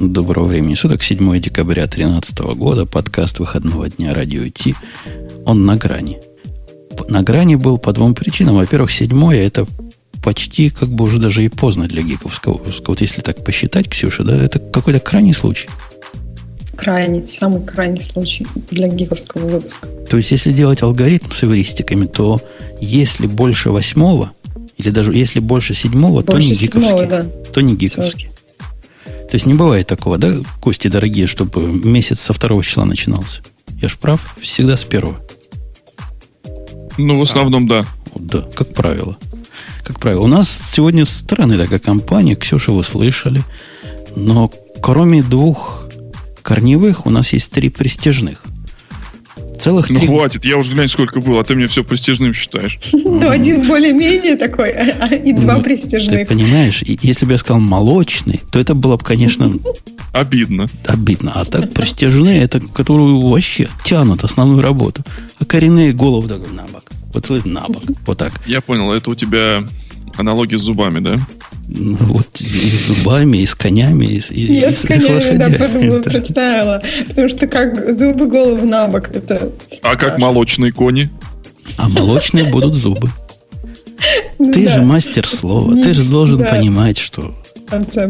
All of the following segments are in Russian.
Доброго времени суток, 7 декабря 2013 года, подкаст выходного дня радио Ти. Он на грани. На грани был по двум причинам. Во-первых, седьмое это почти как бы уже даже и поздно для гиковского выпуска. Вот если так посчитать, Ксюша, да, это какой-то крайний случай. Крайний, самый крайний случай для гиковского выпуска. То есть, если делать алгоритм с эвристиками, то если больше восьмого, или даже если больше седьмого, больше то не седьмого, гиковский. Да. То не гиковский. То есть не бывает такого, да, кости дорогие, чтобы месяц со второго числа начинался. Я ж прав, всегда с первого. Ну, в основном, а, да. Да, как правило. Как правило. У нас сегодня странная такая компания. Ксюша, вы слышали. Но кроме двух корневых, у нас есть три престижных. Целых ну, хватит, я уже глянь, сколько было, а ты мне все престижным считаешь. Ну, один более-менее такой, а, а, и два ну, престижных. Ты понимаешь, если бы я сказал молочный, то это было бы, конечно... Обидно. Обидно. А так престижные, это которую вообще тянут основную работу. А коренные голову так на бок. Вот на бок. Вот так. Я понял, это у тебя аналогия с зубами, да? Ну, вот и с зубами, и с конями, и, и, Я и, с конями, и с лошадями. да, подумала, представила. Потому что как зубы голову на бок. Это... А как молочные кони? А молочные будут зубы. Ты да. же мастер слова. Ты же должен понимать, что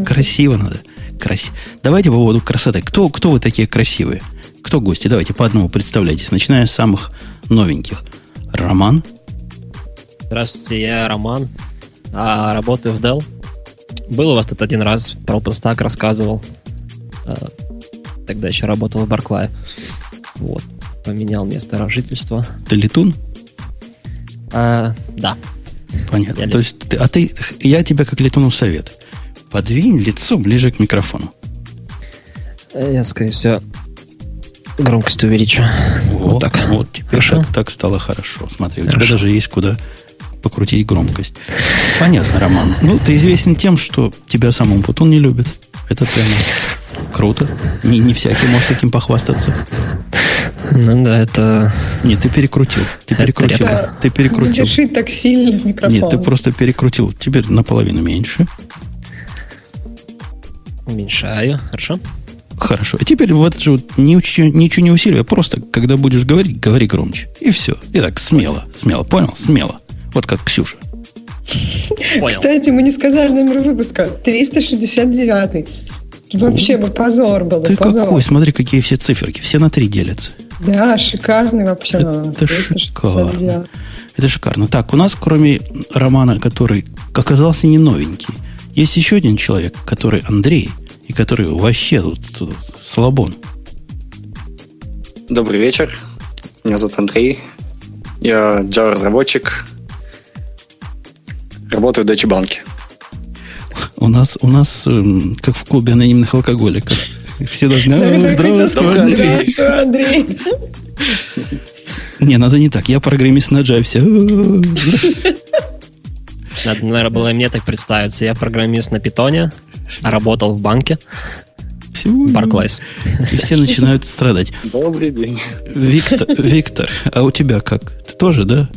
красиво надо. Краси... Давайте по поводу красоты. Кто, кто вы такие красивые? Кто гости? Давайте по одному представляйтесь. Начиная с самых новеньких. Роман. Здравствуйте, я Роман. А, работаю в Dell. Был у вас тут один раз, про OpenStack рассказывал. А, тогда еще работал в Барклае. Вот. Поменял место жительства. Ты летун? А, да. Понятно. Я То есть, ты, а ты, я тебе как летуну совет. Подвинь лицо ближе к микрофону. Э, я, скорее всего, громкость увеличу. Вот, вот так. Вот теперь так, так стало хорошо. Смотри, хорошо. у тебя даже есть куда покрутить громкость. Понятно, Роман. Ну, ты известен тем, что тебя сам Умпутун не любит. Это прямо круто. Не, не всякий может таким похвастаться. Ну да, это... Нет, ты перекрутил. Ты это перекрутил. Это... Ты перекрутил. Не так сильно микрофон. Нет, ты просто перекрутил. Теперь наполовину меньше. Уменьшаю. Хорошо. Хорошо. И теперь вот же вот ничего, ничего не усиливая, просто когда будешь говорить, говори громче. И все. И так смело, смело. Понял? Смело. Вот как Ксюша. Понял. Кстати, мы не сказали номер выпуска. 369. Вообще бы позор был. Ты позор. какой? Смотри, какие все циферки. Все на три делятся. Да, шикарный вообще. Это шикарно. Это шикарно. Так, у нас, кроме Романа, который оказался не новенький, есть еще один человек, который Андрей, и который вообще тут, тут слабон. Добрый вечер. Меня зовут Андрей. Я Java-разработчик, Работаю в Deutsche Bank. У нас, у нас эм, как в клубе анонимных алкоголиков. Все должны... Здравствуй, Андрей. Андрей. Не, надо не так. Я программист на Java. Надо, наверное, было мне так представиться. Я программист на питоне, работал в банке. Барклайс. И все начинают страдать. Добрый день. Виктор, Виктор, а у тебя как? Ты тоже, да?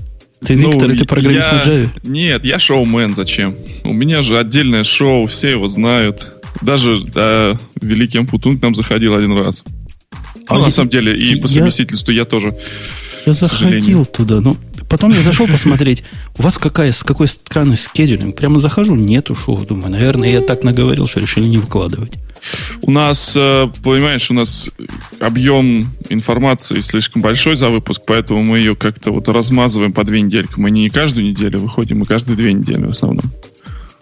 Ты Виктор, ну, ты программист я... на Java? Нет, я шоумен, зачем? У меня же отдельное шоу, все его знают. Даже э, Великий Ампутун к нам заходил один раз. А ну, я... на самом деле, и по совместительству я, я тоже. Я заходил туда, но потом я зашел посмотреть. У вас какая, с какой странный скедулинг? Прямо захожу, нету шоу. Думаю, наверное, я так наговорил, что решили не выкладывать. У нас, э, понимаешь, у нас объем информации слишком большой за выпуск, поэтому мы ее как-то вот размазываем по две недельки. Мы не каждую неделю выходим, мы каждые две недели в основном.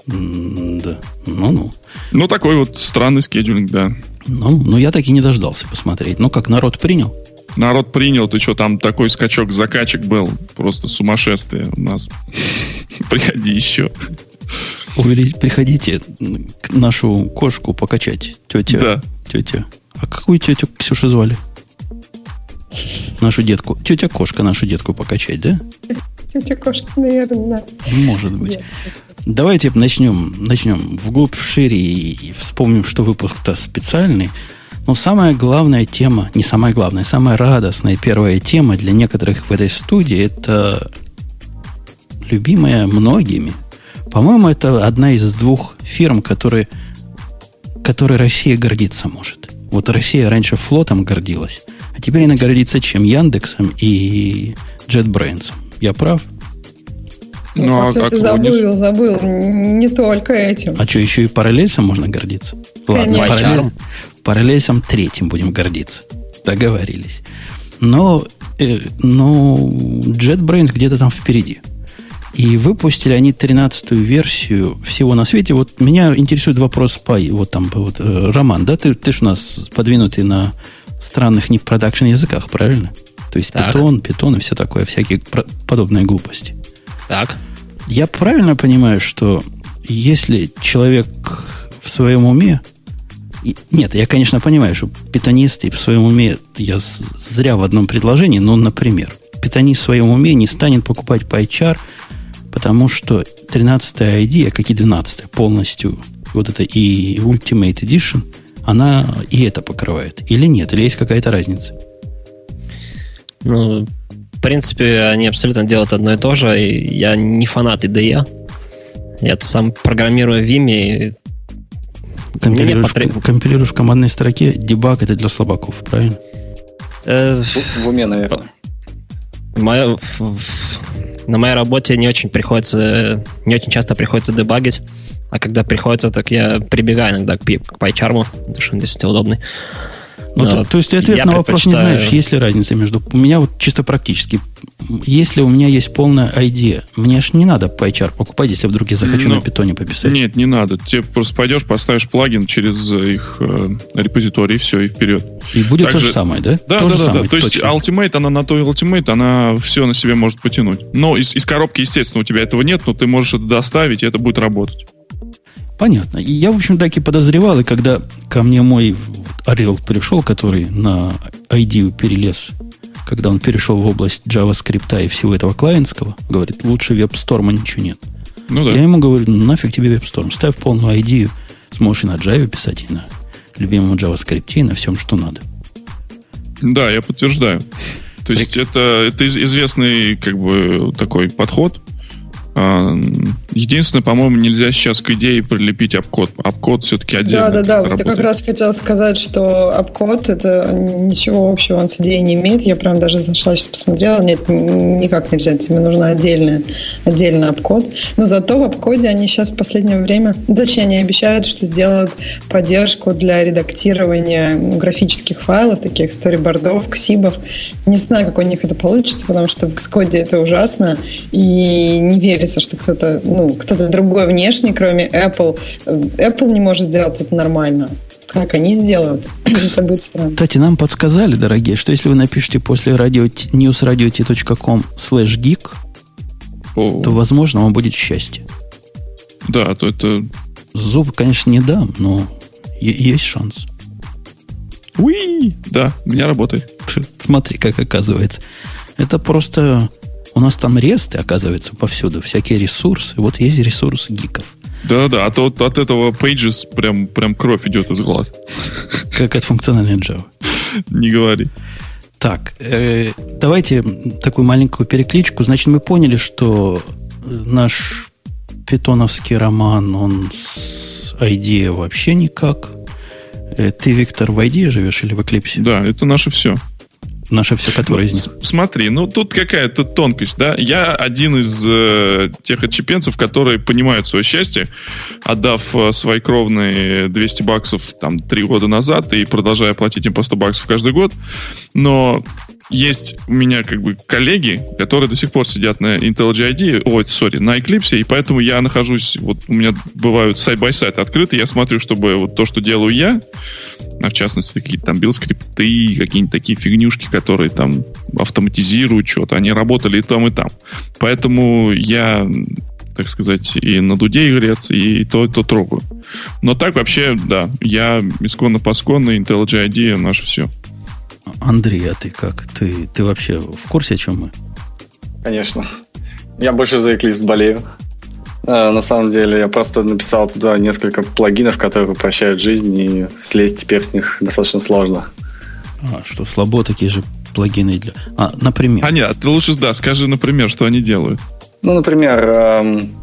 да, ну-ну. Ну, такой вот странный скедулинг, да. Ну, ну, я так и не дождался посмотреть. Ну, как народ принял? Народ принял, ты что, там такой скачок, закачек был, просто сумасшествие у нас. Приходи еще. Приходите нашу кошку покачать, тетя. Да. Тетя. А какую тетю Ксюшу звали? Нашу детку. Тетя кошка нашу детку покачать, да? Тетя кошка, наверное, да. Может быть. Нет. Давайте начнем, начнем вглубь, шире и, и вспомним, что выпуск-то специальный. Но самая главная тема, не самая главная, самая радостная первая тема для некоторых в этой студии это любимая многими – по-моему, это одна из двух фирм, которые, которой Россия гордиться может. Вот Россия раньше флотом гордилась, а теперь она гордится чем? Яндексом и JetBrains. Я прав? Ну, ну а как ты забыл, не... забыл. Не только этим. А что, еще и параллельсом можно гордиться? Ладно, параллель, параллельсом третьим будем гордиться. Договорились. Но, э, но JetBrains где-то там впереди. И выпустили они 13-ю версию всего на свете. Вот меня интересует вопрос по вот там вот, э, Роман, да, ты, ты ж у нас подвинутый на странных не продакшн языках, правильно? То есть так. питон, питон и все такое, всякие подобные глупости. Так. Я правильно понимаю, что если человек в своем уме... И, нет, я, конечно, понимаю, что питонисты в своем уме... Я зря в одном предложении, но, например, питонист в своем уме не станет покупать PyChar, потому что 13 ID, как и 12 полностью, вот это и Ultimate Edition, она и это покрывает. Или нет? Или есть какая-то разница? Ну, в принципе, они абсолютно делают одно и то же. И я не фанат IDE. Я сам программирую в Vim. Компилируешь, потреб... компилируешь в командной строке, дебаг это для слабаков, правильно? Э, в, в уме, наверное. Моя, на моей работе не очень приходится, не очень часто приходится дебагить, а когда приходится, так я прибегаю иногда к, к PyCharm, потому что он действительно удобный. Ну, то, то есть ответ на вопрос не знаешь, есть ли разница между... У меня вот чисто практически. Если у меня есть полная ID, мне ж не надо PyChar покупать, если вдруг я захочу Но, на питоне пописать. Нет, не надо. Тебе просто пойдешь, поставишь плагин через их э, репозиторий, все, и вперед. И будет Также... то же самое, да? Да, то да, да, самое, да. То есть Ultimate, она на то и Ultimate, она все на себе может потянуть. Но из, из коробки, естественно, у тебя этого нет, но ты можешь это доставить, и это будет работать. Понятно. И я, в общем, так и подозревал, и когда ко мне мой Орел пришел, который на ID перелез, когда он перешел в область JavaScript и всего этого клиентского, говорит, лучше WebStorm ничего нет. Ну, да. Я ему говорю, ну, нафиг тебе WebStorm, ставь полную ID, сможешь и на Java писать, и на любимом JavaScript, и на всем, что надо. Да, я подтверждаю. То есть это, это известный как бы такой подход, единственное, по-моему, нельзя сейчас к идее прилепить обкод. Обкод все-таки отдельно. Да, да, да. Вот я как раз хотела сказать, что обкод это ничего общего он с идеей не имеет. Я прям даже зашла, сейчас посмотрела. Нет, никак нельзя. Тебе нужно отдельно, отдельно обкод. Но зато в обкоде они сейчас в последнее время, точнее, они обещают, что сделают поддержку для редактирования графических файлов, таких сторибордов, ксибов. Не знаю, как у них это получится, потому что в Xcode это ужасно. И не верю верится, что кто-то, ну, кто-то другой внешний, кроме Apple. Apple не может сделать это нормально. Как они сделают? Это будет странно. Кстати, нам подсказали, дорогие, что если вы напишете после radio, newsradio.com slash geek, то, возможно, вам будет счастье. Да, то это... Зуб, конечно, не дам, но есть шанс. Уи! Да, у меня работает. Смотри, как оказывается. Это просто у нас там ресты, оказывается, повсюду, всякие ресурсы. Вот есть ресурс гиков. Да-да, а то от, от этого Pages прям, прям кровь идет из глаз. Как от функциональной Java. Не говори. Так, э, давайте такую маленькую перекличку. Значит, мы поняли, что наш питоновский роман, он с ID вообще никак. Э, ты, Виктор, в ID живешь или в Eclipse? Да, это наше все. Наше все, которое из них. Смотри, ну тут какая-то тонкость, да. Я один из э, тех отчепенцев, которые понимают свое счастье, отдав э, свои кровные 200 баксов там три года назад и продолжая платить им по 100 баксов каждый год. Но есть у меня как бы коллеги, которые до сих пор сидят на IntelliJ IDEA, ой, sorry, на Eclipse, и поэтому я нахожусь, вот у меня бывают side-by-side открыты, я смотрю, чтобы вот то, что делаю я, а в частности какие-то там build-скрипты, какие-нибудь такие фигнюшки, которые там автоматизируют что-то, они работали и там, и там. Поэтому я так сказать, и на дуде игрец, и то, и то трогаю. Но так вообще, да, я исконно-посконно, IntelliJ IDEA наше все. Андрей, а ты как? Ты, ты вообще в курсе, о чем мы? Конечно. Я больше за Eclipse болею. А, на самом деле, я просто написал туда несколько плагинов, которые упрощают жизнь, и слезть теперь с них достаточно сложно. А, что, слабо такие же плагины для... А, например? А нет, ты лучше, да, скажи, например, что они делают. Ну, например, эм,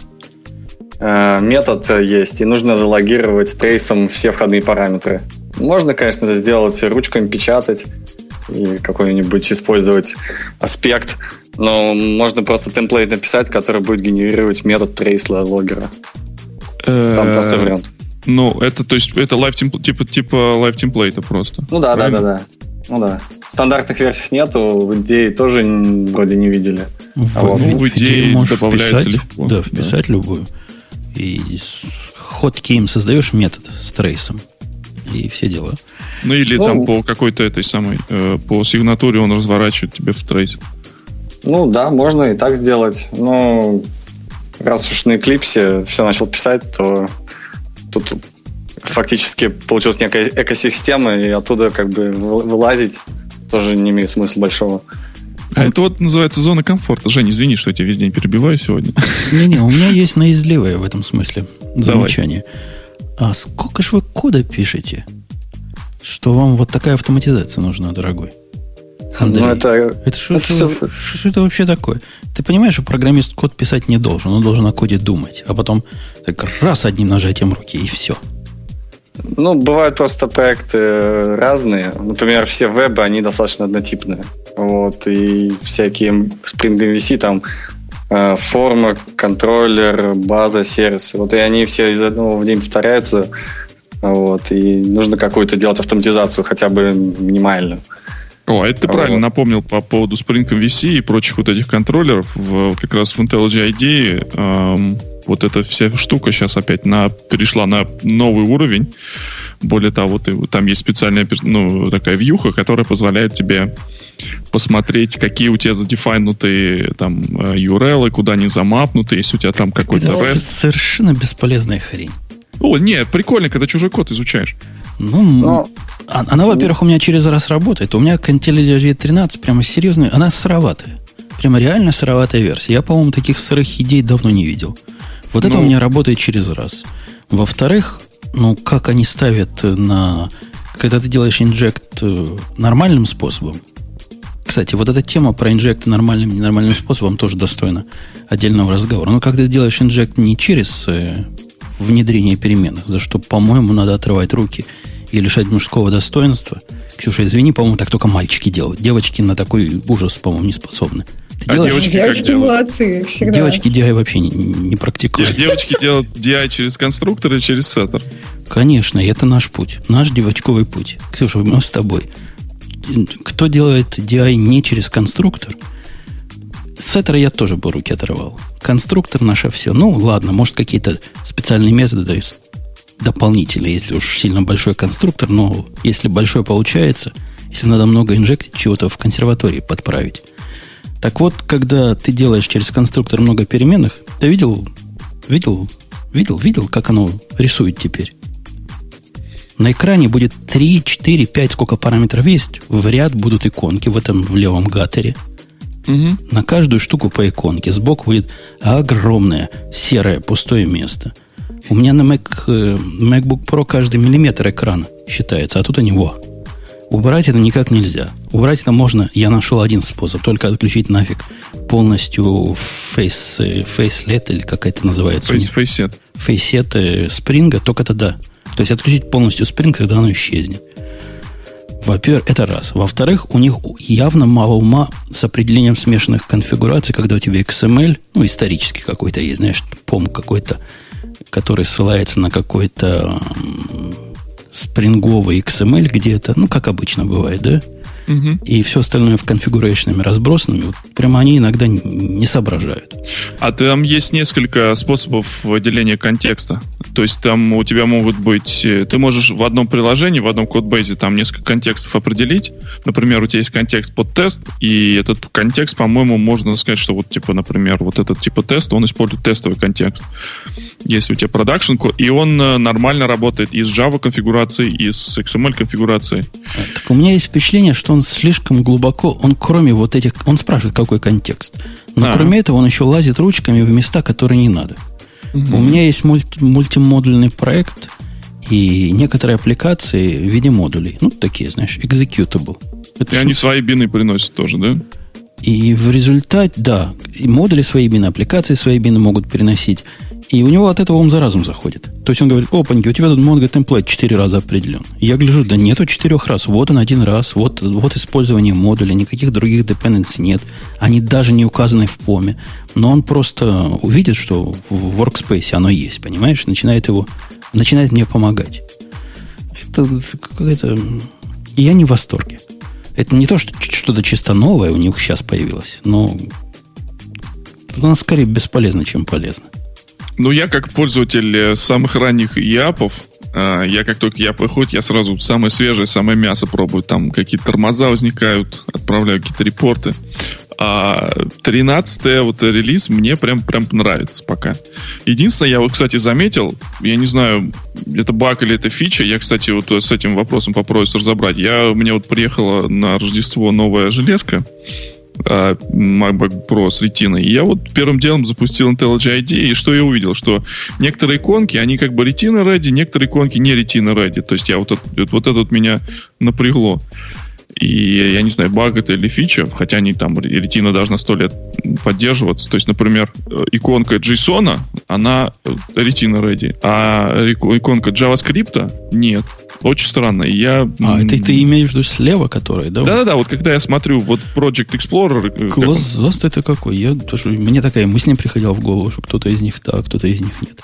э, метод есть, и нужно залогировать трейсом все входные параметры. Можно, конечно, это сделать ручками печатать и какой-нибудь использовать аспект, но можно просто темплейт написать, который будет генерировать метод трейс логера. Сам просто вариант. Ну, это, то есть, это live типа, типа live темплейта просто. Ну да, да, да, да. Ну да. Стандартных версий нету, в идее тоже вроде не видели. В, а ну, в идее добавляется вписать, легко. Да, вписать да. любую. И хоткеем создаешь метод с трейсом. И все дела. Ну или ну, там по какой-то этой самой, э, по сигнатуре он разворачивает тебе в трейс. Ну да, можно и так сделать. Но раз уж на Eclipse все начал писать, то тут фактически получилась некая экосистема, и оттуда как бы вылазить тоже не имеет смысла большого. А это вот называется зона комфорта. Жень, извини, что я тебя весь день перебиваю сегодня. Не-не, у меня есть наизливое в этом смысле замечание. Давай. А сколько же вы кода пишете, что вам вот такая автоматизация нужна, дорогой? Андрей, ну, это, это, что, это, что, все... что это вообще такое? Ты понимаешь, что программист код писать не должен, он должен о коде думать, а потом так раз одним нажатием руки и все. Ну, бывают просто проекты разные. Например, все вебы, они достаточно однотипные. Вот, и всякие Spring MVC, там, э, форма, контроллер, база, сервис. Вот, и они все из одного в день повторяются. Вот, и нужно какую-то делать автоматизацию, хотя бы минимальную. О, это ты правильно напомнил по поводу Spring MVC и прочих вот этих контроллеров. В, как раз в IntelliJ IDE эм, вот эта вся штука сейчас опять на, перешла на новый уровень. Более того, ты, там есть специальная ну, такая вьюха, которая позволяет тебе посмотреть, какие у тебя задефайнутые там э, URL, куда они замапнуты, если у тебя там какой-то REST. Совершенно бесполезная хрень. О, нет, прикольно, когда чужой код изучаешь. Ну, Но... А, она, во-первых, у меня через раз работает. У меня IntelliJ 13 прямо серьезная, она сыроватая. Прямо реально сыроватая версия. Я, по-моему, таких сырых идей давно не видел. Вот ну... это у меня работает через раз. Во-вторых, ну, как они ставят на... Когда ты делаешь инжект э, нормальным способом, кстати, вот эта тема про инжект нормальным ненормальным способом тоже достойна отдельного разговора. Но когда ты делаешь инжект не через внедрение переменных, за что, по-моему, надо отрывать руки и лишать мужского достоинства. Ксюша, извини, по-моему, так только мальчики делают. Девочки на такой ужас, по-моему, не способны. Ты а делаешь... девочки, девочки молодцы всегда. Девочки DI вообще не, не практикуют. Девочки делают DI через конструктор и через сеттер. Конечно, это наш путь. Наш девочковый путь. Ксюша, мы с тобой. Кто делает DI не через конструктор, сеттера я тоже бы руки отрывал. Конструктор наше все. Ну, ладно, может, какие-то специальные методы дополнительные, если уж сильно большой конструктор, но если большой получается, если надо много инжектить, чего-то в консерватории подправить. Так вот, когда ты делаешь через конструктор много переменных, ты видел, видел, видел, видел, как оно рисует теперь? На экране будет 3, 4, 5, сколько параметров есть. В ряд будут иконки в этом в левом гатере. Угу. На каждую штуку по иконке. Сбоку будет огромное серое пустое место. У меня на Mac, э, MacBook Pro каждый миллиметр экрана считается, а тут они во. Убрать это никак нельзя. Убрать это можно, я нашел один способ, только отключить нафиг полностью face, facelet, или как это называется. Face, faceset. Faceset спринга, только тогда. То есть отключить полностью Spring, когда оно исчезнет. Во-первых, это раз. Во-вторых, у них явно мало ума с определением смешанных конфигураций, когда у тебя XML, ну, исторический какой-то есть, знаешь, пом какой-то, который ссылается на какой-то спринговый XML где-то, ну, как обычно бывает, да? Угу. И все остальное в конфигурейшнами разбросанными, вот прямо они иногда не соображают. А там есть несколько способов выделения контекста. То есть там у тебя могут быть... Э, ты можешь в одном приложении, в одном кодбейзе там несколько контекстов определить. Например, у тебя есть контекст под тест, и этот контекст, по-моему, можно сказать, что вот, типа, например, вот этот типа тест, он использует тестовый контекст. Если у тебя продакшн, и он э, нормально работает и с Java конфигурацией, и с XML конфигурацией. Так у меня есть впечатление, что он слишком глубоко, он кроме вот этих, он спрашивает, какой контекст. Но а. кроме этого, он еще лазит ручками в места, которые не надо. Угу. У меня есть мульти, мультимодульный проект и некоторые аппликации в виде модулей. Ну, такие, знаешь, executable. Это и они свои бины приносят тоже, да? И в результате, да, и модули свои бины, аппликации свои бины могут переносить. И у него от этого ум за разум заходит. То есть он говорит, опаньки, у тебя тут Mongo темплейт 4 раза определен. Я гляжу, да нету 4 раз. Вот он один раз, вот, вот использование модуля, никаких других dependency нет. Они даже не указаны в поме. Но он просто увидит, что в workspace оно есть, понимаешь? Начинает его, начинает мне помогать. Это какая-то... Я не в восторге. Это не то, что что-то чисто новое у них сейчас появилось, но оно скорее бесполезно, чем полезно. Ну, я как пользователь э, самых ранних япов, э, я как только яп выходит, я сразу самое свежее, самое мясо пробую. Там какие-то тормоза возникают, отправляю какие-то репорты. А 13 вот релиз мне прям, прям нравится пока. Единственное, я вот, кстати, заметил, я не знаю, это баг или это фича, я, кстати, вот с этим вопросом попробуюсь разобрать. Я, у меня вот приехала на Рождество новая железка, а, MacBook Pro с ретиной. Я вот первым делом запустил IntelliJ ID, и что я увидел? Что некоторые иконки, они как бы ретина ready, некоторые иконки не ретина ready. То есть я вот, вот это вот меня напрягло. И я не знаю, баг это или фича, хотя они там, ретина должна сто лет поддерживаться. То есть, например, иконка JSON, она ретина ready, а иконка JavaScript нет. Очень странно. Я... А, это ты имеешь в виду слева, который, да? Да-да-да, вот когда я смотрю вот Project Explorer... Класс это какой? Я тоже, мне такая мысль не приходила в голову, что кто-то из них так, кто-то из них нет.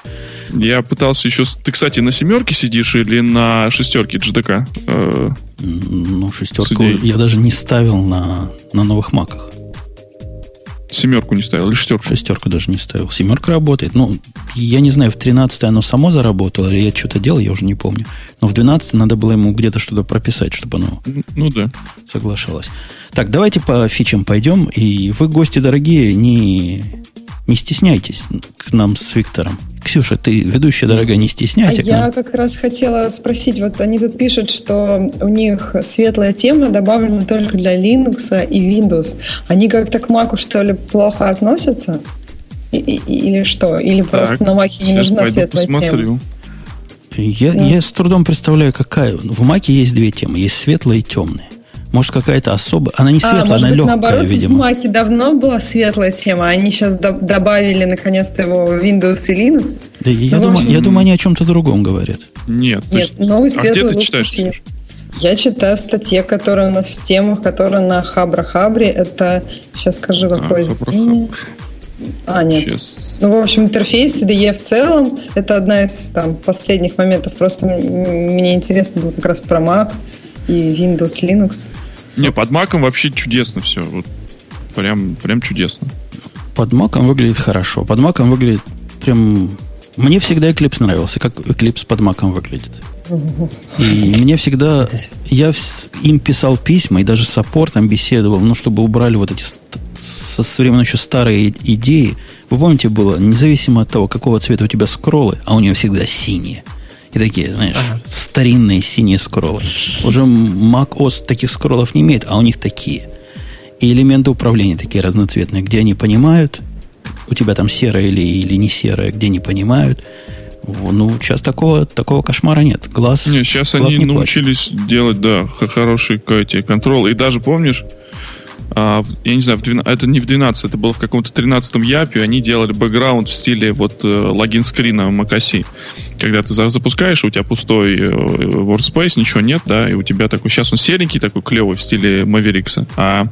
Я пытался еще... Ты, кстати, на семерке сидишь или на шестерке GDK? Э, ну, шестерку я даже не ставил на, на новых маках. Семерку не ставил или шестерку? Шестерку даже не ставил. Семерка работает. Ну, я не знаю, в 13 оно само заработало, или я что-то делал, я уже не помню. Но в 12 надо было ему где-то что-то прописать, чтобы оно ну, да. соглашалось. Так, давайте по фичам пойдем. И вы, гости дорогие, не, не стесняйтесь к нам с Виктором. Ксюша, ты ведущая, дорогая, не стесняйся. А я как раз хотела спросить, вот они тут пишут, что у них светлая тема добавлена только для Linux и Windows. Они как-то к Mac, что ли, плохо относятся? И, или что? Или так, просто на Mac не нужна светлая посмотрю. тема? Я, да. я с трудом представляю, какая. В Маке есть две темы. Есть светлая и темная. Может, какая-то особая... Она не светлая, а, может она быть, легкая, наоборот, видимо. в Маке давно была светлая тема, они сейчас до- добавили, наконец-то, его Windows и Linux. Да, я, ну, думаю, я думаю, они о чем-то другом говорят. Нет. Нет, есть... новый светлый а где ты читаешь? Я читаю в статье, которая у нас в темах, которая на Хабра-Хабре. Это, сейчас скажу, какой а, день. А, нет. Сейчас. Ну, в общем, интерфейс IDE в целом, это одна из там, последних моментов. Просто мне интересно было как раз про Mac и Windows, Linux. Не, под Mac вообще чудесно все. Вот прям, прям чудесно. Под Mac выглядит хорошо. Под Mac выглядит прям... Мне всегда Eclipse нравился, как Eclipse под Mac выглядит. И мне всегда... Я им писал письма, и даже с саппортом беседовал, ну, чтобы убрали вот эти со времен еще старые идеи. Вы помните, было, независимо от того, какого цвета у тебя скроллы, а у нее всегда синие – и такие, знаешь, ага. старинные синие скроллы. Уже Mac OS таких скроллов не имеет, а у них такие. И элементы управления такие разноцветные, где они понимают, у тебя там серое или, или не серое, где не понимают. Ну, сейчас такого, такого кошмара нет. Глаз. Нет, сейчас глаз они не научились плачет. делать, да, хороший эти контроль. И даже помнишь, я не знаю, в 12, это не в 12, это было в каком-то 13-м япе, они делали бэкграунд в стиле вот э, логин скрина macOS. Когда ты запускаешь, у тебя пустой э, workspace, ничего нет, да, и у тебя такой, сейчас он серенький, такой клевый в стиле Mavericks, а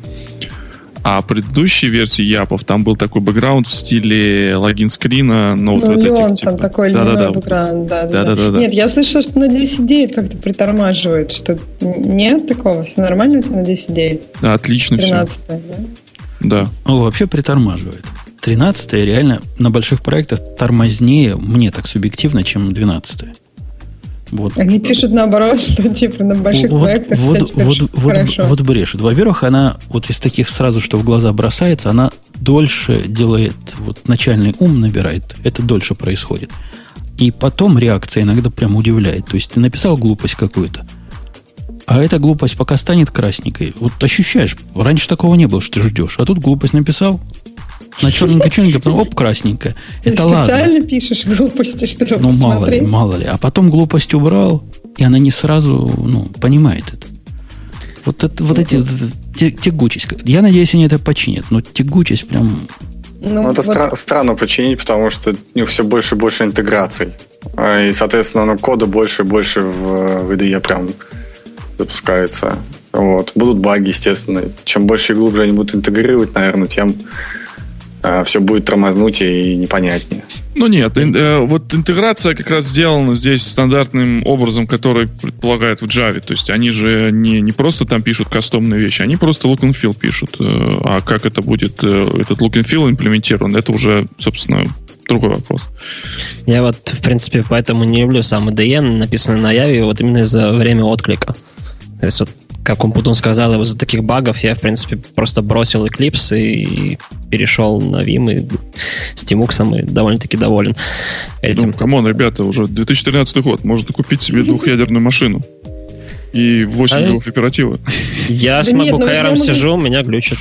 а предыдущей версии Япов там был такой бэкграунд в стиле логин скрина, но ну, вот, вот этих, типа... там такой да, да, да, бэкграунд, да, да, да, да, да. Нет, я слышала, что на 10.9 как-то притормаживает, что нет такого, все нормально у тебя на 10.9? Да, отлично 13 все. да? Да. Ну, вообще притормаживает. 13 реально на больших проектах тормознее, мне так субъективно, чем 12 вот. Они пишут наоборот, что типа на больших вот, проектах вот, все вот, вот, хорошо. Вот, вот брешут. Во-первых, она вот из таких сразу, что в глаза бросается, она дольше делает, вот начальный ум набирает, это дольше происходит. И потом реакция иногда прям удивляет. То есть ты написал глупость какую-то, а эта глупость пока станет красненькой. Вот ощущаешь, раньше такого не было, что ты ждешь. А тут глупость написал, на черненько-черненько, потом оп, красненько. Это Ты ладно. специально пишешь глупости, чтобы Ну, мало ли, мало ли. А потом глупость убрал, и она не сразу, ну, понимает это. Вот, это, вот эти тягучесть. Я надеюсь, они это починят, но тягучесть прям Ну, ну это вот... стра- странно починить, потому что у них все больше и больше интеграций. А, и, соответственно, ну, кода больше и больше в, в IDE прям запускается. Вот. Будут баги, естественно. Чем больше и глубже они будут интегрировать, наверное, тем все будет тормознуть и непонятнее. Ну нет, э, вот интеграция как раз сделана здесь стандартным образом, который предполагает в Java. То есть они же не, не просто там пишут кастомные вещи, они просто look and feel пишут. Э, а как это будет, э, этот look and feel имплементирован, это уже, собственно, другой вопрос. Я вот, в принципе, поэтому не люблю сам IDE, написанный на Java, вот именно из-за время отклика. То есть вот как он потом сказал, из-за таких багов я, в принципе, просто бросил Eclipse и перешел на Vim и с Tmux и довольно-таки доволен этим. Ну, come on, ребята, уже 2013 год, можно купить себе двухъядерную машину и 8 а оператива. Я с MacBook Air сижу, меня глючит.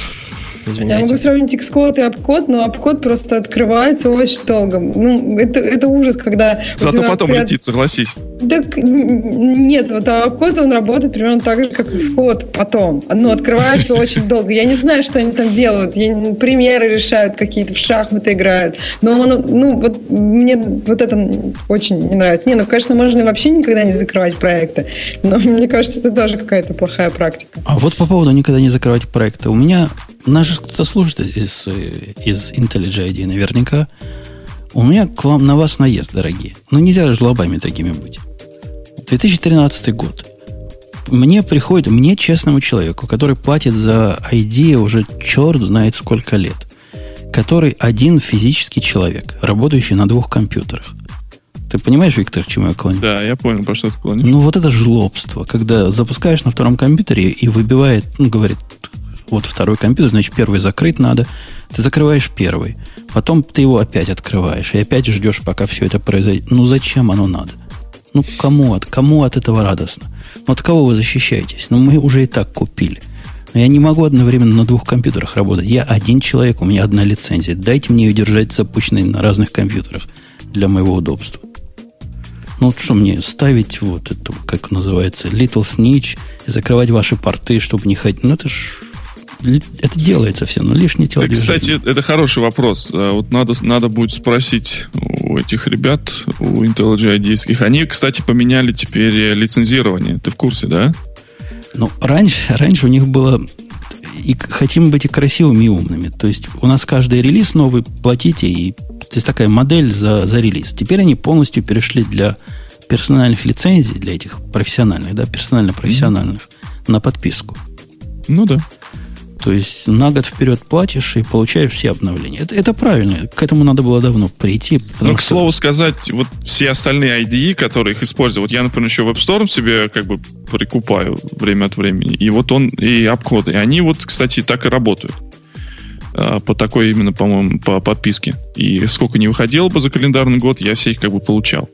Извиняйте. Я могу сравнить Xcode и Appcode, но Appcode просто открывается очень долго. Ну, это, это ужас, когда... Зато потом при... летит, согласись. Так нет, вот а Appcode, он работает примерно так же, как Xcode потом. Но открывается очень долго. Я не знаю, что они там делают. Я, примеры решают какие-то, в шахматы играют. Но он, ну, вот мне вот это очень не нравится. Не, ну, конечно, можно вообще никогда не закрывать проекты. Но мне кажется, это тоже какая-то плохая практика. А вот по поводу никогда не закрывать проекты. У меня нас же кто-то слушает из, из IntelliJ ID наверняка. У меня к вам на вас наезд, дорогие. Ну, нельзя же лобами такими быть. 2013 год. Мне приходит, мне, честному человеку, который платит за ID уже черт знает сколько лет, который один физический человек, работающий на двух компьютерах. Ты понимаешь, Виктор, к чему я клоню? Да, я понял, про что ты клонишь. Ну, вот это жлобство, когда запускаешь на втором компьютере и выбивает, ну, говорит, вот второй компьютер, значит, первый закрыть надо. Ты закрываешь первый. Потом ты его опять открываешь. И опять ждешь, пока все это произойдет. Ну, зачем оно надо? Ну, кому от, кому от этого радостно? Ну, от кого вы защищаетесь? Ну, мы уже и так купили. Но я не могу одновременно на двух компьютерах работать. Я один человек, у меня одна лицензия. Дайте мне ее держать запущенной на разных компьютерах для моего удобства. Ну, что мне ставить вот это, как называется, Little Snitch и закрывать ваши порты, чтобы не ходить. Ну, это ж это делается все, но лишнее телодвижение. Кстати, это хороший вопрос. А вот надо, надо будет спросить у этих ребят, у IntelliJ IDских. Они, кстати, поменяли теперь лицензирование. Ты в курсе, да? Ну, раньше, раньше у них было и хотим быть и красивыми, и умными. То есть у нас каждый релиз новый платите, и то есть такая модель за, за релиз. Теперь они полностью перешли для персональных лицензий, для этих профессиональных, да, персонально-профессиональных, mm-hmm. на подписку. Ну да. То есть на год вперед платишь и получаешь все обновления. Это, это правильно. К этому надо было давно прийти. Ну, к что... слову сказать, вот все остальные IDE, которые их используют, вот я, например, еще WebStorm себе как бы прикупаю время от времени, и вот он, и обходы, и они вот, кстати, так и работают а, по такой именно, по-моему, по подписке. И сколько не выходило бы за календарный год, я все их как бы получал.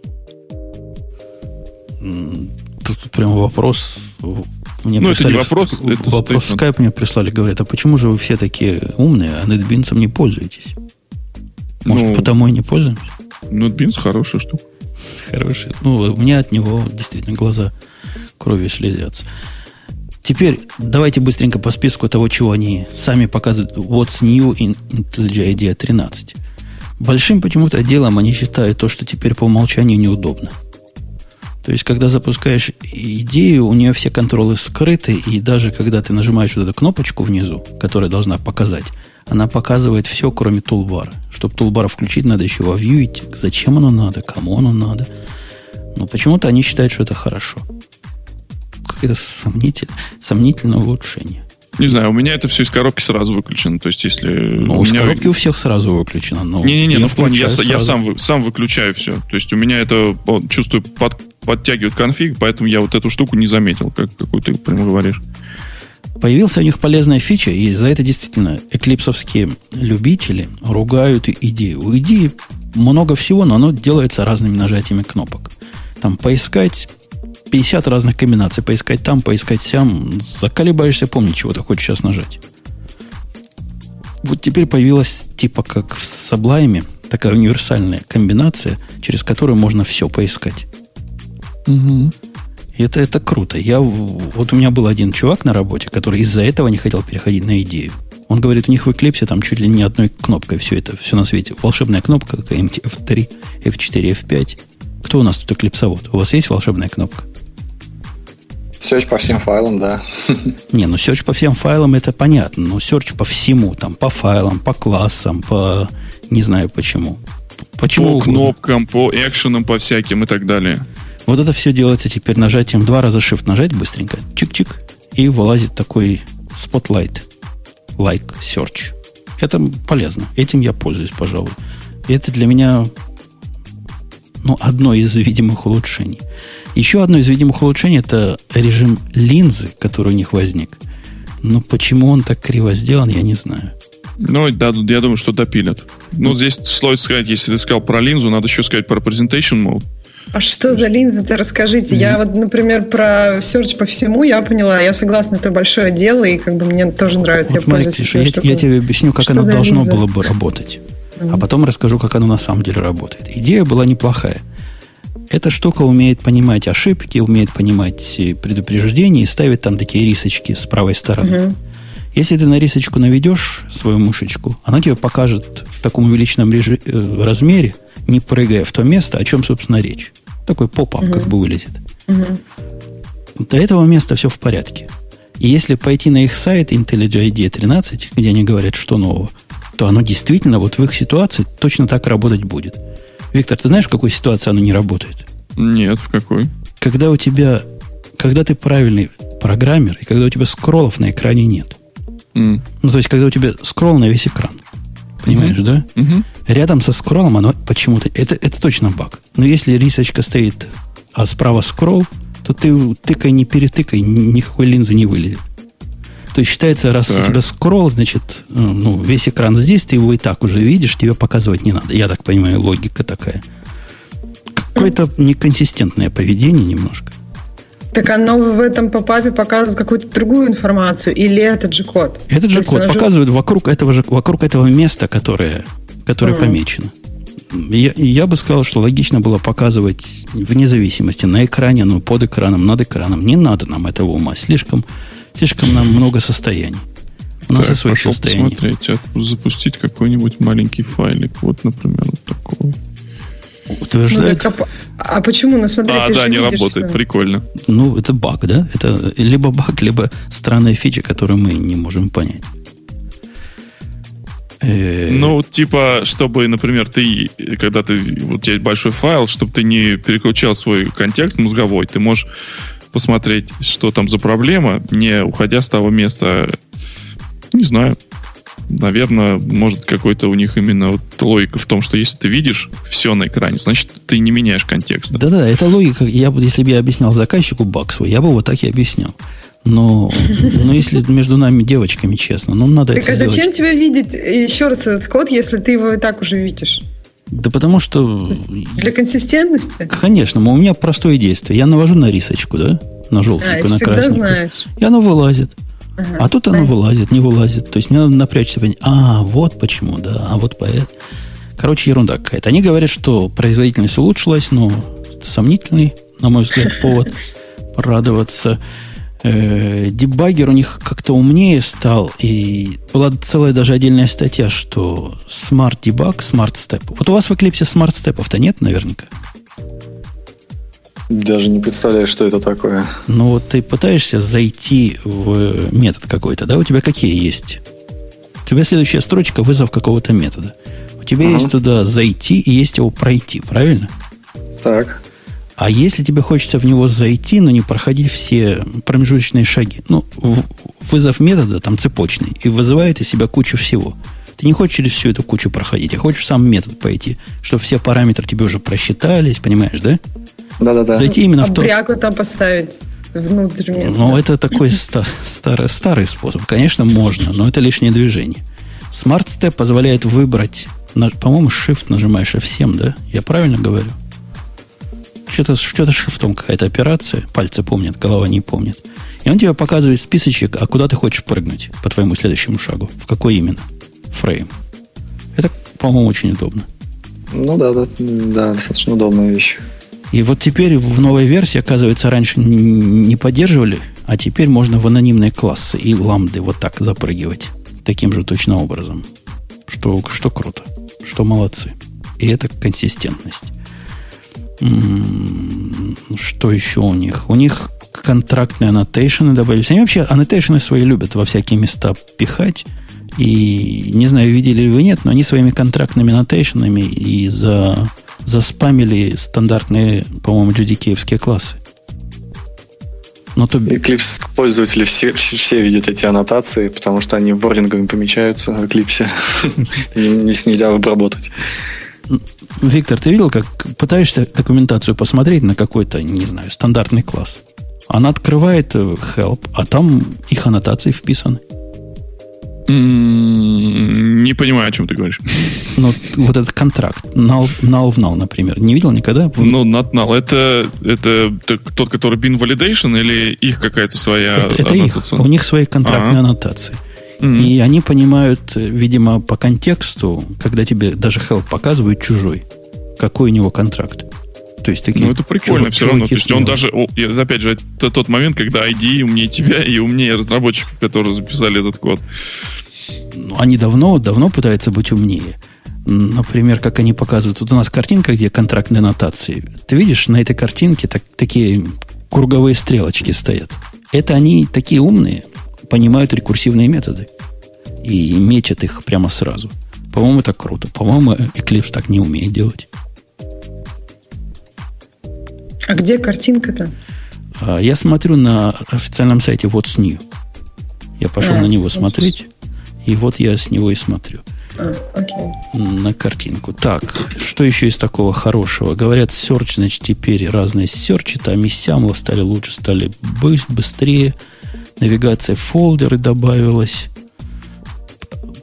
Тут прям вопрос мне ну, это не вопрос. В, это вопрос в Skype мне прислали, говорят, а почему же вы все такие умные, а NetBeans не пользуетесь? Может, ну, потому и не пользуемся? NetBeans хорошая штука. Хорошая. Ну, у меня от него действительно глаза кровью слезятся. Теперь давайте быстренько по списку того, чего они сами показывают. What's new in IntelliJ IDEA 13. Большим почему-то делом они считают то, что теперь по умолчанию неудобно. То есть, когда запускаешь идею, у нее все контролы скрыты, и даже когда ты нажимаешь вот эту кнопочку внизу, которая должна показать, она показывает все, кроме тулбара. Чтобы тулбар включить, надо еще во view идти. Зачем оно надо? Кому оно надо? Но почему-то они считают, что это хорошо. Какое-то сомнительное, сомнительное улучшение. Не знаю, у меня это все из коробки сразу выключено. То есть, если. Ну, из меня... коробки у всех сразу выключено. Не-не-не, ну в плане я, я сам, сам выключаю все. То есть у меня это чувствую под, подтягивает конфиг, поэтому я вот эту штуку не заметил, как, какую ты прямо говоришь. Появился у них полезная фича, и за это действительно эклипсовские любители ругают идею. У идеи много всего, но оно делается разными нажатиями кнопок. Там поискать 50 разных комбинаций, поискать там, поискать сям. Заколебаешься помнить, чего ты хочешь сейчас нажать. Вот теперь появилась типа как в Sublime такая универсальная комбинация, через которую можно все поискать. Угу. И это, это круто. Я, вот у меня был один чувак на работе, который из-за этого не хотел переходить на идею. Он говорит, у них в Eclipse там чуть ли не одной кнопкой все это, все на свете. Волшебная кнопка, как F3, F4, F5. Кто у нас тут эклипсовод? У вас есть волшебная кнопка? Search по всем файлам, да. Не, ну search по всем файлам это понятно, но search по всему, там, по файлам, по классам, по... не знаю почему. Почему? По кнопкам, по экшенам, по всяким и так далее. Вот это все делается теперь нажатием два раза shift нажать быстренько, чик-чик, и вылазит такой spotlight, like search. Это полезно. Этим я пользуюсь, пожалуй. И это для меня ну, одно из видимых улучшений. Еще одно из видимых улучшений это режим линзы, который у них возник. Но почему он так криво сделан, я не знаю. Ну, да, я думаю, что допилят. Ну, здесь стоит сказать, если ты сказал про линзу, надо еще сказать про presentation mode. А что за линзы-то, расскажите. Mm-hmm. Я вот, например, про search по всему я поняла. Я согласна, это большое дело, и как бы мне тоже нравится. Вот я смотри, Ксюша, я, я тебе объясню, как что оно должно линза? было бы работать. Mm-hmm. А потом расскажу, как оно на самом деле работает. Идея была неплохая. Эта штука умеет понимать ошибки, умеет понимать предупреждения и ставит там такие рисочки с правой стороны. Mm-hmm. Если ты на рисочку наведешь свою мышечку, она тебе покажет в таком увеличенном режи- э, размере, не прыгая в то место, о чем, собственно, речь. Такой поп-ап угу. как бы вылезет. Угу. До этого места все в порядке. И если пойти на их сайт IntelliJ IDEA 13, где они говорят, что нового, то оно действительно вот в их ситуации точно так работать будет. Виктор, ты знаешь, в какой ситуации оно не работает? Нет, в какой? Когда у тебя, когда ты правильный программер, и когда у тебя скроллов на экране нет. Mm. Ну, то есть, когда у тебя скролл на весь экран. Понимаешь, mm-hmm. да? Mm-hmm. Рядом со скроллом оно почему-то... Это, это точно баг. Но если рисочка стоит, а справа скролл, то ты тыкай, не перетыкай, никакой линзы не вылезет. То есть считается, раз так. у тебя скролл, значит, ну, ну, весь экран здесь, ты его и так уже видишь, тебе показывать не надо. Я так понимаю, логика такая. Какое-то неконсистентное поведение немножко. Так оно в этом попапе показывает какую-то другую информацию, или этот же код? Этот же код показывает же... вокруг этого же вокруг этого места, которое, которое mm. помечено. Я, я бы сказал, что логично было показывать вне зависимости на экране, ну, под экраном, над экраном. Не надо нам этого ума. Слишком, слишком нам много состояний. У нас так, и своих состояний. Посмотреть, а запустить какой-нибудь маленький файлик. Вот, например, вот такой. Утверждает. Ну, так, а, а почему? Ну, смотри, а, да, не работает. Что... Прикольно. Ну, это баг, да? Это либо баг, либо странная фича, которую мы не можем понять. Э, ну, типа, чтобы, например, ты, когда ты, вот у тебя есть большой файл, чтобы ты не переключал свой контекст мозговой, ты можешь посмотреть, что там за проблема, не уходя с того места, не знаю, наверное, может какой-то у них именно вот логика в том, что если ты видишь все на экране, значит, ты не меняешь контекст. Да-да, это логика. Я, если бы я объяснял заказчику баг свой, я бы вот так и объяснял. Но, но если между нами девочками честно, ну надо так это а сделать. зачем тебе видеть еще раз этот код, если ты его и так уже видишь? Да потому что... Для консистентности? Конечно, у меня простое действие. Я навожу на рисочку, да? На желтенькую, а, на красненькую. Знаешь. И оно вылазит. Ага, а тут оно вылазит, не вылазит. То есть мне надо напрячься, понять, а, вот почему, да, а вот поэтому. Короче, ерунда какая-то. Они говорят, что производительность улучшилась, но сомнительный, на мой взгляд, повод порадоваться. Э, дебаггер у них как-то умнее стал, и была целая даже отдельная статья, что Smart Debug, Smart Step. Вот у вас в Eclipse Smart Step-то нет наверняка? Даже не представляю, что это такое. Ну, вот ты пытаешься зайти в метод какой-то, да? У тебя какие есть? У тебя следующая строчка вызов какого-то метода. У тебя uh есть туда зайти и есть его пройти, правильно? Так. А если тебе хочется в него зайти, но не проходить все промежуточные шаги, ну, вызов метода там цепочный, и вызывает из себя кучу всего. Ты не хочешь через всю эту кучу проходить, а хочешь сам метод пойти, чтобы все параметры тебе уже просчитались, понимаешь, да? Да-да-да. Зайти именно а в то... Там поставить внутрь метода. Ну, это такой старый, старый способ. Конечно, можно, но это лишнее движение. Smart Step позволяет выбрать, по-моему, Shift нажимаешь F7, да? Я правильно говорю? Что-то что шифтом какая-то операция, пальцы помнят, голова не помнит. И он тебе показывает списочек, а куда ты хочешь прыгнуть по твоему следующему шагу. В какой именно фрейм. Это, по-моему, очень удобно. Ну да, да, да, достаточно удобная вещь. И вот теперь в новой версии, оказывается, раньше не поддерживали, а теперь можно в анонимные классы и ламды вот так запрыгивать. таким же точно образом. Что, что круто, что молодцы. И это консистентность. Что еще у них? У них контрактные аннотейшены добавились. Они вообще аннотейшены свои любят во всякие места пихать. И не знаю, видели ли вы нет, но они своими контрактными аннотейшенами и за, заспамили стандартные, по-моему, GDK-евские классы. Но то... Eclipse пользователи все, все видят эти аннотации, потому что они вордингами помечаются в Eclipse. Нельзя обработать. Виктор, ты видел, как пытаешься документацию посмотреть на какой-то, не знаю, стандартный класс? Она открывает э, help, а там их аннотации вписаны. Не понимаю, о чем ты говоришь. Ну, вот этот контракт, null, null в null, например, не видел никогда? Ну, not null, это, это тот, который bin validation или их какая-то своя Это, это их, у них свои контрактные ага. аннотации. Mm-hmm. И они понимают, видимо, по контексту, когда тебе даже help показывают чужой, какой у него контракт. То есть такие ну, это прикольно все равно. То есть он даже, опять же, это тот момент, когда ID умнее тебя и умнее разработчиков, которые записали этот код. Ну, они давно, давно пытаются быть умнее. Например, как они показывают, тут у нас картинка, где контрактные нотации. Ты видишь, на этой картинке так, такие круговые стрелочки стоят. Это они такие умные, понимают рекурсивные методы и мечат их прямо сразу. По-моему, это круто. По-моему, Eclipse так не умеет делать. А где картинка-то? А, я смотрю на официальном сайте What's New. Я пошел а, на него смотреть. смотреть, и вот я с него и смотрю. А. На картинку. Так, что еще из такого хорошего? Говорят, Search, значит, теперь разные Search, там и сямла стали лучше, стали быстрее. Навигация в фолдеры добавилась.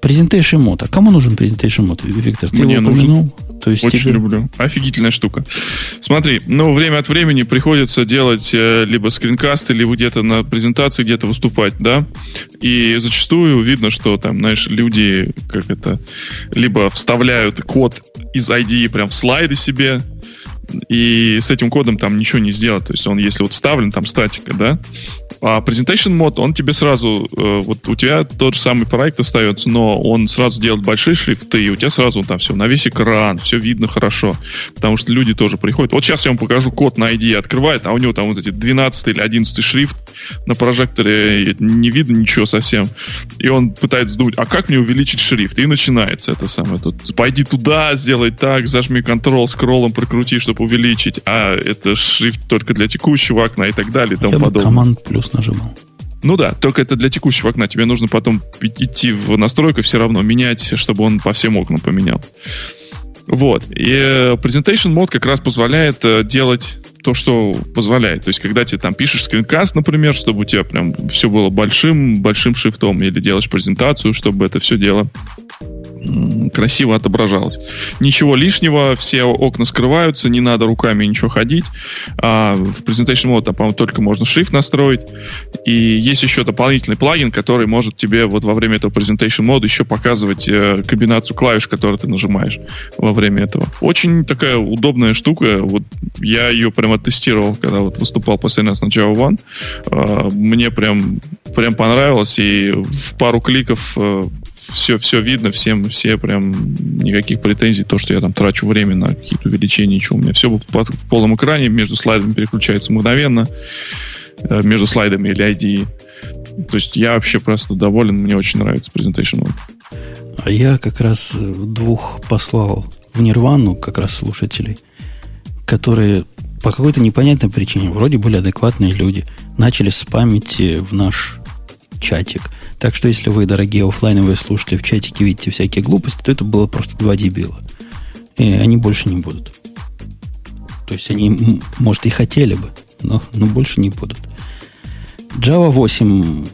Presentation мод. А кому нужен Presentation мод? Виктор, ты Мне его упомянул? Нужен. То есть Очень тебе... люблю. Офигительная штука. Смотри, ну, время от времени приходится делать э, либо скринкасты, либо где-то на презентации, где-то выступать, да? И зачастую видно, что там, знаешь, люди, как это, либо вставляют код из ID прям в слайды себе, и с этим кодом там ничего не сделать. То есть он, если вот вставлен, там статика, да, а Presentation мод, он тебе сразу, э, вот у тебя тот же самый проект остается, но он сразу делает большие шрифты, и у тебя сразу там все на весь экран, все видно хорошо. Потому что люди тоже приходят. Вот сейчас я вам покажу код на ID, открывает, а у него там вот эти 12 или 11 шрифт на прожекторе, не видно ничего совсем. И он пытается сдуть, а как мне увеличить шрифт? И начинается это самое. Тут, пойди туда, сделай так, зажми Ctrl, скроллом прокрути, чтобы увеличить, а это шрифт только для текущего окна и так далее и тому я подобное. команд плюс нажимал. Ну да, только это для текущего окна. Тебе нужно потом идти в настройку все равно, менять, чтобы он по всем окнам поменял. Вот. И э, Presentation Mode как раз позволяет э, делать то, что позволяет. То есть, когда ты там пишешь скринкаст, например, чтобы у тебя прям все было большим, большим шрифтом, или делаешь презентацию, чтобы это все дело красиво отображалось. Ничего лишнего, все окна скрываются, не надо руками ничего ходить. А в Presentation Mode, там, по-моему, только можно шрифт настроить. И есть еще дополнительный плагин, который может тебе вот во время этого Presentation Mode еще показывать э, комбинацию клавиш, которые ты нажимаешь во время этого. Очень такая удобная штука. Вот я ее прямо тестировал, когда вот выступал последний раз на Java One. Э, мне прям, прям понравилось, и в пару кликов э, все, все видно, всем, все прям никаких претензий, то, что я там трачу время на какие-то увеличения, ничего. У меня все в, в полном экране, между слайдами переключается мгновенно, э, между слайдами или ID. То есть я вообще просто доволен, мне очень нравится Presentation. А я как раз двух послал в Нирвану, как раз слушателей, которые по какой-то непонятной причине, вроде были адекватные люди, начали спамить в наш чатик – так что, если вы, дорогие офлайновые слушатели, в чатике видите всякие глупости, то это было просто два дебила. И они больше не будут. То есть они, может, и хотели бы, но, но больше не будут. Java 8,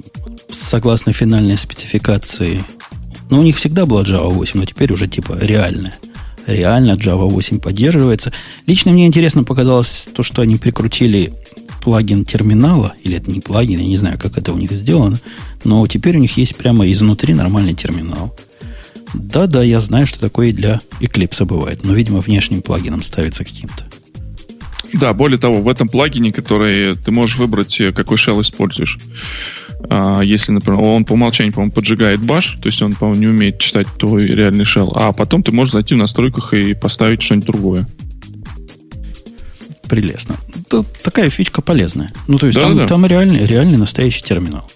согласно финальной спецификации, ну, у них всегда была Java 8, но теперь уже типа реальная. Реально Java 8 поддерживается. Лично мне интересно показалось то, что они прикрутили плагин терминала, или это не плагин, я не знаю, как это у них сделано, но теперь у них есть прямо изнутри нормальный терминал. Да-да, я знаю, что такое и для Eclipse бывает, но, видимо, внешним плагином ставится каким-то. Да, более того, в этом плагине, который ты можешь выбрать, э, какой shell используешь. А, если, например, он по умолчанию, по-моему, поджигает баш, то есть он, по-моему, не умеет читать твой реальный shell, а потом ты можешь зайти в настройках и поставить что-нибудь другое. Прелестно. Это такая фичка полезная. Ну, то есть да, там, да. там реальный, реальный настоящий терминал.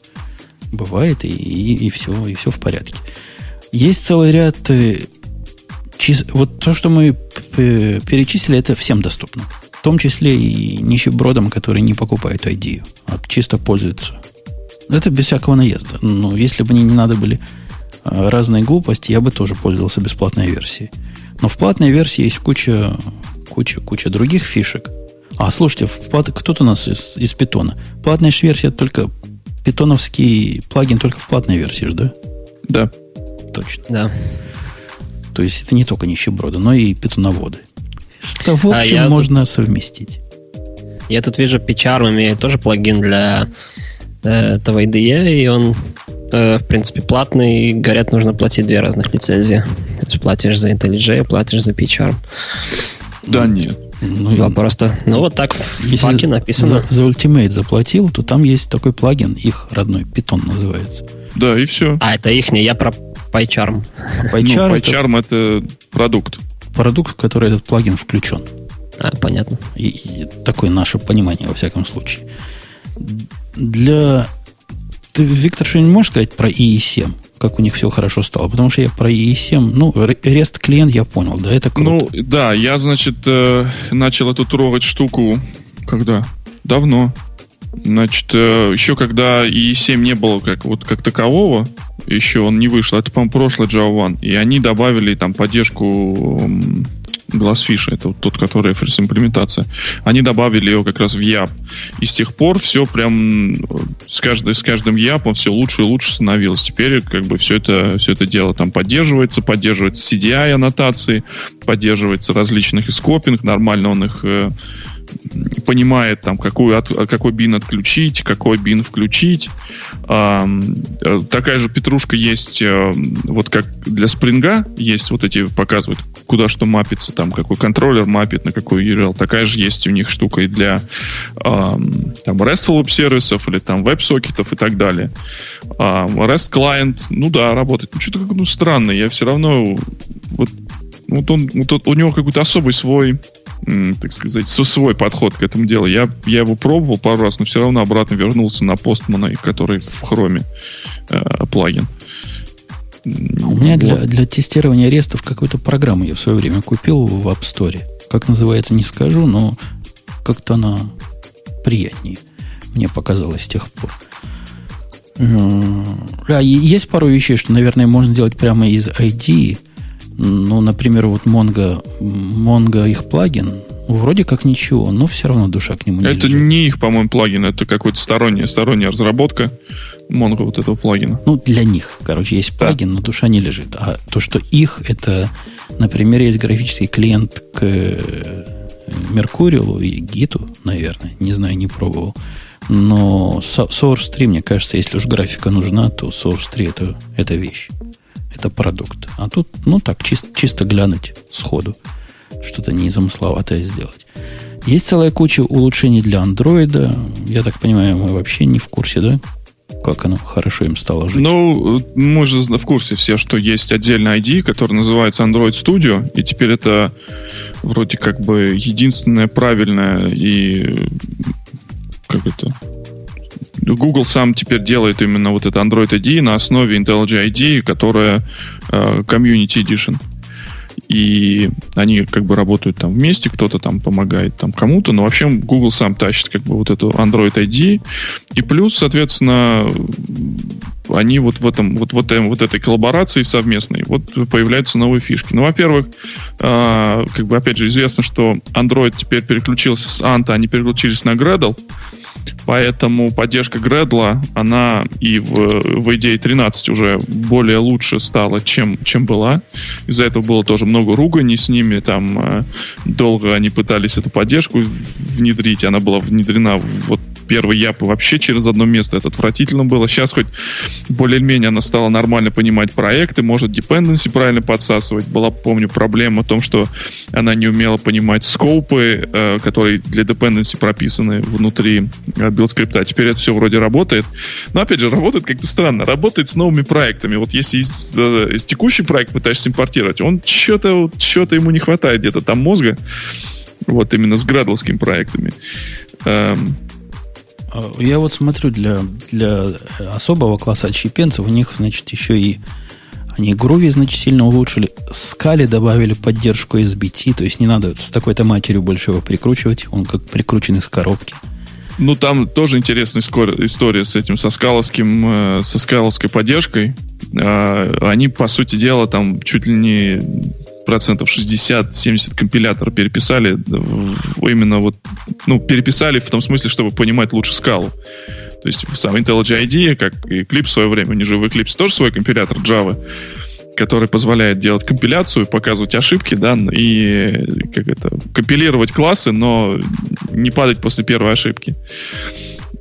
Бывает, и, и, и, все, и все в порядке. Есть целый ряд... Э, чис... Вот то, что мы перечислили, это всем доступно. В том числе и нищебродам, которые не покупают ID, а чисто пользуются. Это без всякого наезда. Но если бы мне не надо были а, разные глупости, я бы тоже пользовался бесплатной версией. Но в платной версии есть куча, куча, куча других фишек. А, слушайте, кто-то у нас из, из питона. Платная версия только питоновский плагин только в платной версии, да? Да. Точно. Да. То есть это не только нищеброды, но и питоноводы. Что, в а общем, а можно тут... совместить. Я тут вижу, PCharm имеет тоже плагин для э, этого IDE, и он, э, в принципе, платный. И, говорят, нужно платить две разных лицензии. То есть платишь за IntelliJ, платишь за PCharm. Да нет. Ну, да, просто, ну вот так в Если паке написано. За, за Ultimate заплатил, то там есть такой плагин, их родной, Python называется. Да, и все. А, это их не, я про PyCharm. А PyCharm, ну, PyCharm это, это продукт. Продукт, в который этот плагин включен. А, понятно. И, и такое наше понимание, во всяком случае. Для... Ты, Виктор, что-нибудь можешь сказать про IE7? Как у них все хорошо стало. Потому что я про EE7, ну, REST клиент я понял, да, это круто. Ну, да, я, значит, э, начал эту трогать штуку когда? Давно. Значит, э, еще когда EE7 не было как, вот, как такового, еще он не вышел, это, по-моему, прошлый Java One, и они добавили там поддержку Glassfish, это вот тот, который Reference имплементация, они добавили его как раз в YAP. И с тех пор все прям с, каждый, с каждым YAP все лучше и лучше становилось. Теперь как бы все это, все это дело там поддерживается, поддерживается CDI аннотации, поддерживается различных и скопинг, нормально он их э, понимает, там, какой, от, какой бин отключить, какой бин включить. А, такая же петрушка есть, а, вот как для спринга есть вот эти, показывают, куда что мапится, там, какой контроллер мапит, на какой URL. Такая же есть у них штука и для а, там, RESTful сервисов или там веб-сокетов и так далее. А, REST клиент, ну да, работает. Ну, что-то как ну, странно. Я все равно вот, вот он, вот у него какой-то особый свой так сказать, свой подход к этому делу. Я, я его пробовал пару раз, но все равно обратно вернулся на постмана, который в хроме э, плагин. А у меня для, для тестирования рестов какую-то программу я в свое время купил в App Store. Как называется, не скажу, но как-то она приятнее. Мне показалось с тех пор. А, есть пару вещей, что, наверное, можно делать прямо из ID. Ну, например, вот Mongo, Mongo их плагин, вроде как ничего, но все равно душа к нему не Это лежит. не их, по-моему, плагин, это какой-то сторонняя, сторонняя разработка Mongo вот этого плагина. Ну, для них, короче, есть плагин, да. но душа не лежит. А то, что их, это, например, есть графический клиент к Меркуриалу и Гиту, наверное, не знаю, не пробовал. Но Source 3, мне кажется, если уж графика нужна, то Source 3 это, это вещь это продукт. А тут, ну так, чисто, чисто глянуть сходу, что-то незамысловатое сделать. Есть целая куча улучшений для андроида. Я так понимаю, мы вообще не в курсе, да? Как оно хорошо им стало жить? Ну, мы же в курсе все, что есть отдельный ID, который называется Android Studio, и теперь это вроде как бы единственное правильное и как это Google сам теперь делает именно вот это Android ID на основе IntelliJ ID, которая э, Community Edition. И они как бы работают там вместе, кто-то там помогает там кому-то, но вообще Google сам тащит как бы вот эту Android ID. И плюс, соответственно, они вот в этом, вот, вот, вот этой коллаборации совместной, вот появляются новые фишки. Ну, во-первых, э, как бы опять же известно, что Android теперь переключился с Anta, они переключились на Gradle, Поэтому поддержка Gradle, она и в, в IDE 13 уже более лучше стала, чем, чем была. Из-за этого было тоже много руганий с ними. Там э, долго они пытались эту поддержку внедрить. Она была внедрена вот первый EAP вообще через одно место. Это отвратительно было. Сейчас хоть более-менее она стала нормально понимать проекты, может dependency правильно подсасывать. Была, помню, проблема о том, что она не умела понимать scope ы, э, которые для dependency прописаны внутри э, build-скрипта. Теперь это все вроде работает. Но, опять же, работает как-то странно. Работает с новыми проектами. Вот если из, э, из текущий проект пытаешься импортировать, он что-то что ему не хватает где-то там мозга. Вот именно с градловскими проектами. Эм. А, я вот смотрю для, для особого класса отщепенцев, у них, значит, еще и они Groovy, значит, сильно улучшили. Скали добавили поддержку SBT, то есть не надо с такой-то матерью больше его прикручивать. Он как прикручен из коробки. Ну, там тоже интересная история с этим, со скаловским, э, со скаловской поддержкой. А, они, по сути дела, там чуть ли не процентов 60-70 компилятор переписали именно вот, ну, переписали в том смысле, чтобы понимать лучше скалу. То есть сам IntelliJ IDEA, как и Eclipse в свое время, у них же в Eclipse тоже свой компилятор Java, который позволяет делать компиляцию, показывать ошибки, да, и как это, компилировать классы, но не падать после первой ошибки.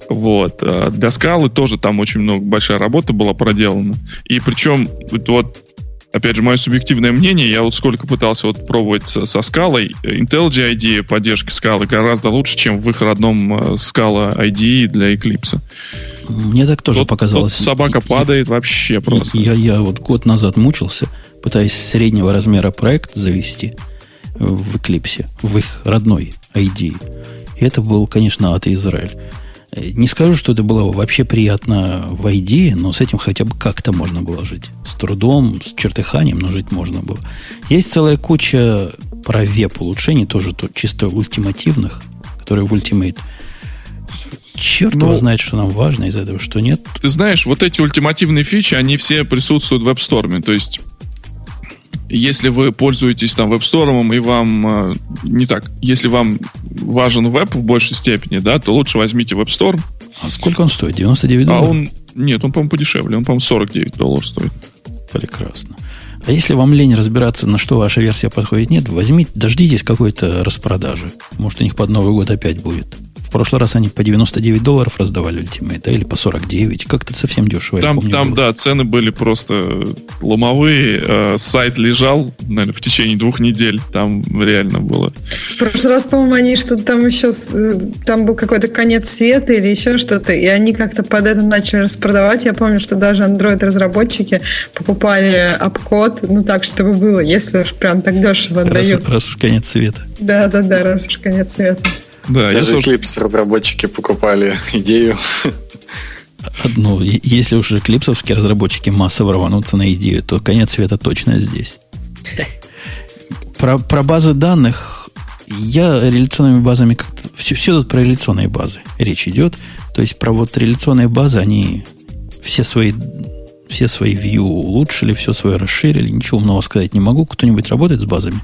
Вот. А для скалы тоже там очень много, большая работа была проделана. И причем вот опять же, мое субъективное мнение, я вот сколько пытался вот пробовать со, со скалой, IntelliJ IDE поддержки скалы гораздо лучше, чем в их родном э, Scala IDE для Eclipse. Мне так тоже тут, показалось. Тут собака и, падает и, вообще просто. Я, я вот год назад мучился, пытаясь среднего размера проект завести в Eclipse, в их родной IDE. И это был, конечно, ад Израиль. Не скажу, что это было вообще приятно в ID, но с этим хотя бы как-то можно было жить. С трудом, с чертыханием, но жить можно было. Есть целая куча про веб улучшений, тоже то, чисто ультимативных, которые в Ultimate. Черт ну, его знает, что нам важно из этого, что нет. Ты знаешь, вот эти ультимативные фичи, они все присутствуют в Web Store. То есть если вы пользуетесь там веб-стором и вам э, не так, если вам важен веб в большей степени, да, то лучше возьмите веб-стор. А сколько он стоит? 99 долларов? А он, нет, он, по-моему, подешевле. Он, по-моему, 49 долларов стоит. Прекрасно. А если вам лень разбираться, на что ваша версия подходит, нет, возьмите, дождитесь какой-то распродажи. Может, у них под Новый год опять будет прошлый раз они по 99 долларов раздавали да, или по 49. Как-то совсем дешево. Там, помню, там было. да, цены были просто ломовые. Э, сайт лежал, наверное, в течение двух недель. Там реально было. В прошлый раз, по-моему, они что-то там еще... Э, там был какой-то конец света или еще что-то, и они как-то под это начали распродавать. Я помню, что даже Android-разработчики покупали обкод, ну так, чтобы было, если уж прям так дешево раз, дают. Раз уж конец света. Да-да-да, раз уж конец света. Да, Даже я Eclipse разработчики покупали идею. Ну, если уже клипсовские разработчики массово рванутся на идею, то конец света точно здесь. Про, про базы данных я реляционными базами как-то... Все, все тут про реляционные базы речь идет. То есть про вот реляционные базы, они все свои, все свои view улучшили, все свое расширили. Ничего умного сказать не могу. Кто-нибудь работает с базами?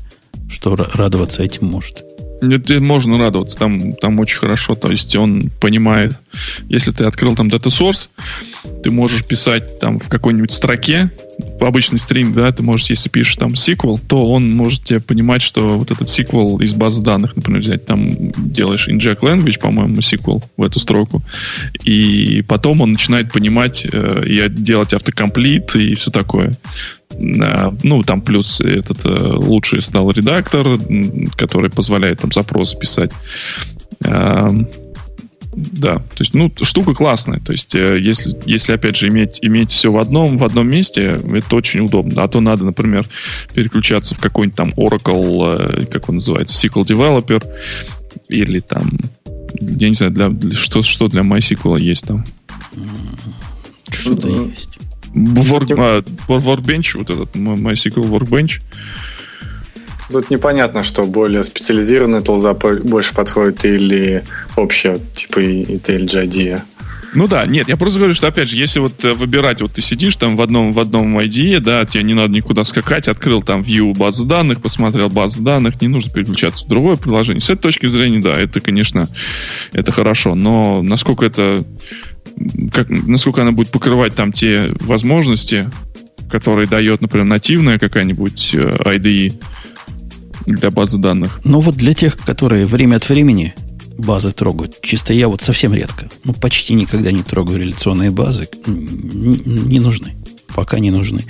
Что радоваться этим может? Нет, можно радоваться, там, там очень хорошо. То есть он понимает, если ты открыл там Data Source, ты можешь писать там в какой-нибудь строке, в обычный стринг, да, ты можешь, если пишешь там SQL, то он может тебе понимать, что вот этот SQL из базы данных, например, взять, там делаешь inject language, по-моему, SQL в эту строку, и потом он начинает понимать э, и делать автокомплит и все такое. Э, ну, там плюс этот э, лучший стал редактор, который позволяет там запрос писать. Эм, да, то есть, ну, штука классная. То есть, э, если, если опять же, иметь, иметь все в одном, в одном месте, это очень удобно. А то надо, например, переключаться в какой-нибудь там Oracle, как он называется, SQL Developer, или там, я не знаю, для, для, что, что для MySQL есть там. Что-то есть. Work, а, Workbench, вот этот MySQL Workbench. Тут непонятно, что более специализированная тулза больше подходит или общая, типа IntelliJ IDEA. Ну да, нет, я просто говорю, что опять же, если вот э, выбирать, вот ты сидишь там в одном, в одном IDE, да, тебе не надо никуда скакать, открыл там view базы данных, посмотрел базы данных, не нужно переключаться в другое приложение. С этой точки зрения, да, это, конечно, это хорошо, но насколько это как, насколько она будет покрывать там те возможности, которые дает, например, нативная какая-нибудь э, IDE для базы данных. Ну вот для тех, которые время от времени базы трогают. Чисто я вот совсем редко, ну, почти никогда не трогаю реляционные базы. Не, нужны. Пока не нужны.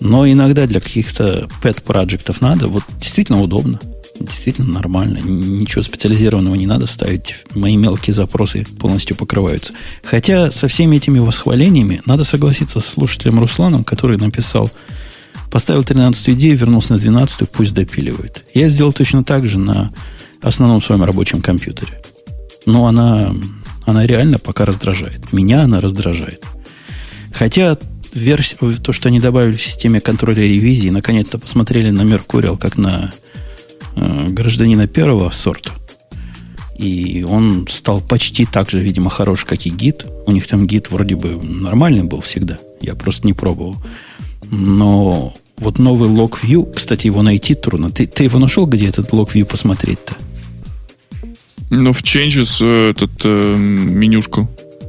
Но иногда для каких-то pet-проектов надо. Вот действительно удобно. Действительно нормально. Ничего специализированного не надо ставить. Мои мелкие запросы полностью покрываются. Хотя со всеми этими восхвалениями надо согласиться с слушателем Русланом, который написал, поставил 13 идею, вернулся на 12 пусть допиливает. Я сделал точно так же на основном своем рабочем компьютере. Но она, она реально пока раздражает. Меня она раздражает. Хотя версия, то, что они добавили в системе контроля ревизии, наконец-то посмотрели на Mercurial как на э, гражданина первого сорта. И он стал почти так же, видимо, хорош, как и гид. У них там гид вроде бы нормальный был всегда. Я просто не пробовал. Но вот новый LogView, кстати, его найти трудно. Ты, ты его нашел, где этот LogView посмотреть-то? Ну, в Changes э, этот э, менюшку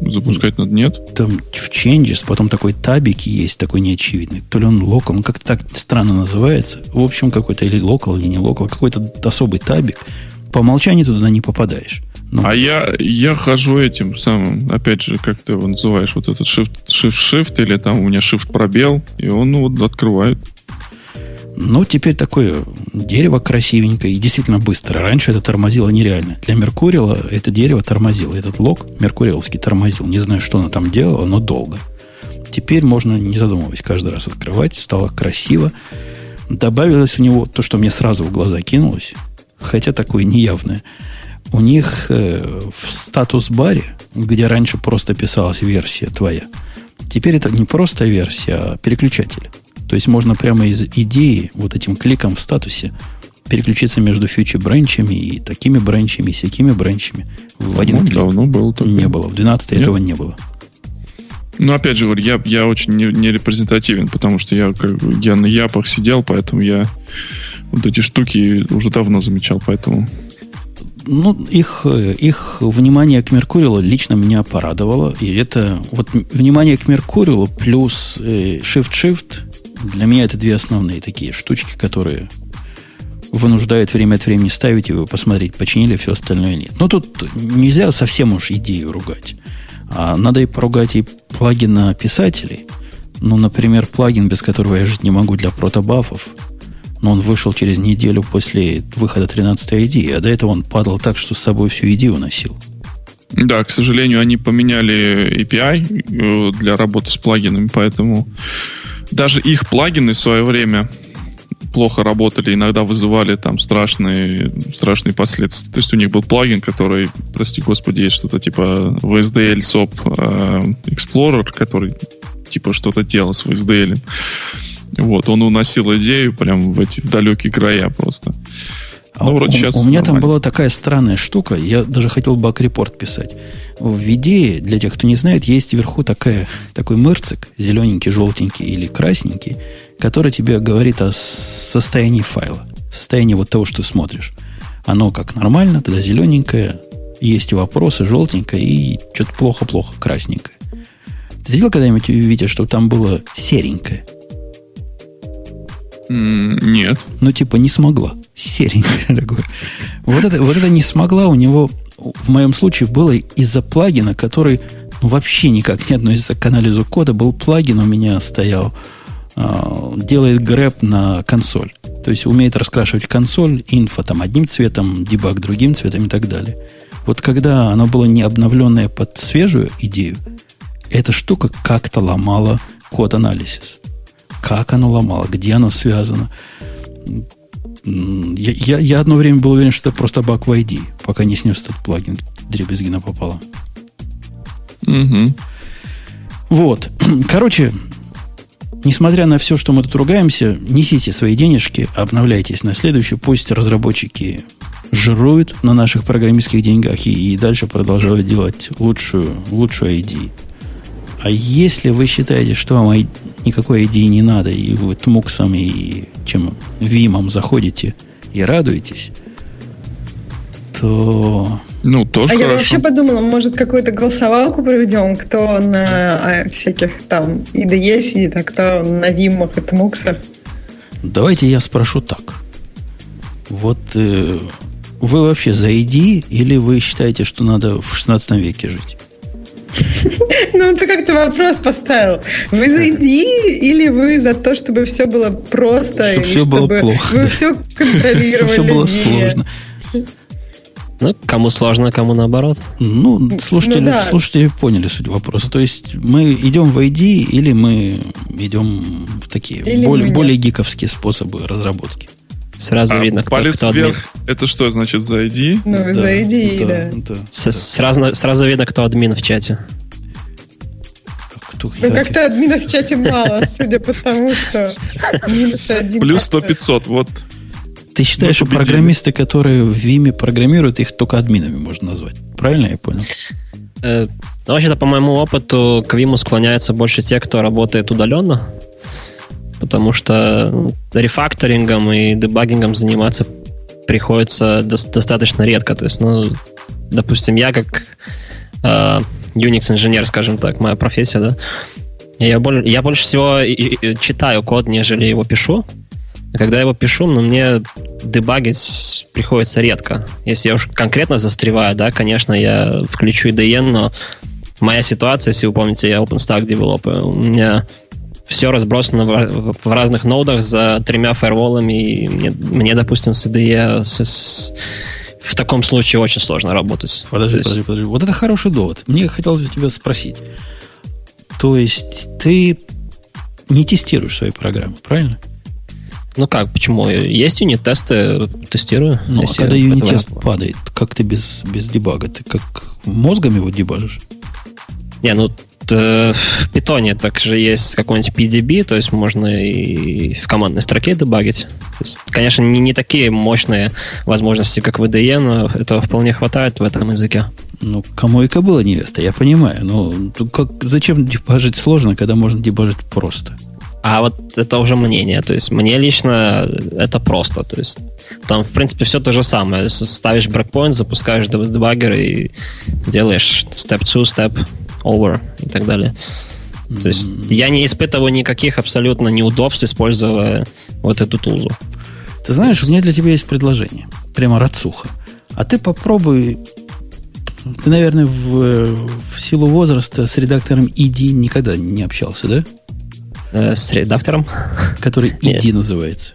запускать надо, нет? Там в Changes, потом такой табик есть, такой неочевидный. То ли он local, он как-то так странно называется. В общем, какой-то или local, или не local, какой-то особый табик. По умолчанию туда не попадаешь. Ну, а я, я хожу этим самым, опять же, как ты его называешь, вот этот shift, shift, shift, или там у меня shift пробел, и он ну, вот открывает. Ну, теперь такое дерево красивенькое и действительно быстро. Раньше это тормозило нереально. Для Меркурила это дерево тормозило. Этот лог меркуриалский тормозил. Не знаю, что оно там делало, но долго. Теперь можно, не задумываясь, каждый раз открывать. Стало красиво. Добавилось у него то, что мне сразу в глаза кинулось, хотя такое неявное. У них э, в статус-баре, где раньше просто писалась версия твоя, теперь это не просто версия, а переключатель. То есть можно прямо из идеи вот этим кликом в статусе переключиться между фьючер бранчами и такими бранчами, и всякими бранчами в один ну, клик. Давно было такое. Не было. В 12 этого не было. Ну, опять же говорю, я, я очень не, не репрезентативен, потому что я, как, я на япах сидел, поэтому я вот эти штуки уже давно замечал, поэтому... Ну, их, их внимание к Меркурилу лично меня порадовало. И это вот внимание к Меркурилу плюс э, Shift-Shift для меня это две основные такие штучки, которые вынуждают время от времени ставить его, посмотреть, починили все остальное нет. Но тут нельзя совсем уж идею ругать. А надо и поругать и плагина писателей. Ну, например, плагин, без которого я жить не могу для протобафов. Но он вышел через неделю после выхода 13 ID, а до этого он падал так, что с собой всю идею уносил. Да, к сожалению, они поменяли API э, для работы с плагинами, поэтому даже их плагины в свое время плохо работали, иногда вызывали там страшные, страшные последствия. То есть у них был плагин, который, прости господи, есть что-то типа VSDL SOAP э, Explorer, который типа что-то делал с VSDL. Вот, он уносил идею прям в эти далекие края просто. А ну, вроде у, сейчас у меня нормально. там была такая странная штука, я даже хотел баг-репорт писать. В идее, для тех, кто не знает, есть вверху такая, такой мырцик, зелененький, желтенький или красненький, который тебе говорит о состоянии файла, состоянии вот того, что ты смотришь. Оно как нормально, тогда зелененькое, есть вопросы, желтенькое и что-то плохо-плохо, красненькое. Ты видел когда-нибудь, Витя, что там было серенькое? Нет. Ну, типа, не смогла. Серенькая такое. Вот это, вот это не смогла у него, в моем случае, было из-за плагина, который ну, вообще никак не относится к анализу кода. Был плагин у меня стоял, э, делает грэп на консоль. То есть умеет раскрашивать консоль, инфо там одним цветом, дебаг другим цветом и так далее. Вот когда оно было не обновленное под свежую идею, эта штука как-то ломала код анализис. Как оно ломало, где оно связано. Я, я, я одно время был уверен, что это просто баг в ID, пока не снес этот плагин дребезги напопало. Угу. Вот. Короче, несмотря на все, что мы тут ругаемся, несите свои денежки, обновляйтесь на следующую. Пусть разработчики жируют на наших программистских деньгах и, и дальше продолжают делать лучшую, лучшую ID. А если вы считаете, что вам никакой идеи не надо, и вы тмуксом и чем вимом заходите и радуетесь, то... Ну, тоже а хорошо. я вообще подумала, может, какую-то голосовалку проведем, кто на а, всяких там IDE сидит, а кто на вимах и тмуксах. Давайте я спрошу так. Вот э, вы вообще за ID или вы считаете, что надо в 16 веке жить? Ну, ты как-то вопрос поставил. Вы за идеи или вы за то, чтобы все было просто? Чтобы все было плохо. Вы все контролировали? Все было сложно. Ну, кому сложно, кому наоборот. Ну, слушатели, ну, да. слушатели поняли суть вопроса. То есть мы идем в ID или мы идем в такие или более, более гиковские способы разработки? Сразу а видно, кто, палец кто вверх, админ. это что значит за ID? Ну, да, за ID, да. да. да. С, сразу, сразу видно, кто админ в чате. Кто, ну, как-то админов в чате мало, судя по тому, что минус один. Плюс 100-500, вот. Ты считаешь, что программисты, которые в Виме программируют, их только админами можно назвать? Правильно я понял? Э, ну, вообще-то, по моему опыту, к Виму склоняются больше те, кто работает удаленно потому что рефакторингом и дебагингом заниматься приходится до- достаточно редко. То есть, ну, допустим, я как э, Unix-инженер, скажем так, моя профессия, да, я, боль, я больше всего читаю код, нежели его пишу. И когда его пишу, ну, мне дебагить приходится редко. Если я уж конкретно застреваю, да, конечно, я включу IDN, но моя ситуация, если вы помните, я OpenStack developer, у меня все разбросано в, в разных нодах за тремя фаерволами, и мне, мне допустим, с IDE с, с, в таком случае очень сложно работать. Подожди, есть... подожди, подожди. Вот это хороший довод. Мне хотелось бы тебя спросить. То есть ты не тестируешь свои программы, правильно? Ну как, почему? Есть юнит-тесты, тестирую. Ну, а когда юнит-тест падает, как ты без, без дебага? Ты как мозгом его дебажишь? Не, ну в питоне также есть какой-нибудь PDB, то есть можно и в командной строке дебагить. То есть, конечно, не, не такие мощные возможности, как в IDE, но этого вполне хватает в этом языке. Ну, кому и кобыла невеста, я понимаю. Но как, зачем дебажить сложно, когда можно дебажить просто? А вот это уже мнение. То есть мне лично это просто. То есть там, в принципе, все то же самое. Ставишь брейкпоинт, запускаешь дебаггер и делаешь step 2, step over и так далее. Mm-hmm. То есть я не испытываю никаких абсолютно неудобств, используя вот эту тулзу. Ты знаешь, есть... у меня для тебя есть предложение. Прямо рацуха. А ты попробуй ты, наверное, в, в силу возраста с редактором ID никогда не общался, да? Э, с редактором? Который ID называется.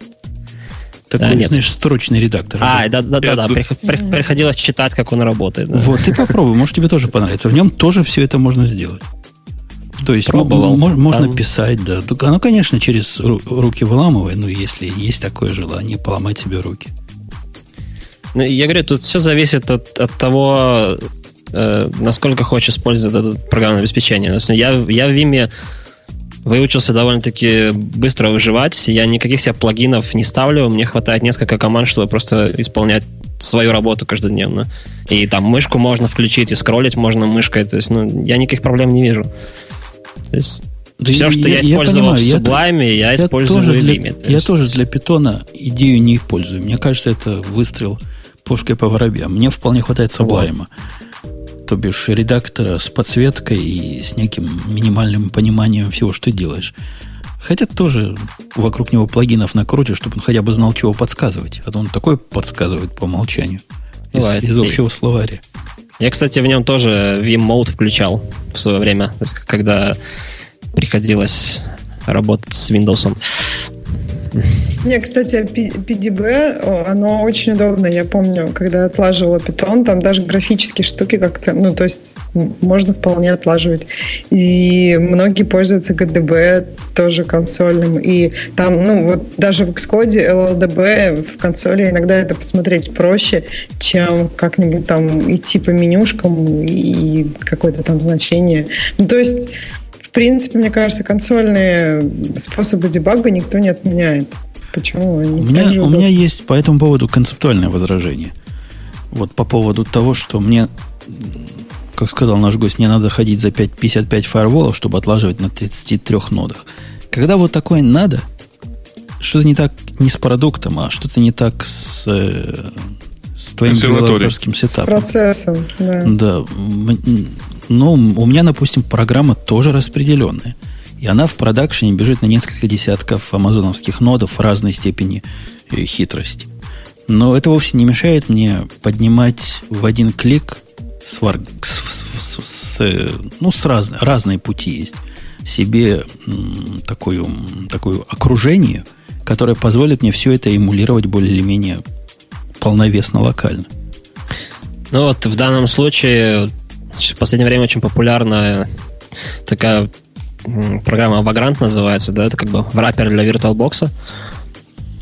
Такой, а, знаешь, строчный редактор. А, да, да, да, да. Приходилось читать, как он работает. Да. Вот, ты попробуй, может, тебе тоже понравится. В нем тоже все это можно сделать. То есть Пробовал. можно Там... писать, да. Оно, конечно, через руки выламывай, но если есть такое желание, поломать себе руки. Ну, я говорю, тут все зависит от, от того, э, насколько хочешь использовать это программное обеспечение. Я, я в Vim выучился довольно-таки быстро выживать. Я никаких себе плагинов не ставлю. Мне хватает несколько команд, чтобы просто исполнять свою работу каждодневно. И там мышку можно включить, и скроллить можно мышкой. То есть, ну, я никаких проблем не вижу. То есть, да все, что я, я использовал я в Sublime, я, я, использую тоже для, Vim. Я тоже для питона идею не использую. Мне кажется, это выстрел пушкой по воробьям. Мне вполне хватает Sublime. Вот то бишь редактора с подсветкой и с неким минимальным пониманием всего, что ты делаешь. Хотя тоже вокруг него плагинов накрутишь, чтобы он хотя бы знал, чего подсказывать. А то он такой подсказывает по умолчанию. Из, из общего словаря. Я, кстати, в нем тоже Vim Mode включал в свое время, когда приходилось работать с Windows. Не, кстати, PDB, оно очень удобно. Я помню, когда отлаживала Python, там даже графические штуки как-то, ну, то есть можно вполне отлаживать. И многие пользуются GDB тоже консольным. И там, ну, вот даже в Xcode LLDB в консоли иногда это посмотреть проще, чем как-нибудь там идти по менюшкам и какое-то там значение. Ну, то есть в принципе, мне кажется, консольные способы дебага никто не отменяет. Почему? Они у меня, у меня есть по этому поводу концептуальное возражение. Вот по поводу того, что мне, как сказал наш гость, мне надо ходить за 5, 55 фаерволов, чтобы отлаживать на 33 нодах. Когда вот такое надо, что-то не так не с продуктом, а что-то не так с, э, с твоим девелоперским сетапом. Процессом, да. Да. Ну, у меня, допустим, программа тоже распределенная. И она в продакшене бежит на несколько десятков амазоновских нодов разной степени э, хитрости. Но это вовсе не мешает мне поднимать в один клик с, вар... с, с, с, ну, с раз... разные пути есть себе такое, такое окружение, которое позволит мне все это эмулировать более или менее полновесно локально. Ну вот в данном случае в последнее время очень популярна такая программа Vagrant называется, да, это как бы враппер для VirtualBox.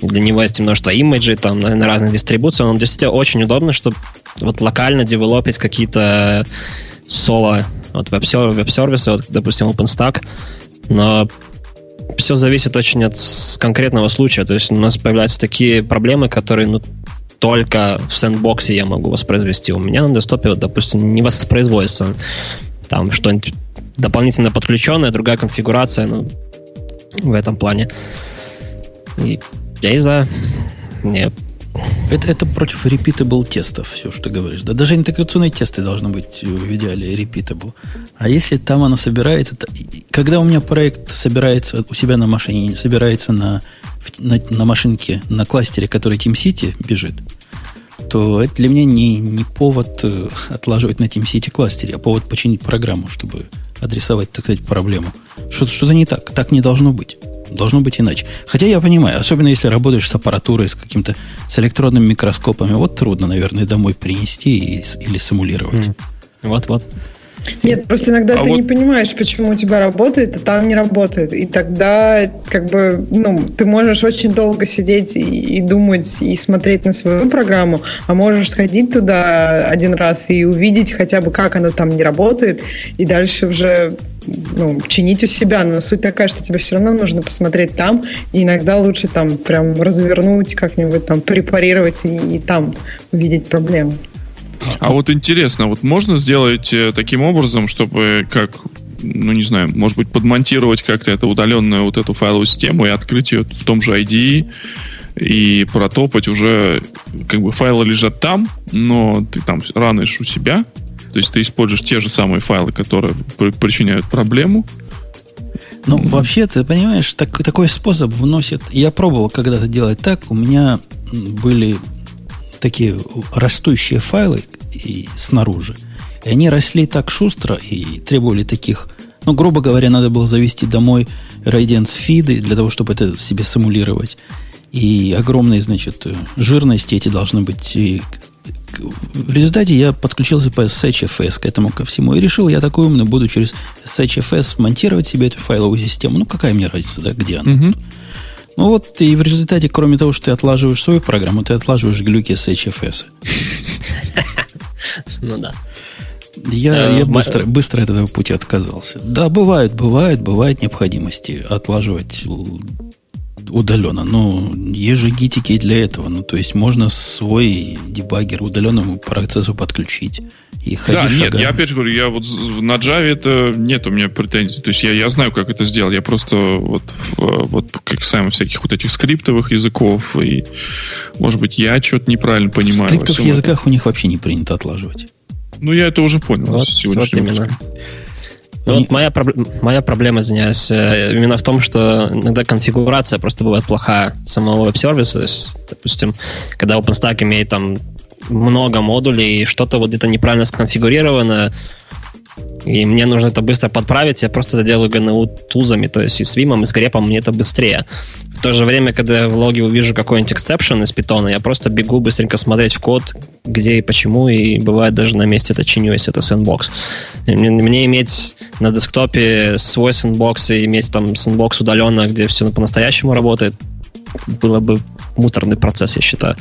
Для него есть множество имиджей, там, на, разные дистрибуции. Он действительно очень удобно, чтобы вот локально девелопить какие-то соло, вот веб-сервисы, вот, допустим, OpenStack, но все зависит очень от конкретного случая. То есть у нас появляются такие проблемы, которые ну, только в сэндбоксе я могу воспроизвести. У меня на десктопе, вот, допустим, не воспроизводится там что-нибудь дополнительно подключенное, другая конфигурация, ну, в этом плане. И я не знаю. Не. Это, это против repeatable тестов, все, что ты говоришь. Да, даже интеграционные тесты должны быть в идеале repeatable. А если там оно собирается... То, когда у меня проект собирается у себя на машине, не собирается на, на, на машинке, на кластере, который TeamCity бежит, то это для меня не, не повод э, отлаживать на TeamCity кластере, а повод починить программу, чтобы адресовать, так сказать, проблему. Что-то, что-то не так. Так не должно быть. Должно быть иначе. Хотя я понимаю, особенно если работаешь с аппаратурой, с каким-то, с электронными микроскопами, вот трудно, наверное, домой принести и, или симулировать. Вот-вот. Нет, просто иногда а ты вот... не понимаешь, почему у тебя работает, а там не работает. И тогда, как бы, ну, ты можешь очень долго сидеть и, и думать, и смотреть на свою программу, а можешь сходить туда один раз и увидеть хотя бы, как она там не работает, и дальше уже ну, чинить у себя. Но суть такая, что тебе все равно нужно посмотреть там, и иногда лучше там прям развернуть, как-нибудь там препарировать и, и там увидеть проблему. А вот интересно, вот можно сделать э, таким образом, чтобы как ну, не знаю, может быть, подмонтировать как-то это удаленную вот эту файловую систему и открыть ее в том же IDE и протопать уже, как бы файлы лежат там, но ты там ранишь у себя, то есть ты используешь те же самые файлы, которые причиняют проблему, ну, вообще, ты понимаешь, так, такой способ вносит... Я пробовал когда-то делать так. У меня были такие растущие файлы и снаружи. И они росли так шустро и требовали таких... Ну, грубо говоря, надо было завести домой Radiance фиды для того, чтобы это себе симулировать. И огромные, значит, жирности эти должны быть. И в результате я подключился по SHFS к этому ко всему и решил, я такой умный буду через SHFS монтировать себе эту файловую систему. Ну, какая мне разница, да, где она? Uh-huh. Ну вот, и в результате, кроме того, что ты отлаживаешь свою программу, ты отлаживаешь глюки с HFS. Ну да. Я, я э, быстро, быстро от этого пути отказался. Да, бывают, бывают, бывают необходимости отлаживать удаленно. Но есть же гитики для этого. Ну, то есть можно свой дебаггер удаленному процессу подключить. И ходить да, нет, я опять же говорю, я вот на Java это нет у меня претензий. То есть я, я знаю, как это сделать. Я просто вот, вот как сам всяких вот этих скриптовых языков и, может быть, я что-то неправильно понимаю. В скриптовых языках этом. у них вообще не принято отлаживать. Ну, я это уже понял вот, сегодняшнего вот ну, вот моя, моя проблема, извиняюсь, э, именно в том, что иногда конфигурация просто бывает плохая самого веб-сервиса. Допустим, когда OpenStack имеет там много модулей, и что-то вот где-то неправильно сконфигурировано, и мне нужно это быстро подправить, я просто это делаю GNU тузами, то есть и с Vim, и с грепом мне это быстрее. В то же время, когда я в логе увижу какой-нибудь exception из питона, я просто бегу быстренько смотреть в код, где и почему, и бывает даже на месте это чиню, если это sandbox. Мне, мне иметь на десктопе свой sandbox и иметь там sandbox удаленно, где все по-настоящему работает, было бы муторный процесс, я считаю.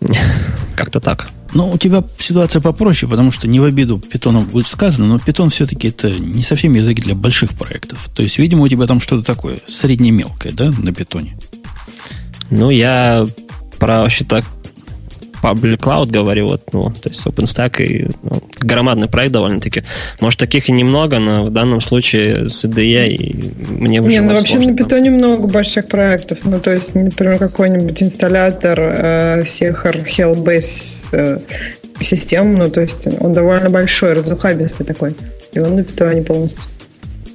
Как-то так. Ну, у тебя ситуация попроще, потому что не в обиду питону будет сказано, но питон все-таки это не совсем язык для больших проектов. То есть, видимо, у тебя там что-то такое средне-мелкое, да, на питоне? Ну, я про вообще так Public Cloud говорю, вот, ну, то есть OpenStack и ну, громадный проект довольно-таки. Может, таких и немного, но в данном случае с IDE и мне Не, ну вообще сложно. на питоне много больших проектов. Ну, то есть, например, какой-нибудь инсталлятор э, всех Hellbase э, систем, ну, то есть он довольно большой, разухабистый такой. И он на питоне полностью.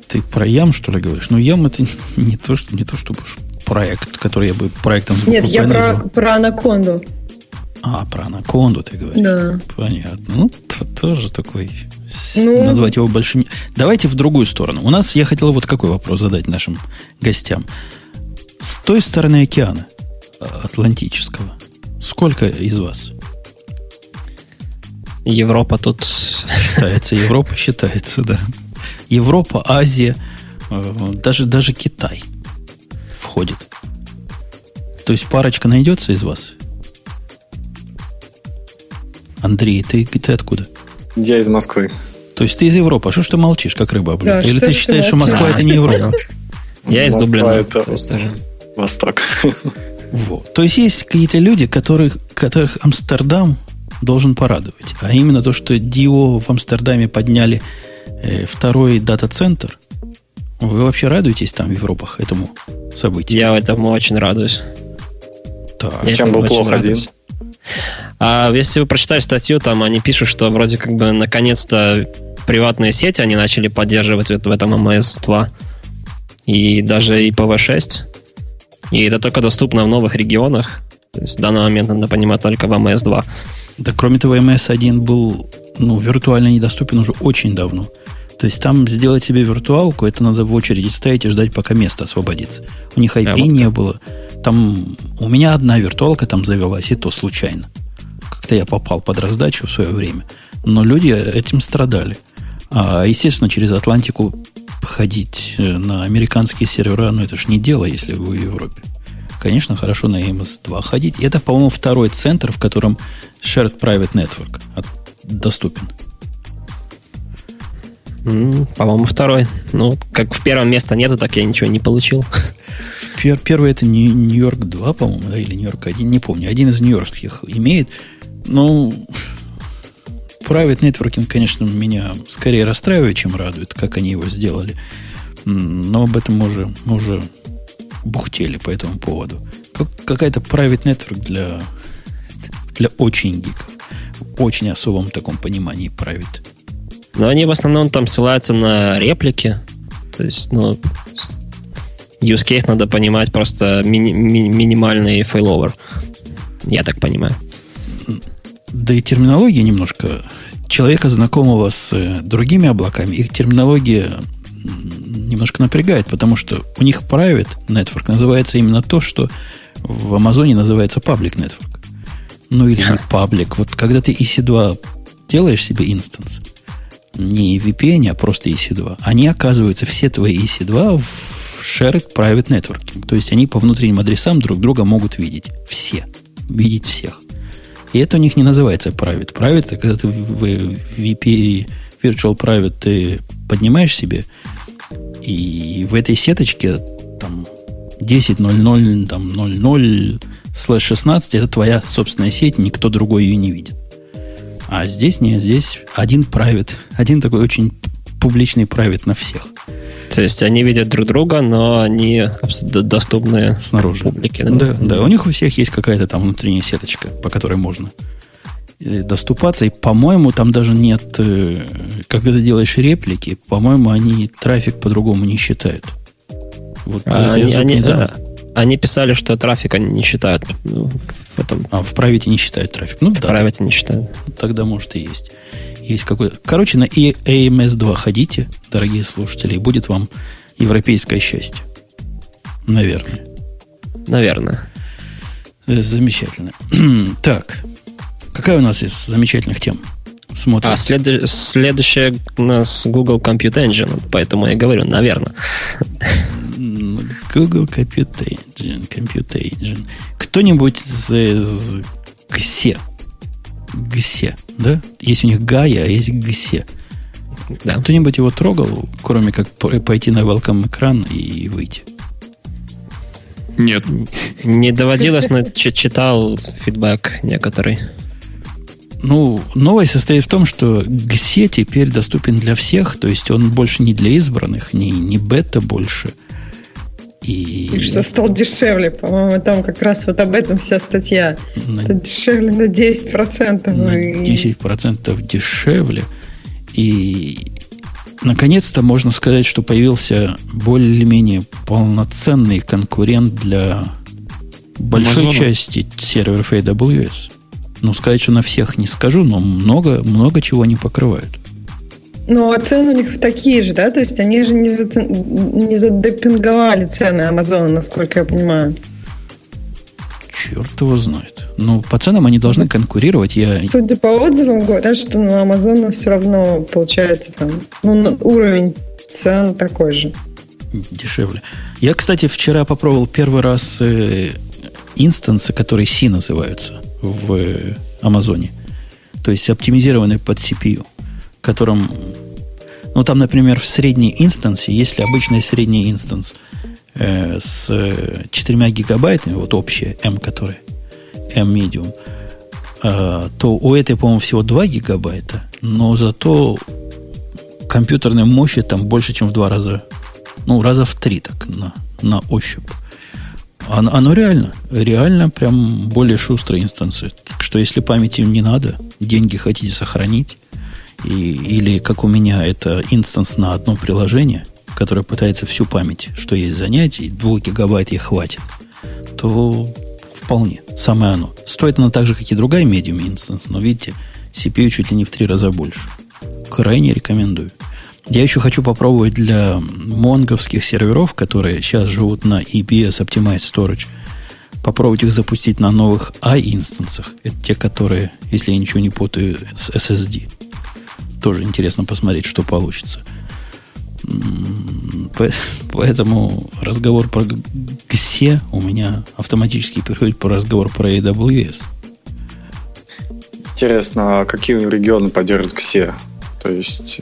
Ты про ям, что ли, говоришь? Ну, ям это не то, что, не то чтобы проект, который я бы проектом Нет, я про, про анаконду. А, про анаконду ты говоришь. Да. Понятно. Ну, тоже такой... Ну... Назвать его большим... Давайте в другую сторону. У нас, я хотел вот какой вопрос задать нашим гостям. С той стороны океана, а, Атлантического, сколько из вас? Европа тут... Считается, Европа считается, да. Европа, Азия, э, даже, даже Китай входит. То есть парочка найдется из вас? Андрей, ты, ты откуда? Я из Москвы. То есть ты из Европы. А что ж ты молчишь, как рыба, блин? Да, Или ты считаешь, что Москва это не Европа? Я из Дублина. это Восток. Вот. То есть есть какие-то люди, которых, которых Амстердам должен порадовать. А именно то, что Дио в Амстердаме подняли э, второй дата-центр. Вы вообще радуетесь там в Европах этому событию? Я этому очень радуюсь. Так. Чем был плох один? А если вы прочитали статью, там они пишут, что вроде как бы наконец-то приватные сети они начали поддерживать в этом МС-2 и даже IPv6. И это только доступно в новых регионах. То есть в данный момент надо понимать только в МС-2. Да, кроме того, МС-1 был ну, виртуально недоступен уже очень давно. То есть там сделать себе виртуалку, это надо в очереди стоять и ждать, пока место освободится. У них IP а вот не было. Там у меня одна виртуалка там завелась, и то случайно. Как-то я попал под раздачу в свое время. Но люди этим страдали. А, естественно, через Атлантику ходить э, на американские сервера, ну это ж не дело, если вы в Европе. Конечно, хорошо на MS2 ходить. Это, по-моему, второй центр, в котором Shared Private Network доступен. По-моему, второй. Ну, как в первом места нету, так я ничего не получил. Пер, первый это Нью-Йорк 2, по-моему, да, или Нью-Йорк 1, не помню. Один из нью-йоркских имеет. Ну, private networking, конечно, меня скорее расстраивает, чем радует, как они его сделали. Но об этом мы уже, мы уже бухтели по этому поводу. Как, какая-то private network для, для очень гиков. очень особом таком понимании private. Но они в основном там ссылаются на реплики. То есть, ну, use case надо понимать просто ми- ми- минимальный failover. Я так понимаю. Да и терминология немножко человека, знакомого с э, другими облаками, их терминология немножко напрягает, потому что у них private network называется именно то, что в Амазоне называется public network. Ну или не public. Вот когда ты EC2 делаешь себе инстанс, не VPN, а просто EC2, они оказываются, все твои EC2 в shared private networking. То есть они по внутренним адресам друг друга могут видеть. Все. Видеть всех. И это у них не называется private. Private это когда ты в VP, Virtual Private ты поднимаешь себе, и в этой сеточке там 10.00, там 00, слэш 16 это твоя собственная сеть, никто другой ее не видит. А здесь нет, здесь один private, один такой очень публичный private на всех. То есть они видят друг друга, но они доступны снаружи. Публике. Да, да, да. У них у всех есть какая-то там внутренняя сеточка, по которой можно э, доступаться. И, по-моему, там даже нет, э, когда ты делаешь реплики, по-моему, они трафик по-другому не считают. Вот а, они, они, да, они писали, что трафик они не считают. Этом. А в правите не считают трафик. Ну, в да, правите не считают. Тогда, может, и есть есть какой-то... Короче, на AMS2 ходите, дорогие слушатели, и будет вам европейское счастье. Наверное. Наверное. Э, замечательно. так, какая у нас из замечательных тем? Смотрим. А след... следующая у нас Google Compute Engine, поэтому я говорю, наверное. Google Compute Engine, Compute Engine. Кто-нибудь из, из ГСЕ ГСЕ, да? Есть у них Гая, а есть ГСЕ. Да. Кто-нибудь его трогал, кроме как пойти на welcome экран и выйти? Нет. Не доводилось, но читал фидбэк некоторый. Ну, новость состоит в том, что ГСЕ теперь доступен для всех, то есть он больше не для избранных, не, не бета больше, и... и что стал дешевле, по-моему, там как раз вот об этом вся статья. На... Это дешевле на 10%. На и... 10% дешевле. И наконец-то можно сказать, что появился более-менее полноценный конкурент для большой Amazon. части серверов AWS. Ну, сказать, что на всех не скажу, но много, много чего не покрывают. Ну, а цены у них такие же, да? То есть они же не, за, не задепинговали цены Амазона, насколько я понимаю. Черт его знает. Ну, по ценам они должны конкурировать. Я... Судя по отзывам, говорят, что на Амазона все равно получается там, ну, уровень цен такой же. Дешевле. Я, кстати, вчера попробовал первый раз э, инстансы, которые C называются в э, Амазоне. То есть оптимизированные под CPU, которым... Ну, там, например, в средней инстансе, если обычный средний инстанс э, с 4 гигабайтами, вот общая M, которая M Medium, э, то у этой, по-моему, всего 2 гигабайта, но зато компьютерной мощи там больше, чем в два раза. Ну, раза в три так на, на ощупь. Оно, оно реально, реально прям более шустрая инстанция. Так что если памяти не надо, деньги хотите сохранить, и, или как у меня, это инстанс на одно приложение, которое пытается всю память, что есть занятий, 2 гигабайт ей хватит, то вполне, самое оно. Стоит оно так же, как и другая медиум инстанс, но видите, CPU чуть ли не в три раза больше. Крайне рекомендую. Я еще хочу попробовать для монговских серверов, которые сейчас живут на EBS Optimized Storage, попробовать их запустить на новых i-инстансах. Это те, которые, если я ничего не путаю, с SSD. Тоже интересно посмотреть, что получится. Поэтому разговор про GSE у меня автоматически переходит по разговор про AWS. Интересно, а какие регионы поддерживают GSE? То есть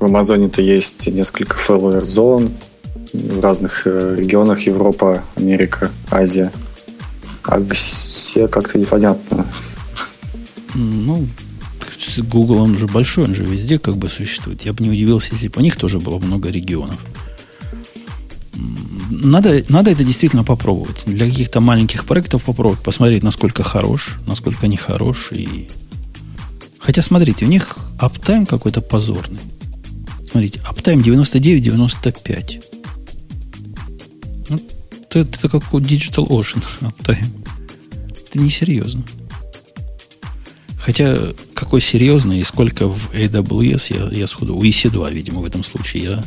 в Амазоне-то есть несколько failover зон в разных э, регионах Европа, Америка, Азия. А все как-то непонятно. Ну, Google, он же большой, он же везде как бы существует. Я бы не удивился, если бы у них тоже было много регионов. Надо, надо это действительно попробовать. Для каких-то маленьких проектов попробовать, посмотреть, насколько хорош, насколько не хорош. И... Хотя, смотрите, у них uptime какой-то позорный. Смотрите, uptime 99-95. Ну, это, это как у Digital Ocean uptime. Это несерьезно. Хотя, какой серьезный и сколько в AWS, я, я сходу... У EC2, видимо, в этом случае я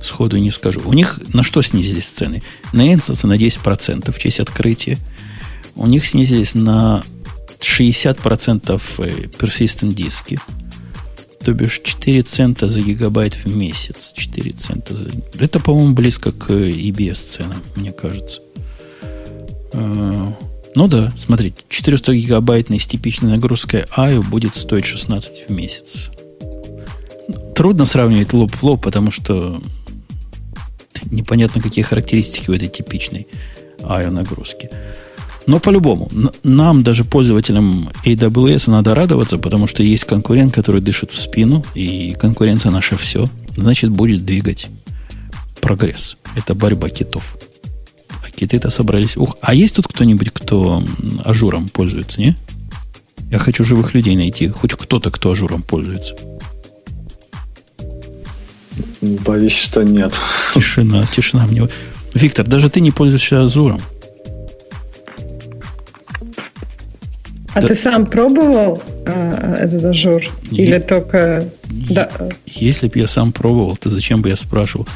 сходу не скажу. У них на что снизились цены? На Instance на 10% в честь открытия. У них снизились на 60% э, persistent диски то бишь 4 цента за гигабайт в месяц. 4 цента за... Это, по-моему, близко к EBS ценам, мне кажется. Ну да, смотрите, 400 гигабайтной с типичной нагрузкой IO будет стоить 16 в месяц. Трудно сравнивать лоб в лоб, потому что непонятно, какие характеристики у этой типичной IO нагрузки. Но по-любому, нам, даже пользователям AWS, надо радоваться, потому что есть конкурент, который дышит в спину, и конкуренция наша все. Значит, будет двигать прогресс. Это борьба китов. А киты-то собрались... Ух, а есть тут кто-нибудь, кто Azure ом пользуется, не? Я хочу живых людей найти. Хоть кто-то, кто Azure ом пользуется. Боюсь, что нет. Тишина, тишина мне. Виктор, даже ты не пользуешься Azure ом. А да. ты сам пробовал а, этот Azure? Или только... Е- да. Если бы я сам пробовал, то зачем бы я спрашивал?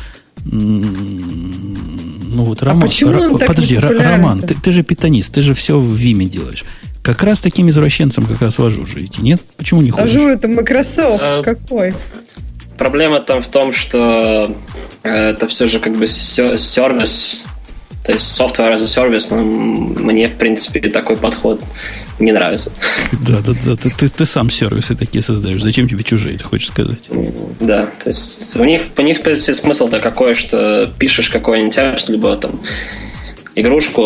Ну вот, а Роман, почему он подожди, Роман, ты, ты же питонист, ты же все в Vim е делаешь. Как раз таким извращенцем как раз в Azure живете, нет? Почему не ходишь? Azure это Microsoft, а, какой? Проблема там в том, что э, это все же как бы сервис, то есть software as a service, но мне, в принципе, такой подход не нравится. Да, да, да. Ты, ты, ты сам сервисы такие создаешь. Зачем тебе чужие, ты хочешь сказать? Да, то есть у них, у них смысл-то какой, что пишешь какой-нибудь apps, либо там игрушку,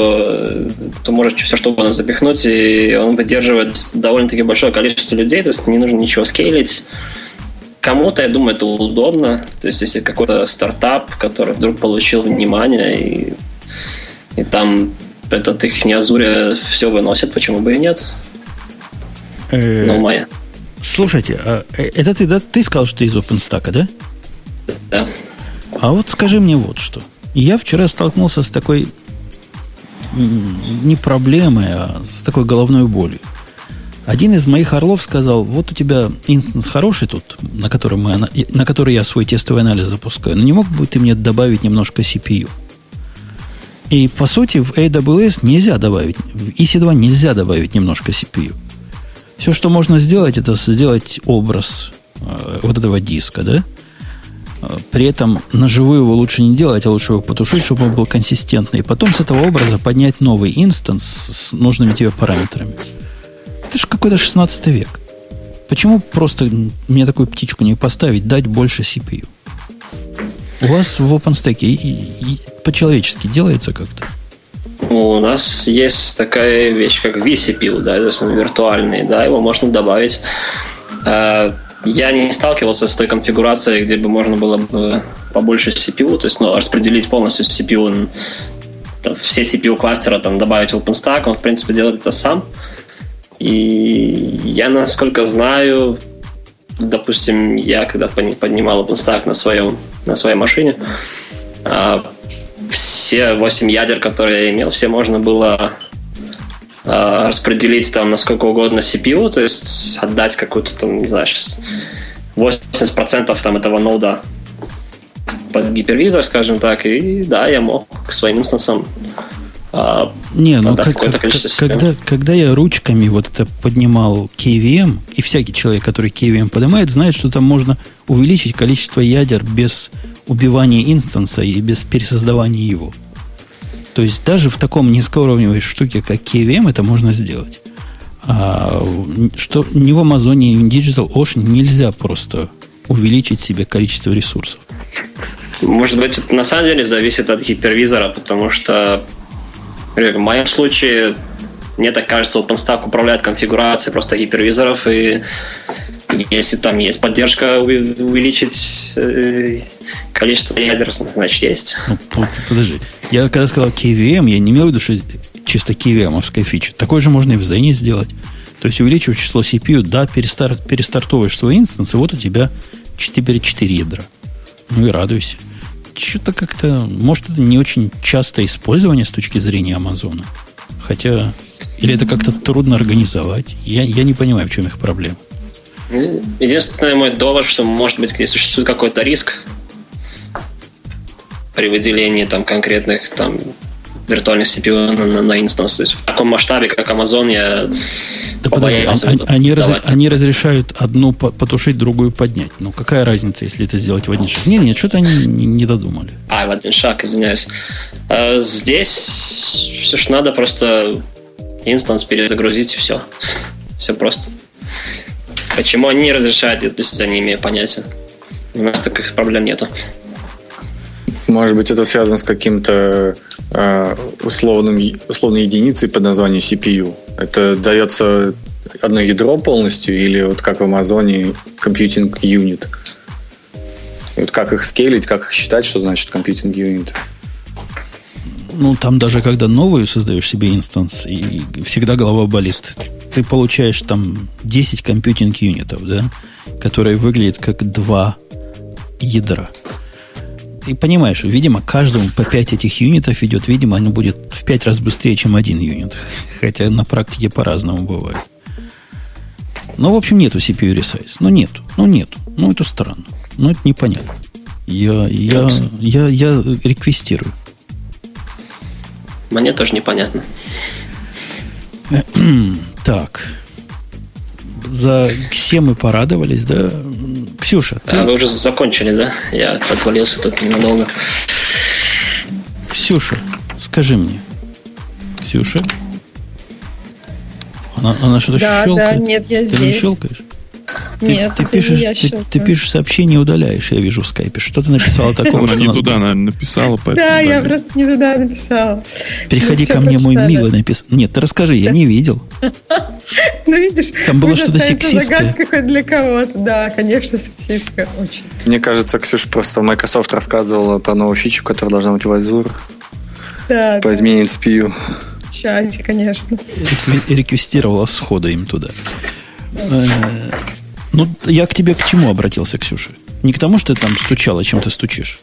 то можешь все что угодно запихнуть, и он выдерживает довольно-таки большое количество людей, то есть не нужно ничего скейлить. Кому-то, я думаю, это удобно. То есть, если какой-то стартап, который вдруг получил внимание, и, и там этот их не Азуре все выносит, почему бы и нет? Ну, моя. Слушайте, а, э, это ты, да, ты сказал, что ты из OpenStack, да? Да. А вот скажи мне вот что. Я вчера столкнулся с такой не проблемой, а с такой головной болью. Один из моих орлов сказал, вот у тебя инстанс хороший тут, на котором мы, на который я свой тестовый анализ запускаю, но не мог бы ты мне добавить немножко CPU? И, по сути, в AWS нельзя добавить, в EC2 нельзя добавить немножко CPU. Все, что можно сделать, это сделать образ э, вот этого диска, да? Э, при этом на живую его лучше не делать, а лучше его потушить, чтобы он был консистентный. И потом с этого образа поднять новый инстанс с нужными тебе параметрами. Это же какой-то 16 век. Почему просто мне такую птичку не поставить, дать больше CPU? У вас в OpenStack и, и, и по-человечески делается как-то? У нас есть такая вещь, как vCPU, да, то есть он виртуальный, да, его можно добавить. Э, я не сталкивался с той конфигурацией, где бы можно было бы побольше CPU, то есть ну, распределить полностью CPU, все CPU кластера там добавить в OpenStack, он в принципе делает это сам. И я, насколько знаю, допустим, я когда поднимал OpenStack на, своем, на своей машине, а, все 8 ядер, которые я имел, все можно было а, распределить там на сколько угодно CPU, то есть отдать какую-то там, не знаю, 80% там этого нода под гипервизор, скажем так, и да, я мог к своим инстансам а, не, ну как, как, когда, когда я ручками вот это поднимал KVM, и всякий человек, который KVM поднимает, знает, что там можно увеличить количество ядер без убивания инстанса и без пересоздавания его. То есть даже в таком низкоуровневой штуке, как KVM, это можно сделать. А что ни в Амазоне, ни в Digital Ocean нельзя просто увеличить себе количество ресурсов. Может быть, это на самом деле зависит от гипервизора, потому что в моем случае, мне так кажется, OpenStack управляет конфигурацией просто гипервизоров, и если там есть поддержка увеличить э, количество ядер, значит есть. Ну, подожди. Я когда сказал KVM, я не имел в виду, что чисто KVM-овская фича. Такое же можно и в Zen сделать. То есть увеличивать число CPU, да, перестарт, перестартовываешь свой инстанс, и вот у тебя теперь 4 ядра. Ну и радуйся что-то как-то... Может, это не очень частое использование с точки зрения Амазона. Хотя... Или это как-то трудно организовать. Я, я не понимаю, в чем их проблема. Единственный мой довод, что, может быть, существует какой-то риск при выделении там конкретных там виртуальных CPU на, на, на инстанс. То есть в таком масштабе, как Amazon, я да подожди, они, они, раз, они разрешают одну потушить, другую поднять. Ну, какая разница, если это сделать в один шаг? Нет, нет, что-то они не, не додумали. А, в один шаг, извиняюсь. А, здесь все, что надо, просто инстанс перезагрузить, и все. Все просто. Почему они не разрешают, если я не имею понятия. У нас таких проблем нету. Может быть, это связано с каким-то э, условным, условной единицей под названием CPU. Это дается одно ядро полностью или вот как в Амазоне Computing Unit? И вот как их скейлить, как их считать, что значит Computing Unit? Ну, там даже когда новую создаешь себе инстанс, и всегда голова болит. Ты получаешь там 10 компьютинг юнитов, да, которые выглядят как два ядра и понимаешь, видимо, каждому по 5 этих юнитов идет, видимо, оно будет в 5 раз быстрее, чем один юнит. Хотя на практике по-разному бывает. Ну, в общем, нету CPU resize. Ну, нету. Ну, нету. Ну, это странно. Ну, это непонятно. Я, я, я, я реквестирую. Мне тоже непонятно. Так за все мы порадовались, да? Ксюша, ты... А, вы уже закончили, да? Я отвалился тут ненадолго. Ксюша, скажи мне. Ксюша? Она, она что-то да, щелкает? Да, нет, я ты здесь. Ты не щелкаешь? Ты, Нет, ты, пишешь, ты, ты пишешь сообщение удаляешь, я вижу в скайпе. Что ты написала такого, Она не туда, наверное, написала. Да, я просто не туда написала. Переходи ко мне, мой милый написал. Нет, ты расскажи, я не видел. Ну, видишь, там было что-то сексистское. загадка для кого-то. Да, конечно, сексистское очень. Мне кажется, Ксюша просто Microsoft рассказывала про новую фичу, которая должна быть в Azure. Да. По изменению CPU. В чате, конечно. Реквестировала схода им туда. Ну, я к тебе к чему обратился, Ксюша? Не к тому, что ты там стучала, чем ты стучишь.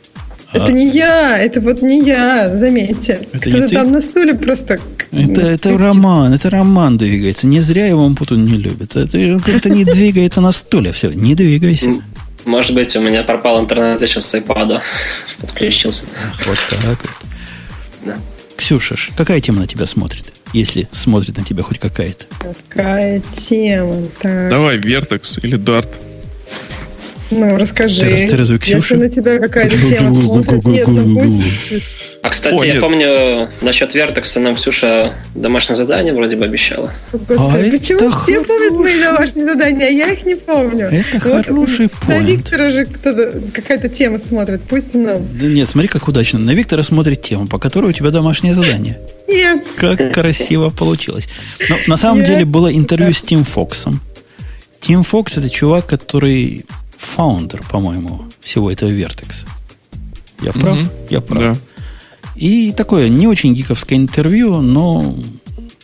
Это а... не я, это вот не я, заметьте. Это Кто-то там на стуле просто Это, это роман, это роман двигается. Не зря его Путун не любит. Это как-то не двигается на стуле. Все, не двигайся. Может быть, у меня пропал интернет, я сейчас с iPad подключился. Вот так вот. Да. Ксюша, какая тема на тебя смотрит? Если смотрит на тебя хоть какая-то. Какая тема? Так. Давай, Вертекс или Дарт. Ну, расскажи. Ты, ты разве Ксюша? Если на тебя какая-то тема смотрит, нет, ну пусть а, кстати, Ой, я помню, насчет Вертекса нам Ксюша домашнее задание вроде бы обещала. Господи, а почему все х... помнят мои домашние задания, а я их не помню? Это вот, хороший. На Виктора же какая-то тема смотрит, пусть нам. Да нет, смотри, как удачно. На Виктора смотрит тему, по которой у тебя домашнее задание. Нет. Как красиво получилось. Но на самом нет. деле было интервью с Тим Фоксом. Тим Фокс это чувак, который фаундер, по-моему, всего этого Вертекса. Я прав? Mm-hmm. Я прав. Да. И такое не очень гиковское интервью, но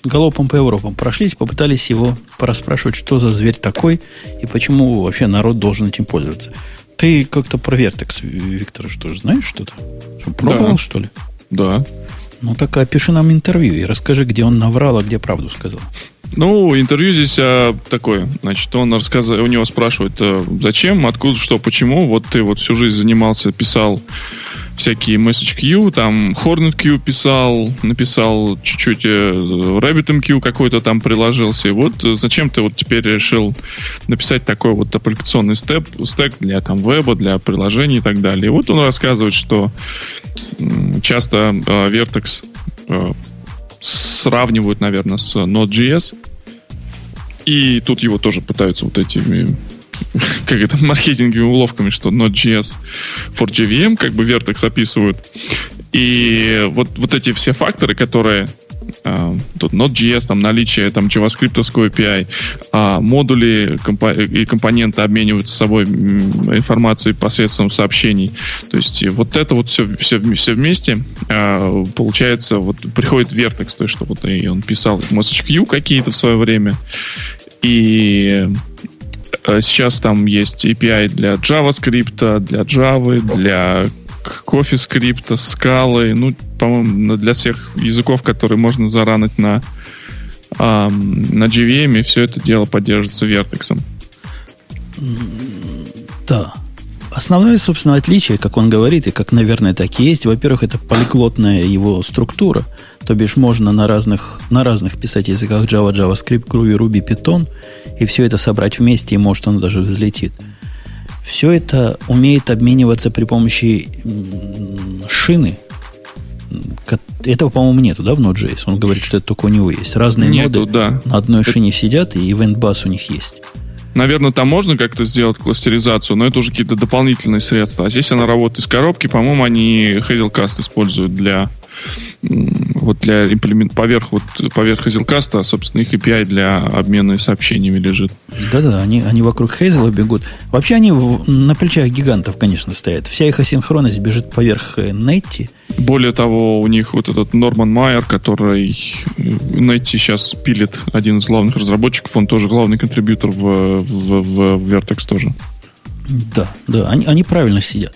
галопом по Европам прошлись, попытались его порасспрашивать, что за зверь такой и почему вообще народ должен этим пользоваться. Ты как-то про Вертекс, Виктор, что знаешь что-то? Пробовал, да. что ли? Да. Ну так опиши нам интервью и расскажи, где он наврал, а где правду сказал. Ну, интервью здесь а, такое. Значит, он рассказывает, у него спрашивают, а, зачем, откуда, что, почему. Вот ты вот всю жизнь занимался, писал всякие message queue, там Hornet Queue писал, написал чуть-чуть э, RabbitMQ какой-то там приложился. И вот зачем ты вот теперь решил написать такой вот аппликационный степ, стек для там веба, для приложений и так далее. И вот он рассказывает, что часто э, Vertex э, сравнивают, наверное, с Node.js. И тут его тоже пытаются вот этими как это, маркетинговыми уловками, что Node.js for JVM, как бы Vertex описывают. И вот, вот эти все факторы, которые Uh, тут Node.js, там наличие там JavaScript API, а модули и компоненты обмениваются собой информацией посредством сообщений. То есть вот это вот все, все, все вместе uh, получается, вот приходит Vertex, то есть что вот и он писал MessageQ какие-то в свое время, и Э, сейчас там есть API для JavaScript, для Java, для CoffeeScript, Scala, ну, по-моему, для всех языков, которые можно заранить на, эм, на JVM, и все это дело поддерживается Vertex. Да. Основное, собственно, отличие, как он говорит, и как, наверное, так и есть, во-первых, это полиглотная его структура, то бишь можно на разных, на разных писать языках Java, JavaScript, Groovy, Ruby, Python, и все это собрать вместе, и может оно даже взлетит. Все это умеет обмениваться при помощи шины. Этого, по-моему, нету, да, в Node.js? Он говорит, что это только у него есть. Разные нету, ноды да. на одной это... шине сидят, и event bus у них есть. Наверное, там можно как-то сделать кластеризацию, но это уже какие-то дополнительные средства. А здесь она работает из коробки. По-моему, они Hazelcast используют для вот для имплемент поверх вот поверх Hazelcast, собственно, их API для обмена сообщениями лежит. Да-да, они, они вокруг Hazel бегут. Вообще они в, на плечах гигантов, конечно, стоят. Вся их асинхронность бежит поверх Netty. Более того, у них вот этот Норман Майер, который Netty сейчас пилит, один из главных разработчиков, он тоже главный контрибьютор в, в, в Vertex тоже. Да, да, они, они правильно сидят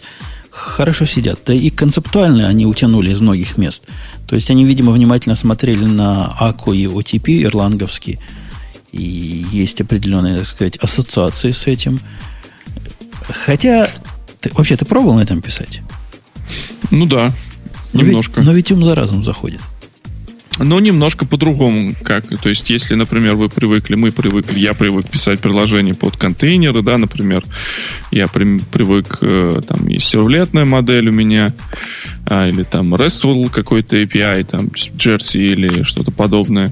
хорошо сидят. Да и концептуально они утянули из многих мест. То есть они, видимо, внимательно смотрели на АКУ и OTP ирландовские. И есть определенные, так сказать, ассоциации с этим. Хотя, ты, вообще, ты пробовал на этом писать? Ну да, немножко. Но ведь, но ведь ум за разум заходит но немножко по-другому. Как, то есть, если, например, вы привыкли, мы привыкли, я привык писать приложения под контейнеры, да, например, я при, привык, э, там, есть сервлетная модель у меня, а, или там RESTful какой-то API, там, Jersey или что-то подобное,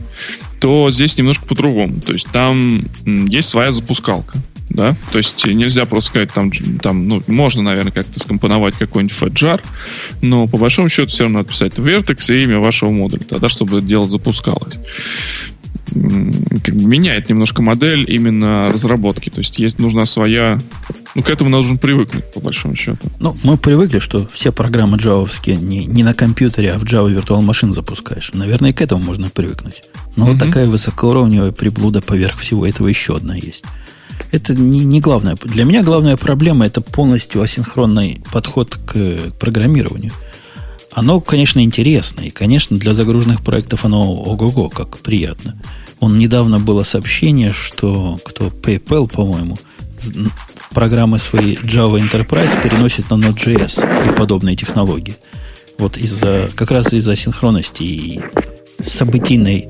то здесь немножко по-другому. То есть, там есть своя запускалка да, то есть нельзя просто сказать, там, там ну, можно, наверное, как-то скомпоновать какой-нибудь феджар, но по большому счету все равно надо писать Vertex и имя вашего модуля, тогда, чтобы это дело запускалось. Как бы меняет немножко модель именно разработки, то есть есть нужна своя ну, к этому нужно привыкнуть, по большому счету. Ну, мы привыкли, что все программы джавовские не, не на компьютере, а в Java Virtual Machine запускаешь. Наверное, к этому можно привыкнуть. Но угу. вот такая высокоуровневая приблуда поверх всего этого еще одна есть. Это не, не главное. Для меня главная проблема это полностью асинхронный подход к программированию. Оно, конечно, интересно. И, конечно, для загруженных проектов оно ого-го, как приятно. Он недавно было сообщение, что кто PayPal, по-моему, программы свои Java Enterprise переносит на Node.js и подобные технологии. Вот из-за, как раз из-за синхронности и событийной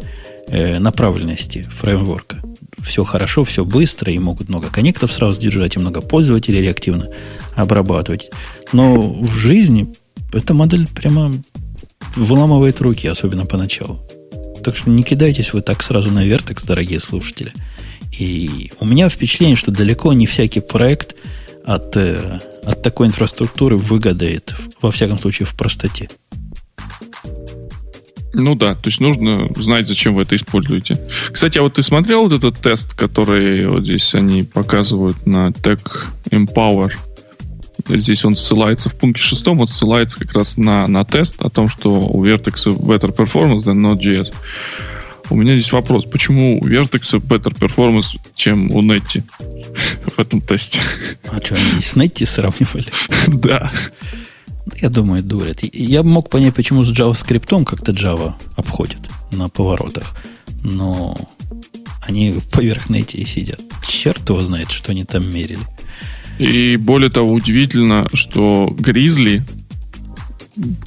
э, направленности фреймворка. Все хорошо, все быстро, и могут много коннектов сразу держать, и много пользователей реактивно обрабатывать. Но в жизни эта модель прямо выламывает руки, особенно поначалу. Так что не кидайтесь вы так сразу на Vertex, дорогие слушатели. И у меня впечатление, что далеко не всякий проект от, э, от такой инфраструктуры выгодает, во всяком случае, в простоте. Ну да, то есть нужно знать, зачем вы это используете. Кстати, а вот ты смотрел вот этот тест, который вот здесь они показывают на Tech Empower? Здесь он ссылается в пункте шестом, он ссылается как раз на, на тест о том, что у Vertex better performance than Node.js. У меня здесь вопрос, почему у Vertex better performance, чем у Netty в этом тесте? А что, они с Netty сравнивали? Да. Я думаю, дурят. Я мог понять, почему с JavaScript как-то Java обходит на поворотах. Но они поверх Netty сидят. Черт его знает, что они там мерили. И более того, удивительно, что Гризли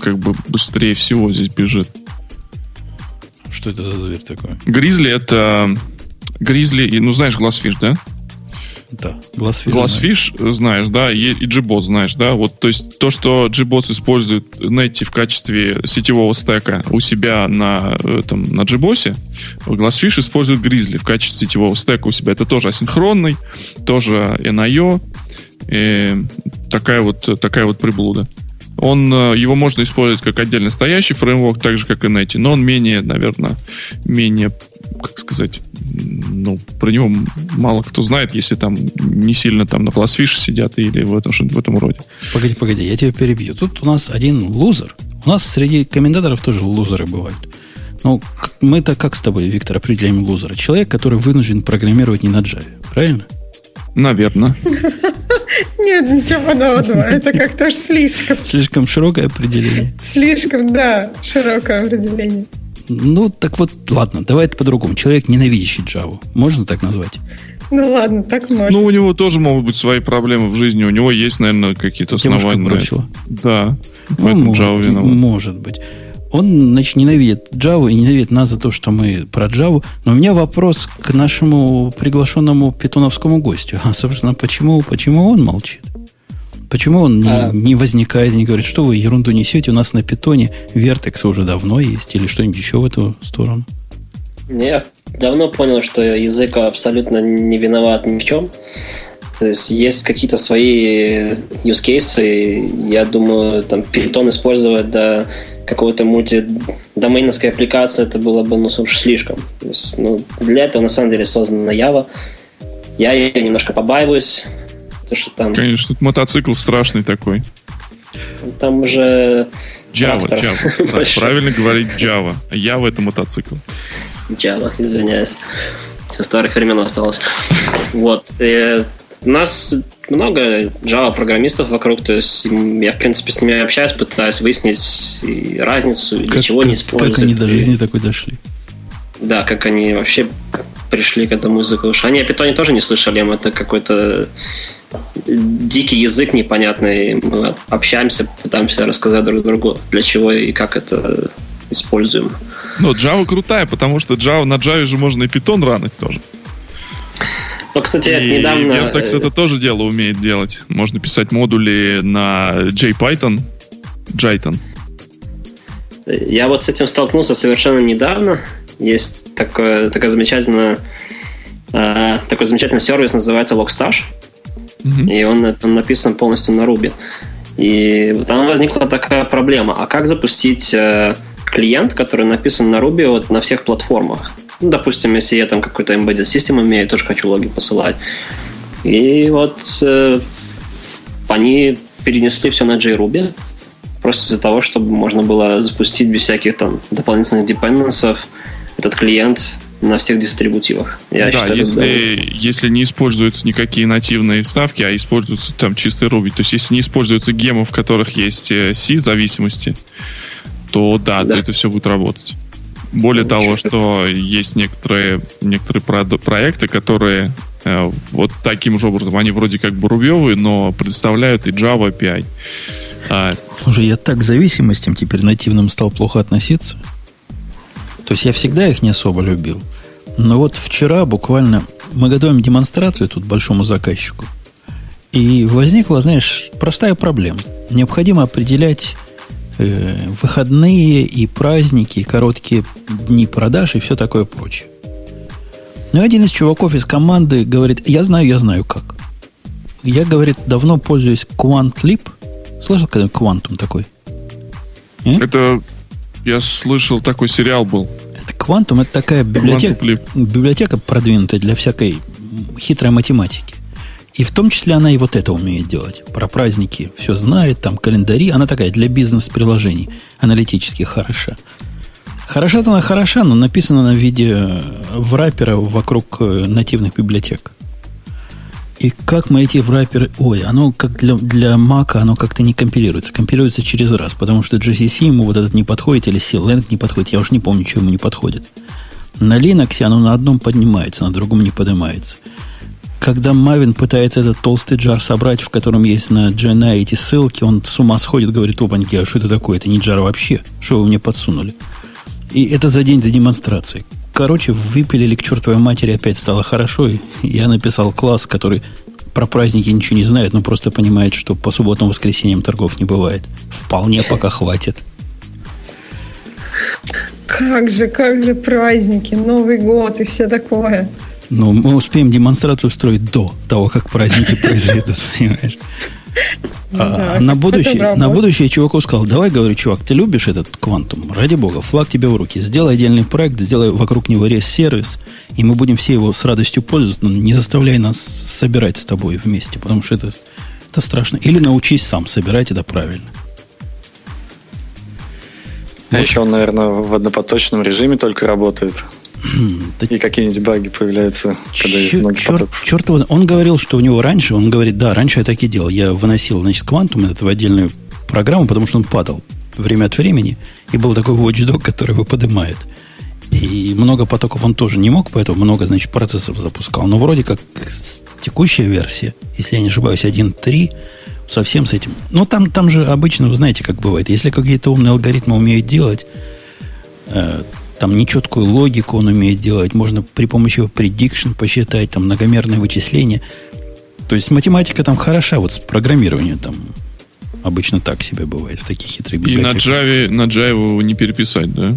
как бы быстрее всего здесь бежит. Что это за зверь такой? Гризли это... Гризли, ну знаешь Glassfish, да? Да, Glassfish. Glassfish знаешь, да, и, и Gbot знаешь, да. Вот, то есть то, что Gbot использует Netty в качестве сетевого стека у себя на, этом, на Gbot, Glassfish использует Grizzly в качестве сетевого стека у себя. Это тоже асинхронный, тоже NIO, и такая вот, такая вот приблуда. Он, э, его можно использовать как отдельно стоящий фреймворк, так же, как и Netty, но он менее, наверное, менее, как сказать, ну, про него мало кто знает, если там не сильно там на Glassfish сидят или в этом, в этом роде. Погоди, погоди, я тебя перебью. Тут у нас один лузер. У нас среди комментаторов тоже лузеры бывают. Ну, мы-то как с тобой, Виктор, определяем лузера? Человек, который вынужден программировать не на Java, правильно? Наверное. Нет, ничего подобного. Это как-то слишком. Слишком широкое определение. Слишком, да, широкое определение. Ну, так вот, ладно, давай это по-другому. Человек, ненавидящий Java. Можно так назвать? Ну ладно, так можно. Ну, у него тоже могут быть свои проблемы в жизни. У него есть, наверное, какие-то основания. Бросила. Да. Ну, может, может быть он значит, ненавидит Java и ненавидит нас за то, что мы про Java. Но у меня вопрос к нашему приглашенному питоновскому гостю. А, собственно, почему, почему он молчит? Почему он не, а... не возникает и не говорит, что вы ерунду несете, у нас на питоне вертексы уже давно есть, или что-нибудь еще в эту сторону? Я давно понял, что язык абсолютно не виноват ни в чем. То есть есть какие-то свои use cases, я думаю, там Python использовать до какой-то мультидоменовской аппликации это было бы ну, уж слишком. То есть, ну, для этого на самом деле создана Java. Я ее немножко побаиваюсь. Потому что там... Конечно, мотоцикл страшный такой. Там уже Java, Java. Да, правильно говорить Java. Java это мотоцикл. Java, извиняюсь. Старых времен осталось. Вот. И у нас много Java-программистов вокруг, то есть я, в принципе, с ними общаюсь, пытаюсь выяснить разницу, для чего как, они используют. Как они до жизни такой дошли. Да, как они вообще пришли к этому языку. Они о питоне тоже не слышали, им это какой-то дикий язык непонятный. Мы общаемся, пытаемся рассказать друг другу, для чего и как это используем. Но Java крутая, потому что Java, на Java же можно и питон ранить тоже. Ну, кстати, и недавно... Vertex э, это тоже дело умеет делать. Можно писать модули на JPython, Jython. Я вот с этим столкнулся совершенно недавно. Есть такое, такая замечательная, э, такой замечательный сервис, называется Logstash. Mm-hmm. И он, он написан полностью на Ruby. И там возникла такая проблема. А как запустить э, клиент, который написан на Ruby вот на всех платформах? Ну, допустим, если я там какой-то embedded system имею, тоже хочу логи посылать. И вот э, они перенесли все на JRuby, просто из-за того, чтобы можно было запустить без всяких там дополнительных депенденсов этот клиент на всех дистрибутивах. Я да, считаю, если, если не используются никакие нативные вставки, а используются там чистый Ruby, то есть если не используются гемы, в которых есть C-зависимости, то да, да. То это все будет работать. Более того, что есть некоторые, некоторые проекты, которые э, вот таким же образом, они вроде как бы рубевые, но предоставляют и Java API. А... Слушай, я так к зависимостям теперь нативным стал плохо относиться. То есть я всегда их не особо любил. Но вот вчера буквально мы готовим демонстрацию тут большому заказчику. И возникла, знаешь, простая проблема. Необходимо определять э, выходные и праздники, и короткие дни продаж и все такое прочее. Но один из чуваков из команды говорит, я знаю, я знаю как. Я, говорит, давно пользуюсь QuantLib. Слышал, когда Quantum такой? Э? Это я слышал, такой сериал был. Это Quantum, это такая библиотека, библиотека продвинутая для всякой хитрой математики. И в том числе она и вот это умеет делать. Про праздники все знает, там календари. Она такая для бизнес-приложений аналитически хороша. Хороша-то она хороша, но написана на виде враппера вокруг э, нативных библиотек. И как мы эти врапперы... Ой, оно как для, для Mac, оно как-то не компилируется. Компилируется через раз, потому что GCC ему вот этот не подходит, или C-Lang не подходит. Я уж не помню, что ему не подходит. На Linux оно на одном поднимается, на другом не поднимается когда Мавин пытается этот толстый джар собрать, в котором есть на GNI эти ссылки, он с ума сходит, говорит, опаньки, а что это такое? Это не джар вообще. Что вы мне подсунули? И это за день до демонстрации. Короче, выпилили к чертовой матери, опять стало хорошо. И я написал класс, который про праздники ничего не знает, но просто понимает, что по субботам воскресеньям торгов не бывает. Вполне пока хватит. Как же, как же праздники, Новый год и все такое. Но мы успеем демонстрацию устроить до того, как праздники произойдут, понимаешь? А, на, будущее, на будущее чуваку сказал, давай, говорю, чувак, ты любишь этот квантум? Ради бога, флаг тебе в руки. Сделай отдельный проект, сделай вокруг него рейс-сервис, и мы будем все его с радостью пользоваться, но не заставляй нас собирать с тобой вместе, потому что это, это страшно. Или научись сам собирать это правильно. А вот. еще он, наверное, в однопоточном режиме только работает. И какие-нибудь баги появляются, когда есть много черт, черт его, Он говорил, что у него раньше, он говорит, да, раньше я так и делал. Я выносил, значит, квантум этот в отдельную программу, потому что он падал время от времени. И был такой watchdog, который его поднимает. И много потоков он тоже не мог, поэтому много, значит, процессов запускал. Но вроде как текущая версия, если я не ошибаюсь, 1.3, совсем с этим. Ну, там, там же обычно, вы знаете, как бывает. Если какие-то умные алгоритмы умеют делать, э, там нечеткую логику он умеет делать. Можно при помощи prediction посчитать, там многомерные вычисления. То есть математика там хороша, вот с программированием там обычно так себе бывает в таких хитрых библиотеках. И на Java, на Java его не переписать, да?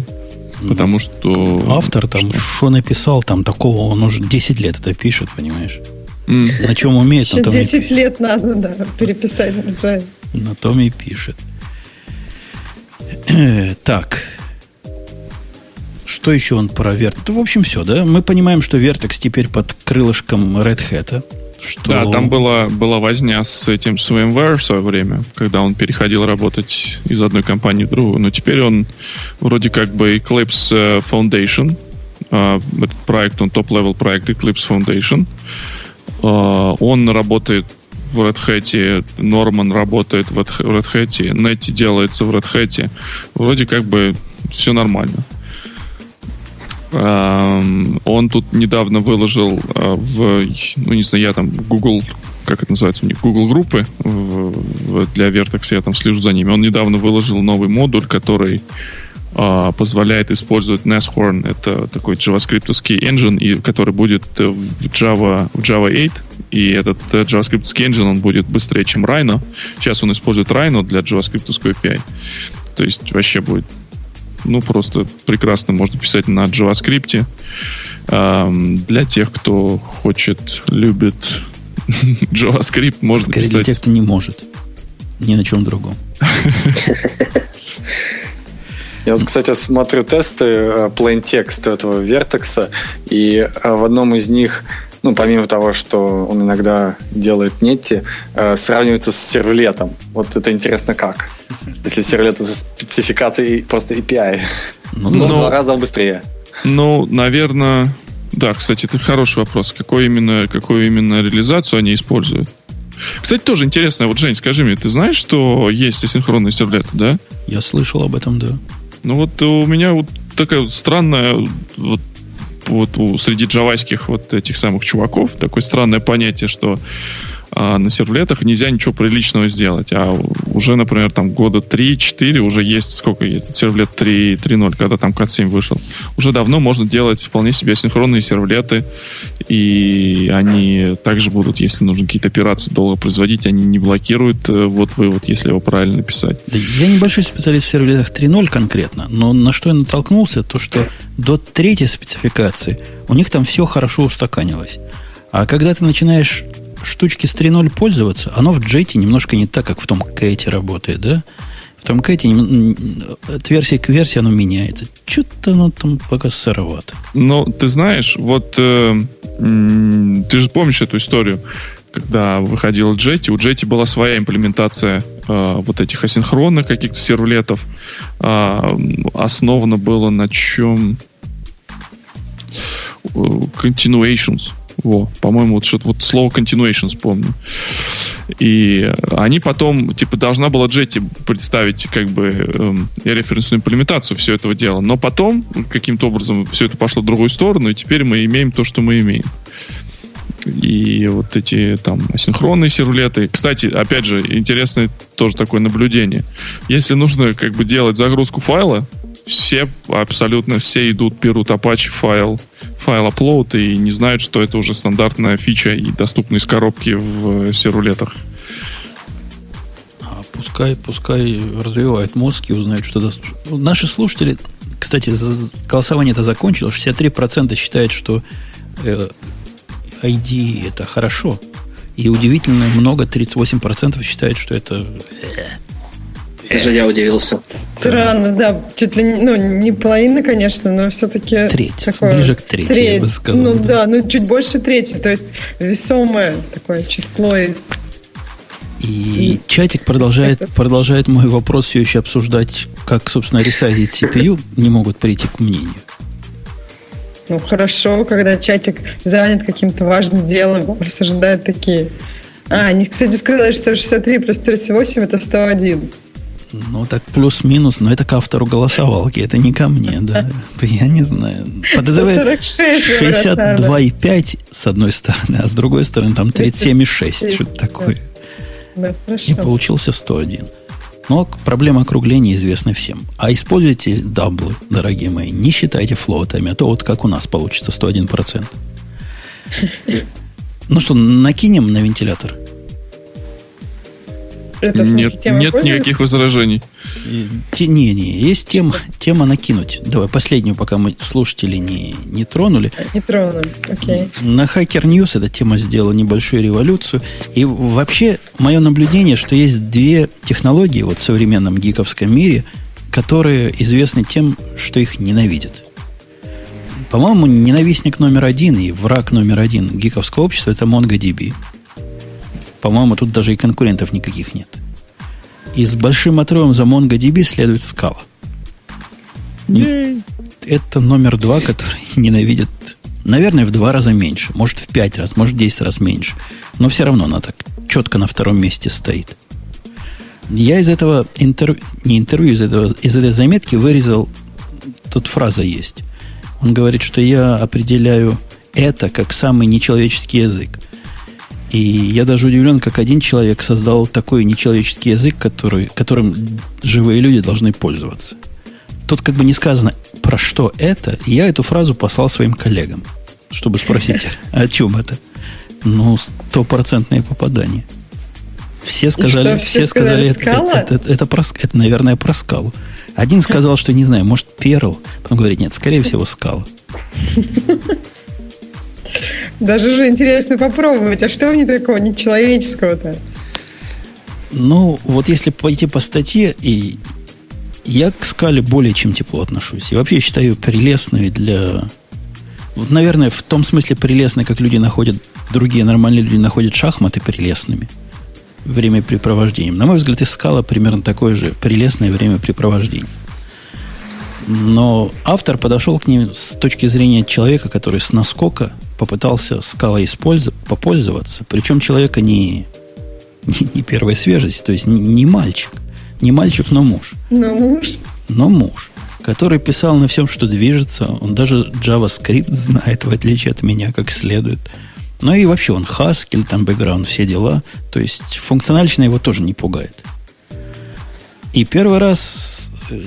Потому что... Автор там что написал, там такого, он уже 10 лет это пишет, понимаешь? Mm. На чем умеет, Еще на том 10 и лет надо, да, переписать на Java. На том и пишет. так, что еще он про Vertex? В общем, все, да? Мы понимаем, что Vertex теперь под крылышком Red Hat. Что... Да, там была, была возня с этим с VMware в свое время, когда он переходил работать из одной компании в другую. Но теперь он вроде как бы Eclipse э, Foundation. Э, этот проект, он top-level проект Eclipse Foundation. Э, он работает в Red Hat, Норман работает в Red Hat, Netty делается в Red Hat. Вроде как бы все нормально. Он тут недавно выложил э, в, ну не знаю, я там Google, как это называется у них, Google группы для Vertex, я там слежу за ними. Он недавно выложил новый модуль, который э, позволяет использовать Nashorn. Это такой JavaScript engine, и, который будет в Java, в Java 8. И этот э, JavaScript engine, он будет быстрее, чем Rhino. Сейчас он использует Rhino для JavaScript API. То есть вообще будет ну, просто прекрасно можно писать на JavaScript. Для тех, кто хочет, любит JavaScript, можно Скорее писать... для тех, кто не может. Ни на чем другом. Я вот, кстати, смотрю тесты э, plain text этого Vertex, и э, в одном из них ну, помимо того, что он иногда делает нетти, э, сравнивается с сервлетом. Вот это интересно как. Если сервлет это спецификация и просто API. Ну, ну, в два раза быстрее. Ну, наверное, да, кстати, это хороший вопрос. Какой именно, какую именно реализацию они используют? Кстати, тоже интересно. Вот, Жень, скажи мне, ты знаешь, что есть асинхронные сервлеты, да? Я слышал об этом, да. Ну вот у меня вот такая вот странная вот вот у, среди джавайских вот этих самых чуваков такое странное понятие, что а на сервлетах нельзя ничего приличного сделать. А уже, например, там года 3-4 уже есть, сколько есть, сервлет 3.0, когда там Cat 7 вышел. Уже давно можно делать вполне себе синхронные сервлеты, и они также будут, если нужно какие-то операции долго производить, они не блокируют э, вот вывод, если его правильно писать. Да, я небольшой специалист в сервлетах 3.0 конкретно, но на что я натолкнулся, то что до третьей спецификации у них там все хорошо устаканилось. А когда ты начинаешь штучки с 3.0 пользоваться, оно в джете немножко не так, как в том Кэте работает, да? В том Кэте от версии к версии оно меняется. Что-то оно там пока сыровато. Ну, ты знаешь, вот э, ты же помнишь эту историю, когда выходил Jetty, у Jetty была своя имплементация э, вот этих асинхронных каких-то сервлетов. Э, основано было на чем? Continuations. Во, по-моему, вот что-то вот слово continuation вспомню. И они потом, типа, должна была Jetty представить как бы эм, референсную имплементацию всего этого дела. Но потом каким-то образом все это пошло в другую сторону, и теперь мы имеем то, что мы имеем. И вот эти там асинхронные сервлеты. Кстати, опять же, интересное тоже такое наблюдение. Если нужно как бы делать загрузку файла, все, абсолютно все идут, берут Apache файл, файл upload и не знают, что это уже стандартная фича и доступна из коробки в сервлетах. А пускай, пускай развивают мозг и узнают, что доступно. Наши слушатели, кстати, голосование это закончилось, 63% считают, что э, ID это хорошо. И удивительно много, 38% считают, что это даже я удивился. Странно, да. Чуть ли не, ну, не половина, конечно, но все-таки... Треть, такое, ближе к трети, треть, я бы сказал. Ну да. да, ну чуть больше трети, то есть весомое такое число из... И, и чатик продолжает, продолжает мой вопрос все еще обсуждать, как, собственно, ресайзить CPU, не могут прийти к мнению. Ну, хорошо, когда чатик занят каким-то важным делом, рассуждают такие. А, они, кстати, сказали, что 63 плюс 38 это 101. Ну, так плюс-минус, но это к автору голосовалки, это не ко мне, да. Я не знаю. Подозреваю 62,5 с одной стороны, а с другой стороны там 37,6, что-то такое. И получился 101. Но проблема округления известна всем. А используйте даблы, дорогие мои. Не считайте флотами, а то вот как у нас получится 101%. Ну что, накинем на вентилятор? Это, нет нет никаких возражений. Не, не, есть тема, тема накинуть. Давай последнюю, пока мы слушатели не, не тронули. Не тронули, окей. На Hacker News эта тема сделала небольшую революцию. И вообще, мое наблюдение, что есть две технологии вот в современном гиковском мире, которые известны тем, что их ненавидят. По-моему, ненавистник номер один и враг номер один гиковского общества – это MongoDB. По-моему, тут даже и конкурентов никаких нет. И с большим отрывом за MongoDB следует скала. Это номер два, который ненавидит, наверное, в два раза меньше. Может, в пять раз, может, в десять раз меньше. Но все равно она так четко на втором месте стоит. Я из этого интервью, не интервью, из, этого, из этой заметки вырезал, тут фраза есть. Он говорит, что я определяю это как самый нечеловеческий язык. И я даже удивлен, как один человек создал такой нечеловеческий язык, который, которым живые люди должны пользоваться. Тут как бы не сказано, про что это, я эту фразу послал своим коллегам, чтобы спросить, о чем это. Ну, стопроцентное попадание. Все сказали, что, все, все сказали, сказали это, это, это, это, про, это, наверное, про скалу. Один сказал, что не знаю, может, перл. Потом говорит, нет, скорее всего, скала. Даже уже интересно попробовать. А что в ней такого нечеловеческого-то? Ну, вот если пойти по статье, и я к скале более чем тепло отношусь. И вообще считаю прелестной для... Вот, наверное, в том смысле прелестной, как люди находят, другие нормальные люди находят шахматы прелестными времяпрепровождением. На мой взгляд, и скала примерно такое же прелестное времяпрепровождение. Но автор подошел к ним с точки зрения человека, который с наскока попытался скалой использовать, попользоваться. Причем человека не, не, не первой свежести, то есть не, не мальчик. Не мальчик, но муж. Но муж. Но муж, который писал на всем, что движется. Он даже JavaScript знает, в отличие от меня, как следует. Ну и вообще он Haskell, там бэкграунд, все дела. То есть функционально его тоже не пугает. И первый раз э,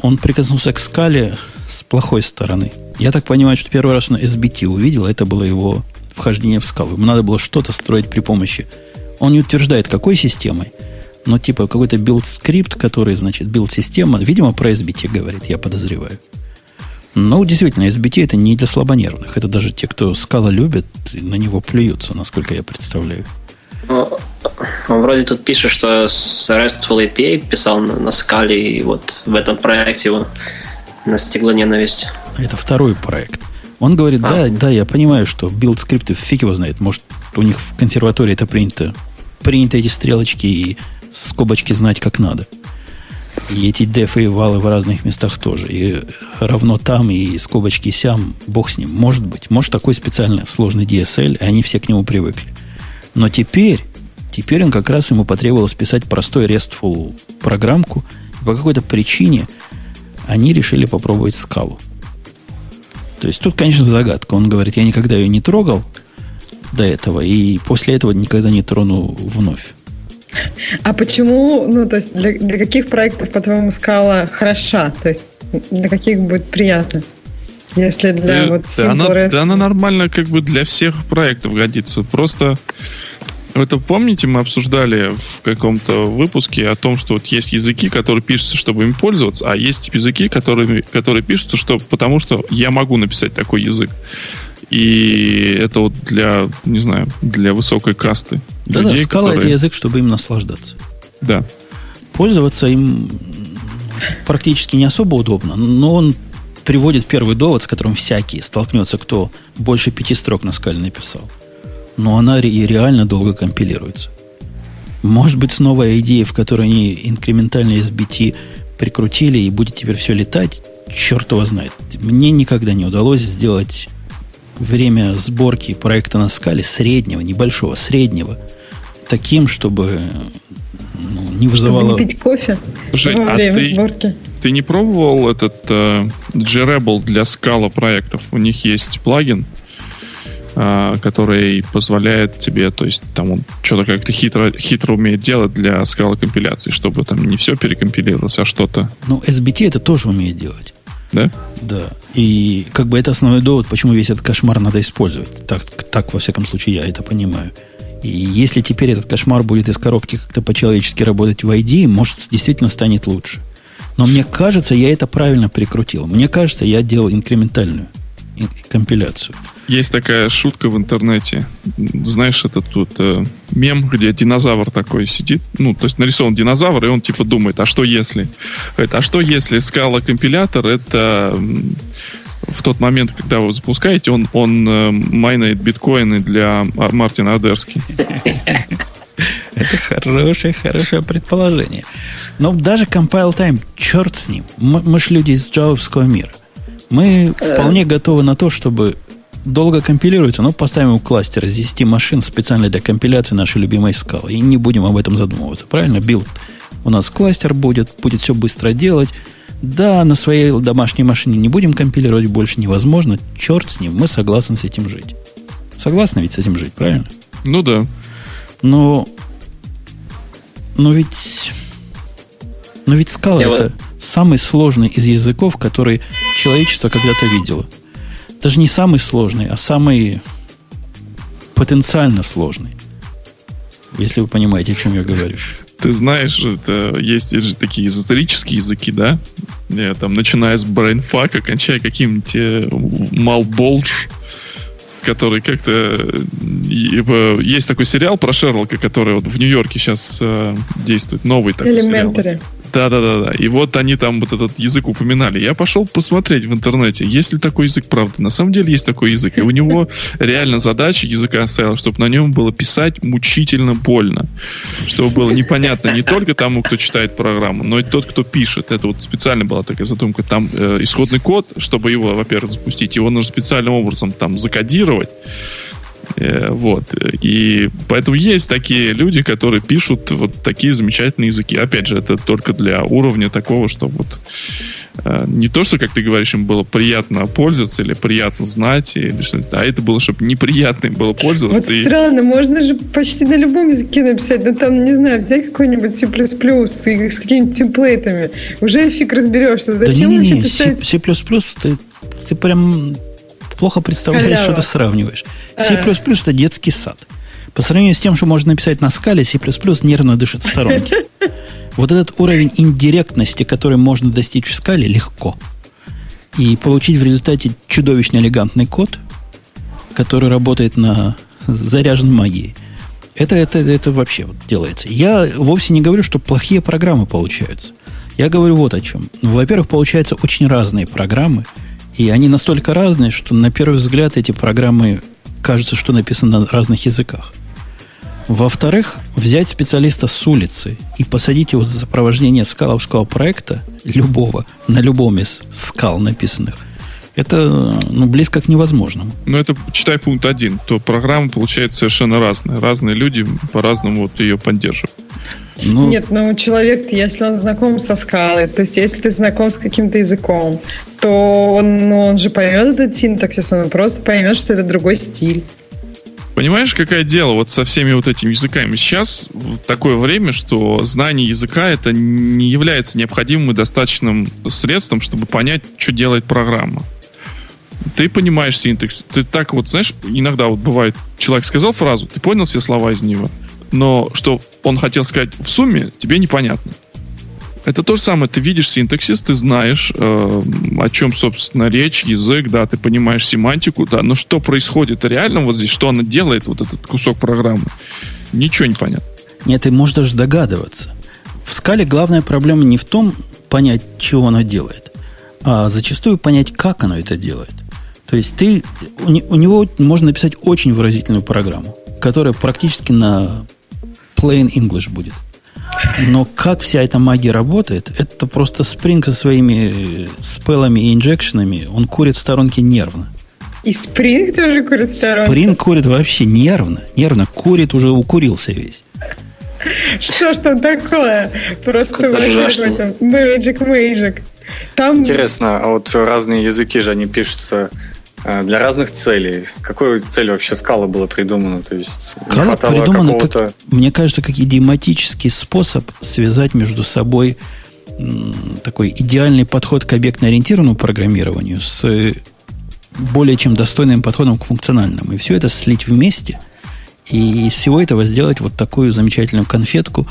он прикоснулся к Scala е с плохой стороны. Я так понимаю, что первый раз он SBT увидел, это было его вхождение в Scala у. Ему надо было что-то строить при помощи. Он не утверждает, какой системой, но типа какой-то build-скрипт, который, значит, build-система, видимо, про SBT говорит, я подозреваю. Ну, действительно, SBT это не для слабонервных. Это даже те, кто Scala любит, на него плюются, насколько я представляю. Ну, он вроде тут пишет, что RESTful API писал на, на скале, и вот в этом проекте его настигла ненависть. Это второй проект. Он говорит, а. да, да, я понимаю, что build скрипты фиг его знает. Может, у них в консерватории это принято. Принято эти стрелочки и скобочки знать как надо. И эти дефы и валы в разных местах тоже. И равно там, и скобочки сям, бог с ним. Может быть. Может, такой специально сложный DSL, и они все к нему привыкли. Но теперь, теперь он как раз ему потребовалось писать простой RESTful программку. И по какой-то причине они решили попробовать скалу. То есть тут, конечно, загадка. Он говорит, я никогда ее не трогал до этого, и после этого никогда не трону вновь. А почему, ну, то есть для, для каких проектов, по-твоему, скала хороша? То есть для каких будет приятно? Если для да, вот да, она, да, она нормально как бы для всех проектов годится. Просто это помните, мы обсуждали в каком-то выпуске о том, что вот есть языки, которые пишутся, чтобы им пользоваться, а есть языки, которые, которые пишутся, что, потому что я могу написать такой язык. И это вот для, не знаю, для высокой касты. Да-да, людей, скала которые... это язык, чтобы им наслаждаться. Да. Пользоваться им практически не особо удобно, но он приводит первый довод, с которым всякий столкнется, кто больше пяти строк на скале написал. Но она и реально долго компилируется. Может быть, новая идея, в которой они инкрементальный SBT прикрутили и будет теперь все летать, черт его знает. Мне никогда не удалось сделать время сборки проекта на скале среднего, небольшого, среднего, таким, чтобы ну, не вызывало... Чтобы не пить кофе Слушай, во а время ты, сборки. Ты не пробовал этот э, Grebel для скала проектов? У них есть плагин, который позволяет тебе, то есть там он что-то как-то хитро, хитро умеет делать для скала компиляции, чтобы там не все перекомпилировалось, а что-то... Ну, SBT это тоже умеет делать. Да? Да. И как бы это основной довод, почему весь этот кошмар надо использовать. Так, так во всяком случае, я это понимаю. И если теперь этот кошмар будет из коробки как-то по-человечески работать в ID, может, действительно станет лучше. Но мне кажется, я это правильно прикрутил. Мне кажется, я делал инкрементальную компиляцию. Есть такая шутка в интернете. Знаешь, это тут э, мем, где динозавр такой сидит. Ну, то есть нарисован динозавр, и он типа думает, а что если? Говорит, а что если скала компилятор это в тот момент, когда вы запускаете, он, он э, майнает биткоины для Мартина Адерски. Это хорошее, хорошее предположение. Но даже compile time, черт с ним. Мы, мы же люди из джавовского мира. Мы э. вполне готовы на то, чтобы долго компилируется, но поставим кластер из 10 машин специально для компиляции нашей любимой скалы. И не будем об этом задумываться. Правильно? Билд. У нас кластер будет, будет все быстро делать. Да, на своей домашней машине не будем компилировать больше невозможно. Черт с ним, мы согласны с этим жить. Согласны ведь с этим жить, правильно? Ну да. Но, но ведь, но ведь скала Я это вот... самый сложный из языков, который человечество когда-то видело. Даже не самый сложный, а самый потенциально сложный. Если вы понимаете, о чем я говорю. Ты знаешь, это есть же такие эзотерические языки, да? Я, там, начиная с Brainfuck а, кончая каким-нибудь э, Malbolge, который как-то... Есть такой сериал про Шерлока, который вот в Нью-Йорке сейчас э, действует, новый такой Elementary. сериал. Да-да-да. И вот они там вот этот язык упоминали. Я пошел посмотреть в интернете, есть ли такой язык, правда. На самом деле есть такой язык. И у него реально задача языка стояла, чтобы на нем было писать мучительно больно. Чтобы было непонятно не только тому, кто читает программу, но и тот, кто пишет. Это вот специально была такая задумка. Там э, исходный код, чтобы его, во-первых, запустить, его нужно специальным образом там закодировать. Э, вот. И поэтому есть такие люди, которые пишут вот такие замечательные языки. Опять же, это только для уровня такого, что вот э, не то, что, как ты говоришь, им было приятно пользоваться или приятно знать, или что-то, а это было, чтобы неприятно им было пользоваться. Вот и... странно, можно же почти на любом языке написать, да там, не знаю, взять какой-нибудь C++ и с какими-нибудь темплейтами. Уже фиг разберешься. Зачем да не, не, не. писать? C++ ты, ты прям плохо представляешь, Халява. что ты сравниваешь. C++ а. это детский сад. По сравнению с тем, что можно написать на скале, C++ нервно дышит в сторонке. Вот этот уровень индиректности, который можно достичь в скале, легко. И получить в результате чудовищно элегантный код, который работает на заряжен магией. Это, это, это вообще вот делается. Я вовсе не говорю, что плохие программы получаются. Я говорю вот о чем. Во-первых, получаются очень разные программы – и они настолько разные, что на первый взгляд эти программы кажется, что написаны на разных языках. Во-вторых, взять специалиста с улицы и посадить его за сопровождение скаловского проекта, любого, на любом из скал написанных, это ну, близко к невозможному. Но это, читай пункт один, то программа получается совершенно разная. Разные люди по-разному вот ее поддерживают. Ну, Нет, ну человек, если он знаком со скалой, то есть если ты знаком с каким-то языком, то он, ну, он же поймет этот синтаксис, он просто поймет, что это другой стиль. Понимаешь, какое дело вот со всеми вот этими языками? Сейчас в такое время, что знание языка это не является необходимым и достаточным средством, чтобы понять, что делает программа. Ты понимаешь синтекс. Ты так вот, знаешь, иногда вот бывает, человек сказал фразу, ты понял все слова из него, но что он хотел сказать в сумме, тебе непонятно. Это то же самое. Ты видишь синтаксис, ты знаешь, э, о чем, собственно, речь, язык, да, ты понимаешь семантику, да, но что происходит реально вот здесь, что она делает, вот этот кусок программы, ничего не понятно. Нет, ты можешь даже догадываться. В скале главная проблема не в том, понять, чего она делает, а зачастую понять, как оно это делает. То есть ты, у, у него можно написать очень выразительную программу, которая практически на plain English будет. Но как вся эта магия работает, это просто Spring со своими спелами и инжекшенами, он курит в сторонке нервно. И Spring тоже курит в сторонке? Spring курит вообще нервно. Нервно курит, уже укурился весь. Что ж там такое? Просто Magic Magic. Там... Интересно, а вот разные языки же, они пишутся Э, для разных целей. С какой целью вообще скала была придумана? То есть скала придумана, как, мне кажется, как идиоматический способ связать между собой такой идеальный подход к объектно-ориентированному программированию с более чем достойным подходом к функциональному. И все это слить вместе, и из всего этого сделать вот такую замечательную конфетку,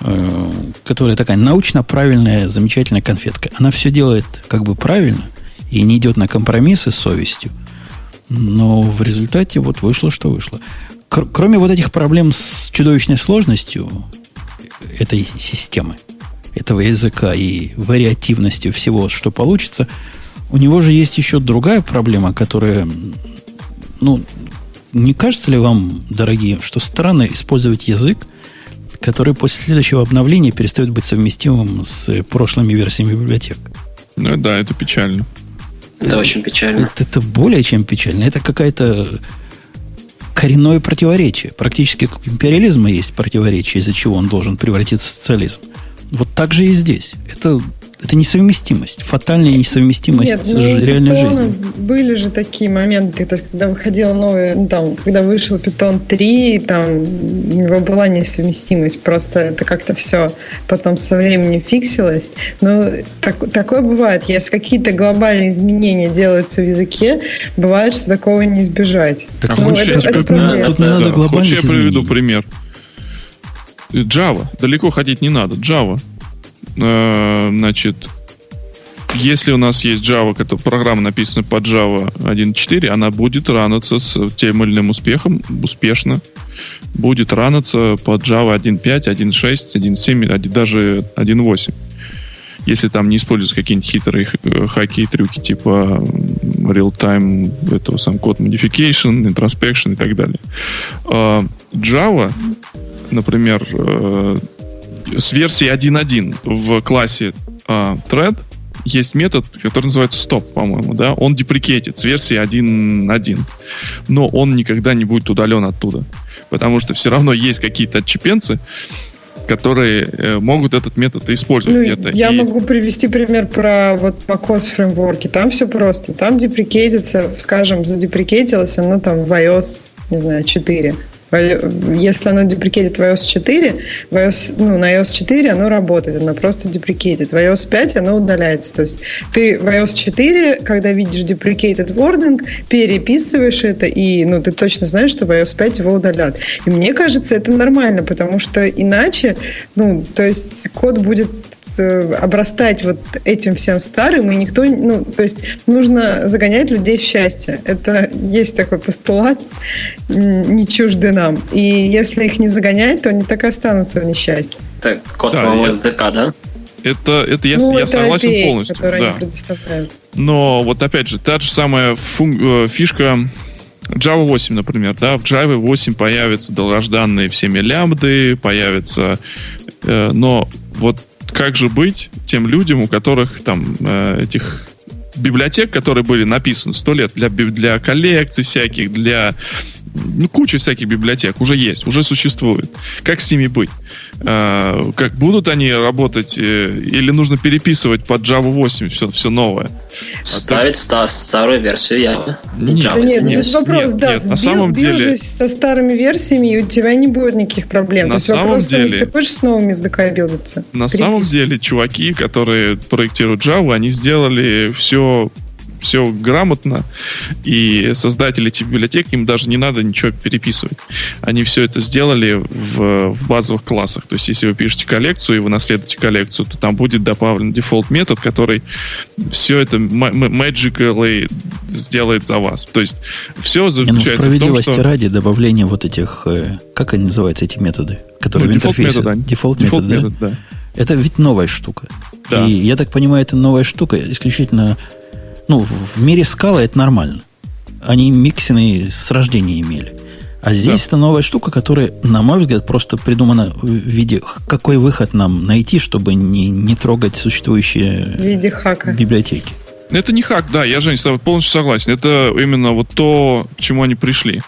э, которая такая научно правильная, замечательная конфетка. Она все делает как бы правильно – и не идет на компромиссы с совестью. Но в результате вот вышло, что вышло. Кроме вот этих проблем с чудовищной сложностью этой системы, этого языка и вариативностью всего, что получится, у него же есть еще другая проблема, которая, ну, не кажется ли вам, дорогие, что странно использовать язык, который после следующего обновления перестает быть совместимым с прошлыми версиями библиотек? Ну да, это печально. Это, это очень печально. Это, это более чем печально. Это какая-то коренное противоречие. Практически как у империализма есть противоречие, из-за чего он должен превратиться в социализм. Вот так же и здесь. Это это несовместимость, фатальная несовместимость Нет, ну, с реальной жизнью. Были же такие моменты, то есть, когда выходила новая, ну, там, когда вышел Python 3, там у него была несовместимость, просто это как-то все потом со временем фиксилось. Но так, такое бывает, если какие-то глобальные изменения делаются в языке, бывает, что такого не избежать. Так ну, это, это, это не, тут не надо глобальных Хочешь, я приведу пример. Java. Далеко ходить не надо. Java Э, значит, если у нас есть Java, которая программа написана под Java 1.4, она будет ранаться с тем или иным успехом, успешно. Будет ранаться под Java 1.5, 1.6, 1.7, даже 1.8. если там не используются какие-нибудь хитрые э, хаки и трюки типа real-time этого сам код modification, introspection и так далее. А, Java, например, э, с версии 1.1 в классе а, thread есть метод, который называется stop, по-моему, да, он деприкетит с версии 1.1, но он никогда не будет удален оттуда, потому что все равно есть какие-то отчепенцы, которые э, могут этот метод использовать ну, где-то. Я и... могу привести пример про вот macOS фреймворки. Там все просто. Там деприкетится, скажем, задеприкетилось оно там в iOS, не знаю, 4. Если оно деприкетит в iOS 4, в iOS, ну, на iOS 4 оно работает, оно просто деприкетит. В iOS 5 оно удаляется. То есть ты в iOS 4, когда видишь deprecated wording, переписываешь это, и ну, ты точно знаешь, что в iOS 5 его удалят. И мне кажется, это нормально, потому что иначе, ну, то есть код будет обрастать вот этим всем старым, и никто, ну, то есть нужно загонять людей в счастье. Это есть такой постулат, не чужды нам. И если их не загонять, то они так и останутся в несчастье. Так, код да, SDK, да? Это, это я, ну, я это согласен API, полностью. Да. Но вот опять же, та же самая фун, э, фишка Java 8, например, да, в Java 8 появятся долгожданные всеми лямбды, появятся, э, но вот как же быть тем людям, у которых там э, этих библиотек, которые были написаны сто лет для, для коллекций всяких, для ну, куча всяких библиотек уже есть, уже существует. Как с ними быть? А, как будут они работать э, или нужно переписывать под Java 8 все, все новое? Ставить а ста- старую версию Java. Нет, Java. нет, нет, вопрос, нет, да, нет, на самом деле со старыми версиями, и у тебя не будет никаких проблем. На То есть самом вопрос, деле, ты хочешь с новыми SDK билдиться? На самом деле, чуваки, которые проектируют Java, они сделали все все грамотно, и создатели этих библиотек, им даже не надо ничего переписывать. Они все это сделали в, в базовых классах. То есть, если вы пишете коллекцию, и вы наследуете коллекцию, то там будет добавлен дефолт метод, который все это magically сделает за вас. То есть, все заключается не, ну, в том, что... ради добавление вот этих, э, как они называются, эти методы, которые ну, в интерфейсе... Метод, да. Default, default метод, метод, да? да. Это ведь новая штука. Да. И я так понимаю, это новая штука исключительно ну, в мире скала это нормально. Они миксины с рождения имели. А здесь да. это новая штука, которая, на мой взгляд, просто придумана в виде, какой выход нам найти, чтобы не, не трогать существующие в виде хака. библиотеки. Это не хак, да, я, Жень, с тобой полностью согласен. Это именно вот то, к чему они пришли.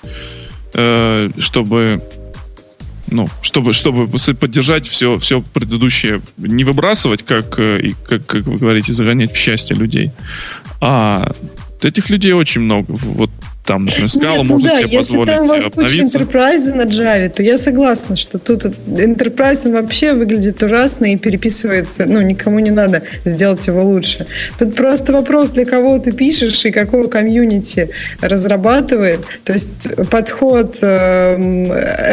Э, чтобы ну, чтобы, чтобы поддержать все, все предыдущее, не выбрасывать, как, э, как, как вы говорите, загонять в счастье людей, а этих людей очень много. Вот там, например, Scala Нет, может да, себе позволить если там у вас куча Enterprise на Java, то я согласна, что тут Enterprise вообще выглядит ужасно и переписывается, ну, никому не надо сделать его лучше. Тут просто вопрос, для кого ты пишешь и какого комьюнити разрабатывает. То есть подход э,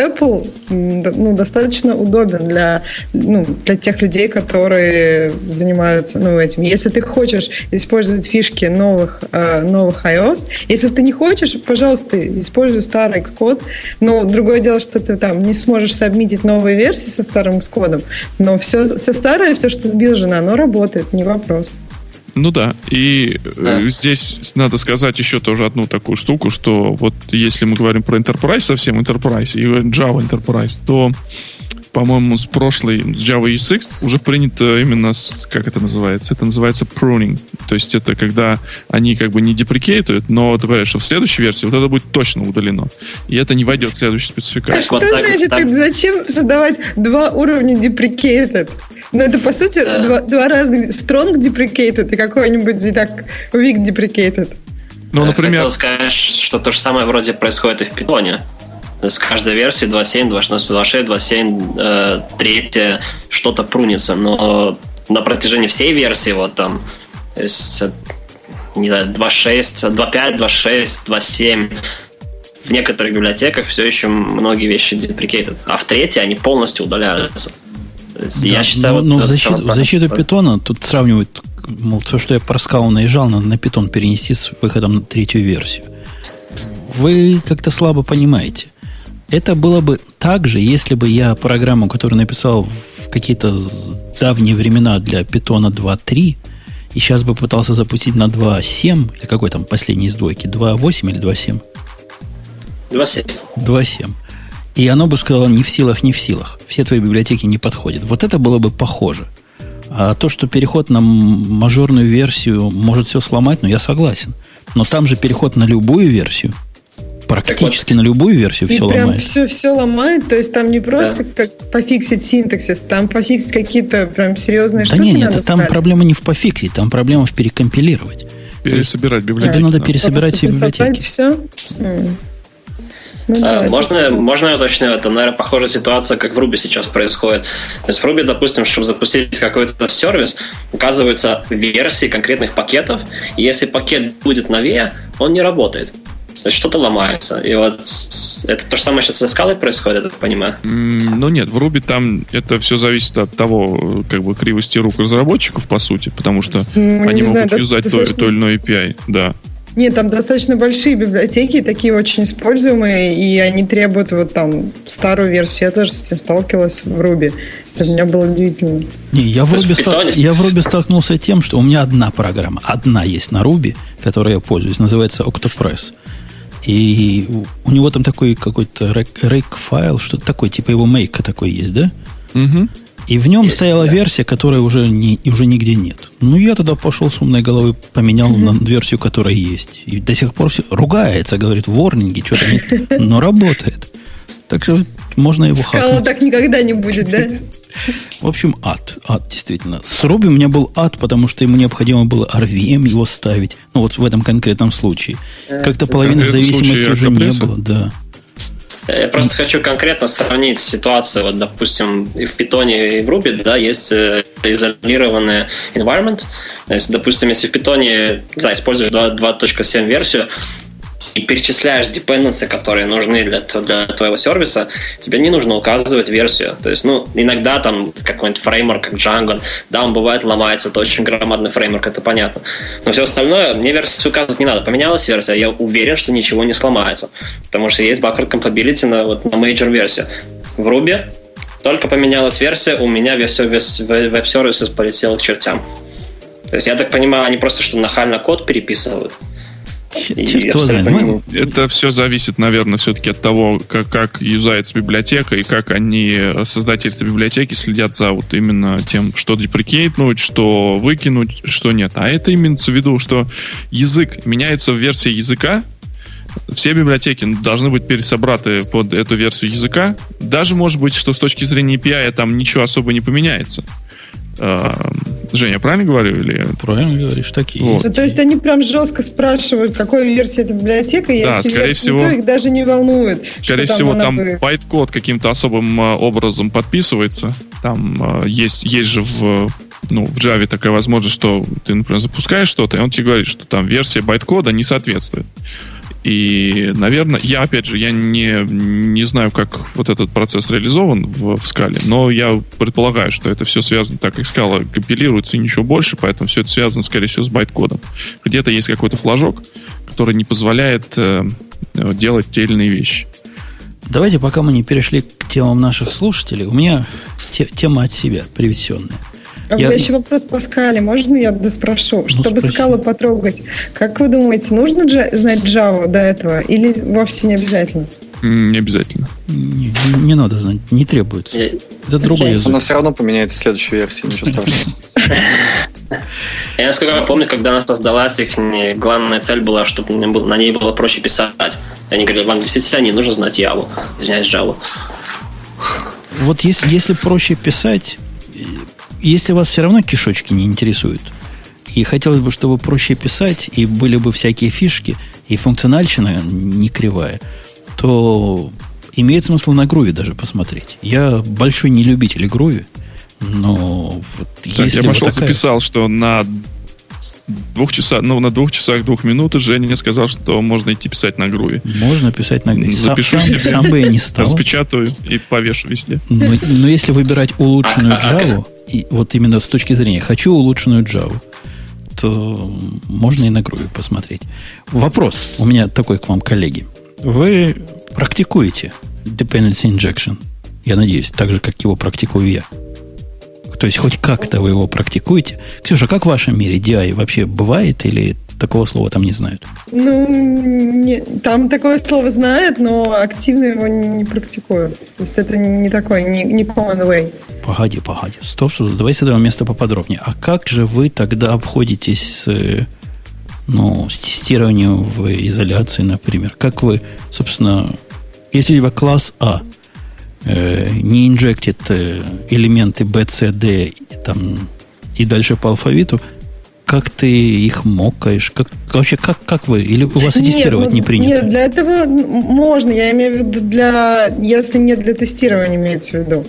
Apple ну, достаточно удобен для, ну, для тех людей, которые занимаются ну, этим. Если ты хочешь использовать фишки новых, э, новых iOS, если ты не хочешь, хочешь, пожалуйста, используй старый Xcode. Но другое дело, что ты там не сможешь сабмитить новые версии со старым Xcode. Но все, все старое, все, что сбилжено, оно работает, не вопрос. Ну да, и э, да. здесь надо сказать еще тоже одну такую штуку, что вот если мы говорим про Enterprise, совсем Enterprise и Java Enterprise, то по-моему, с прошлой Java ES6 уже принято именно, с, как это называется? Это называется pruning. То есть это когда они как бы не деприкейтуют, но ты говоришь, что в следующей версии вот это будет точно удалено. И это не войдет в следующую спецификацию. Что вот значит, так. зачем создавать два уровня deprecated? Ну, это, по сути, да. два, два разных strong deprecated и какой-нибудь так weak deprecated. Ну, например... Хотел сказать, что то же самое вроде происходит и в питоне с каждой версии 2.7, 2.6, 2.7, э, третья что-то прунится, но на протяжении всей версии вот там, то есть, не знаю, 2.6, 2.5, 2.6, 2.7, в некоторых библиотеках все еще многие вещи deprecated, а в третьей они полностью удаляются. Да, я считаю, но, вот но в защиту, в защиту питона тут сравнивают, мол, то, что я про скалу наезжал, надо на питон перенести с выходом на третью версию. Вы как-то слабо понимаете. Это было бы так же, если бы я программу, которую написал в какие-то давние времена для Python 2.3, и сейчас бы пытался запустить на 2.7, или какой там последний из двойки, 2.8 или 2.7? 2.7. 2.7. И оно бы сказало не в силах, не в силах. Все твои библиотеки не подходят. Вот это было бы похоже. А то, что переход на мажорную версию может все сломать, ну, я согласен. Но там же переход на любую версию, практически вот, на любую версию все прям ломает. Все, все ломает, то есть там не просто да. как пофиксить синтаксис, там пофиксить какие-то прям серьезные да штуки. Да нет, нет, там проблема не в пофиксить, там проблема в перекомпилировать. Пересобирать библиотеки. Тебе надо пересобирать все библиотеки. Все? Ну, да, а, можно, можно я уточню, это, наверное, похожая ситуация, как в Ruby сейчас происходит. То есть в Ruby, допустим, чтобы запустить какой-то сервис, указываются версии конкретных пакетов, и если пакет будет новее, он не работает. Что-то ломается. И вот это то же самое сейчас со скалой происходит, я так понимаю? Mm, ну нет, в Ruby там это все зависит от того, как бы кривости рук разработчиков, по сути, потому что mm, они могут знаю, юзать то, то или иное API, да. Нет, там достаточно большие библиотеки, такие очень используемые, и они требуют вот там старую версию. Я тоже с этим сталкивалась в Ruby. Это для меня было удивительно. Не, я в, Ruby стал, я в Ruby столкнулся тем, что у меня одна программа, одна есть на Ruby, которой я пользуюсь, называется Octopress. И у него там такой какой-то рейк файл, что-то такое, типа его мейка такой есть, да? Угу. И в нем Есть, стояла да. версия, которой уже, не, уже нигде нет. Ну, я тогда пошел с умной головой, поменял mm-hmm. на версию, которая есть. И до сих пор все ругается, говорит, ворнинги, что-то нет. Но работает. Так что можно его Скала хакнуть. так никогда не будет, да? В общем, ад. Ад, действительно. С Руби у меня был ад, потому что ему необходимо было RVM его ставить. Ну, вот в этом конкретном случае. Э, Как-то половины зависимости уже не было, да. Я просто хочу конкретно сравнить ситуацию. Вот, допустим, и в Python, и в Ruby, да, есть э, изолированный environment. То есть, допустим, если в Python, да, используешь 2.7 версию, и перечисляешь dependency, которые нужны для, для твоего сервиса, тебе не нужно указывать версию. То есть, ну, иногда там какой-нибудь фреймворк, как Django, да, он бывает ломается, это очень громадный фреймворк, это понятно. Но все остальное, мне версию указывать не надо. Поменялась версия, я уверен, что ничего не сломается. Потому что есть backward compatibility на, вот, на major версии. В Ruby только поменялась версия, у меня весь веб-сервис полетел к чертям. То есть, я так понимаю, они просто что нахально код переписывают. Черт знает. Это все зависит, наверное, все-таки от того, как, как юзается библиотека и как они, создатели этой библиотеки, следят за вот именно тем, что деприкейтнуть, что выкинуть, что нет. А это имеется в виду, что язык меняется в версии языка, все библиотеки должны быть пересобраты под эту версию языка. Даже может быть, что с точки зрения API там ничего особо не поменяется. Эм, Женя, правильно говорю? Или... Правильно говоришь, такие вот. есть. То есть они прям жестко спрашивают, какой версии эта библиотека, и да, скорее всего, никто их даже не волнует. Скорее всего, там, там байт-код каким-то особым э, образом подписывается. Там э, есть, есть же в ну, в Java такая возможность, что ты, например, запускаешь что-то, и он тебе говорит, что там версия байт-кода не соответствует. И, наверное, я, опять же, я не, не знаю, как вот этот процесс реализован в, в скале, но я предполагаю, что это все связано, так как скала компилируется и ничего больше, поэтому все это связано, скорее всего, с байт-кодом. Где-то есть какой-то флажок, который не позволяет э, делать те или иные вещи. Давайте, пока мы не перешли к темам наших слушателей, у меня те, тема от себя приведенная. А я... еще вопрос по скале. Можно я доспрошу? Ну, Чтобы спроси. скалу потрогать, как вы думаете, нужно дж- знать Java до этого или вовсе не обязательно? Не обязательно. Не, не, не надо знать, не требуется. Это okay. другой язык. Она все равно поменяется в следующей версии, ничего страшного. Я насколько помню, когда она создалась, их главная цель была, чтобы на ней было проще писать. Они говорили, вам действительно не нужно знать Java, извиняюсь, Java. Вот если, если проще писать, если вас все равно кишочки не интересуют, и хотелось бы, чтобы проще писать, и были бы всякие фишки, и функциональщина не кривая, то имеет смысл на груве даже посмотреть. Я большой не любитель груви, но вот так, если я пошел вот такая... записал, что на двух часах, ну, на двух часах двух минут Женя сказал, что можно идти писать на груве. Можно писать на груве. Запишу сам, себе, сам бы я не стал. Распечатаю и повешу везде. Но, но если выбирать улучшенную Java, и вот именно с точки зрения хочу улучшенную Java, то можно и на груве посмотреть. Вопрос у меня такой к вам, коллеги. Вы практикуете dependency injection. Я надеюсь, так же, как его практикую я. То есть хоть как-то вы его практикуете. Ксюша, как в вашем мире DI вообще бывает или такого слова там не знают? Ну, не, там такое слово знают, но активно его не, не практикую. То есть это не такой, не, не common way. Погоди, погоди. Стоп, стоп, давай с этого места поподробнее. А как же вы тогда обходитесь с, ну, с тестированием в изоляции, например? Как вы, собственно, если у тебя класс А э, не инжектит э, элементы B, C, D там, и дальше по алфавиту, как ты их мокаешь? Как, вообще, как, как вы? Или у вас тестировать ну, не принято? Нет, для этого можно. Я имею в виду для... Если не для тестирования имеется в виду.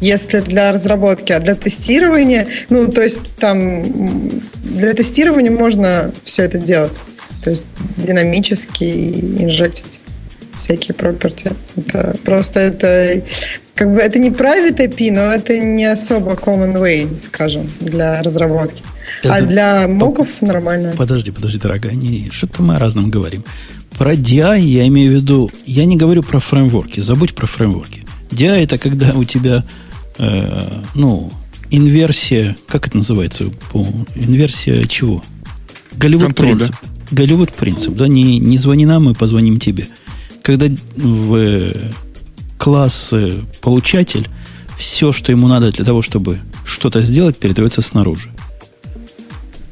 Если для разработки, а для тестирования, ну, то есть там для тестирования можно все это делать. То есть динамически инжектить всякие property. Это просто это как бы это не private API, но это не особо common way, скажем, для разработки. Это, а для моков по, нормально. Подожди, подожди, дорогая, не, что-то мы о разном говорим. Про DI я имею в виду, я не говорю про фреймворки, забудь про фреймворки. DI это когда у тебя, э, ну, инверсия, как это называется? Инверсия чего? Голливуд принцип. Голливуд принцип, да, не, не звони нам, мы позвоним тебе когда в класс получатель все, что ему надо для того, чтобы что-то сделать, передается снаружи.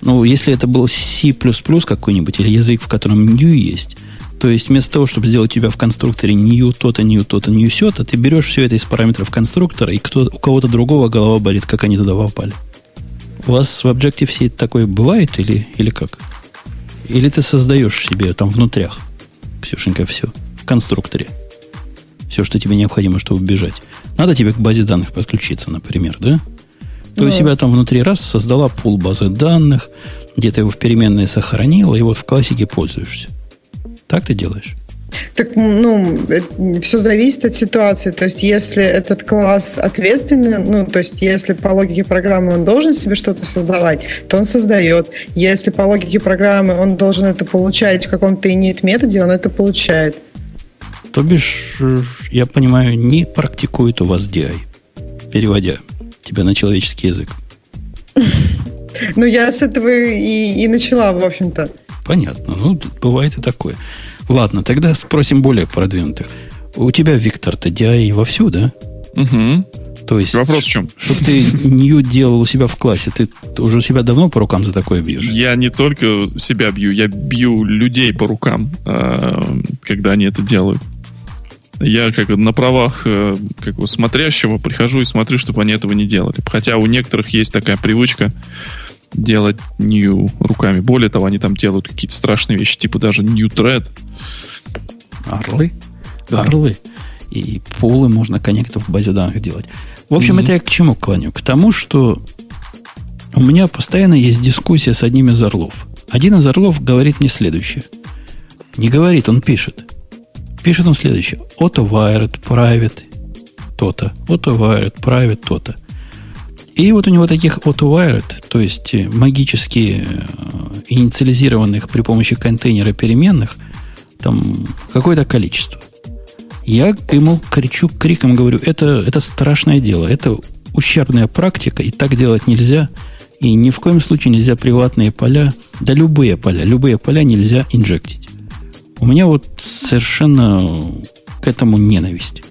Ну, если это был C++ какой-нибудь, или язык, в котором new есть, то есть вместо того, чтобы сделать у тебя в конструкторе new то-то, new то-то, new сё-то, ты берешь все это из параметров конструктора, и кто, у кого-то другого голова болит, как они туда попали. У вас в Objective-C такое бывает или, или как? Или ты создаешь себе там внутрях, Ксюшенька, все? в конструкторе. Все, что тебе необходимо, чтобы бежать. Надо тебе к базе данных подключиться, например, да? То есть себя там внутри раз создала пул базы данных, где-то его в переменные сохранила, и вот в классике пользуешься. Так ты делаешь? Так, ну, все зависит от ситуации. То есть, если этот класс ответственный, ну, то есть, если по логике программы он должен себе что-то создавать, то он создает. Если по логике программы он должен это получать в каком-то init методе, он это получает. То бишь, я понимаю, не практикует у вас DI, переводя тебя на человеческий язык. Ну, я с этого и, и начала, в общем-то. Понятно. Ну, бывает и такое. Ладно, тогда спросим более продвинутых. У тебя, Виктор, ты DI вовсю, да? Угу. То есть, Вопрос в чем? Чтобы ты нью делал у себя в классе, ты уже себя давно по рукам за такое бьешь? Я не только себя бью, я бью людей по рукам, а, когда они это делают. Я как на правах э, как бы смотрящего прихожу и смотрю, чтобы они этого не делали. Хотя у некоторых есть такая привычка делать new руками. Более того, они там делают какие-то страшные вещи, типа даже new thread. Орлы? Да. Орлы. И пулы можно коннектов в базе данных делать. В общем, mm-hmm. это я к чему клоню? К тому, что у меня постоянно есть дискуссия с одним из орлов. Один из орлов говорит мне следующее. Не говорит, он пишет. Пишет он следующее. Auto-wired, private, то-то. Auto-wired, private, то-то. И вот у него таких auto-wired, то есть э, магически э, инициализированных при помощи контейнера переменных, там какое-то количество. Я ему кричу криком, говорю, это, это страшное дело, это ущербная практика, и так делать нельзя. И ни в коем случае нельзя приватные поля, да любые поля, любые поля нельзя инжектить. У меня вот совершенно к этому ненависть.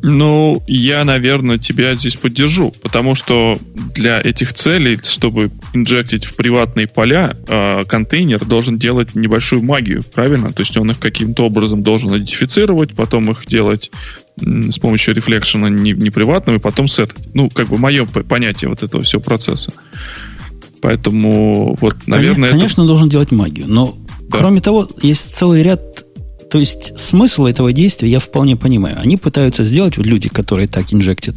Ну, я, наверное, тебя здесь поддержу, потому что для этих целей, чтобы инжектить в приватные поля, э, контейнер должен делать небольшую магию, правильно? То есть он их каким-то образом должен идентифицировать, потом их делать с помощью рефлекшена не, не приватного, и потом сет. Ну, как бы мое понятие вот этого всего процесса. Поэтому вот, наверное... Конечно, это... должен делать магию, но да. Кроме того, есть целый ряд... То есть смысл этого действия я вполне понимаю. Они пытаются сделать, вот люди, которые так инжектят,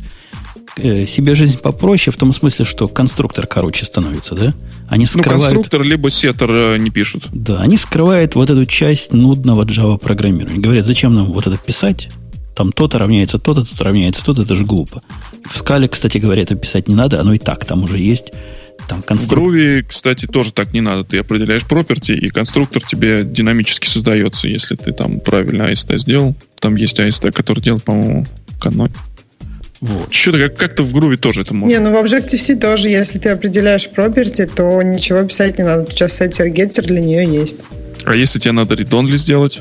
э, себе жизнь попроще, в том смысле, что конструктор короче становится, да? Они ну, скрывают... Ну, конструктор либо сеттер э, не пишут. Да, они скрывают вот эту часть нудного Java программирования. Говорят, зачем нам вот это писать? Там то-то равняется то-то, то-то равняется то-то, это же глупо. В скале, кстати говоря, это писать не надо, оно и так там уже есть. Там конструк... В Groovy, кстати, тоже так не надо. Ты определяешь property, и конструктор тебе динамически создается, если ты там правильно AST сделал. Там есть AST, который делает, по-моему, канон. Вот. Что-то как- как-то в груве тоже это можно. Не, ну в Objective-C тоже, если ты определяешь property, то ничего писать не надо. Сейчас getter для нее есть. А если тебе надо read-only сделать?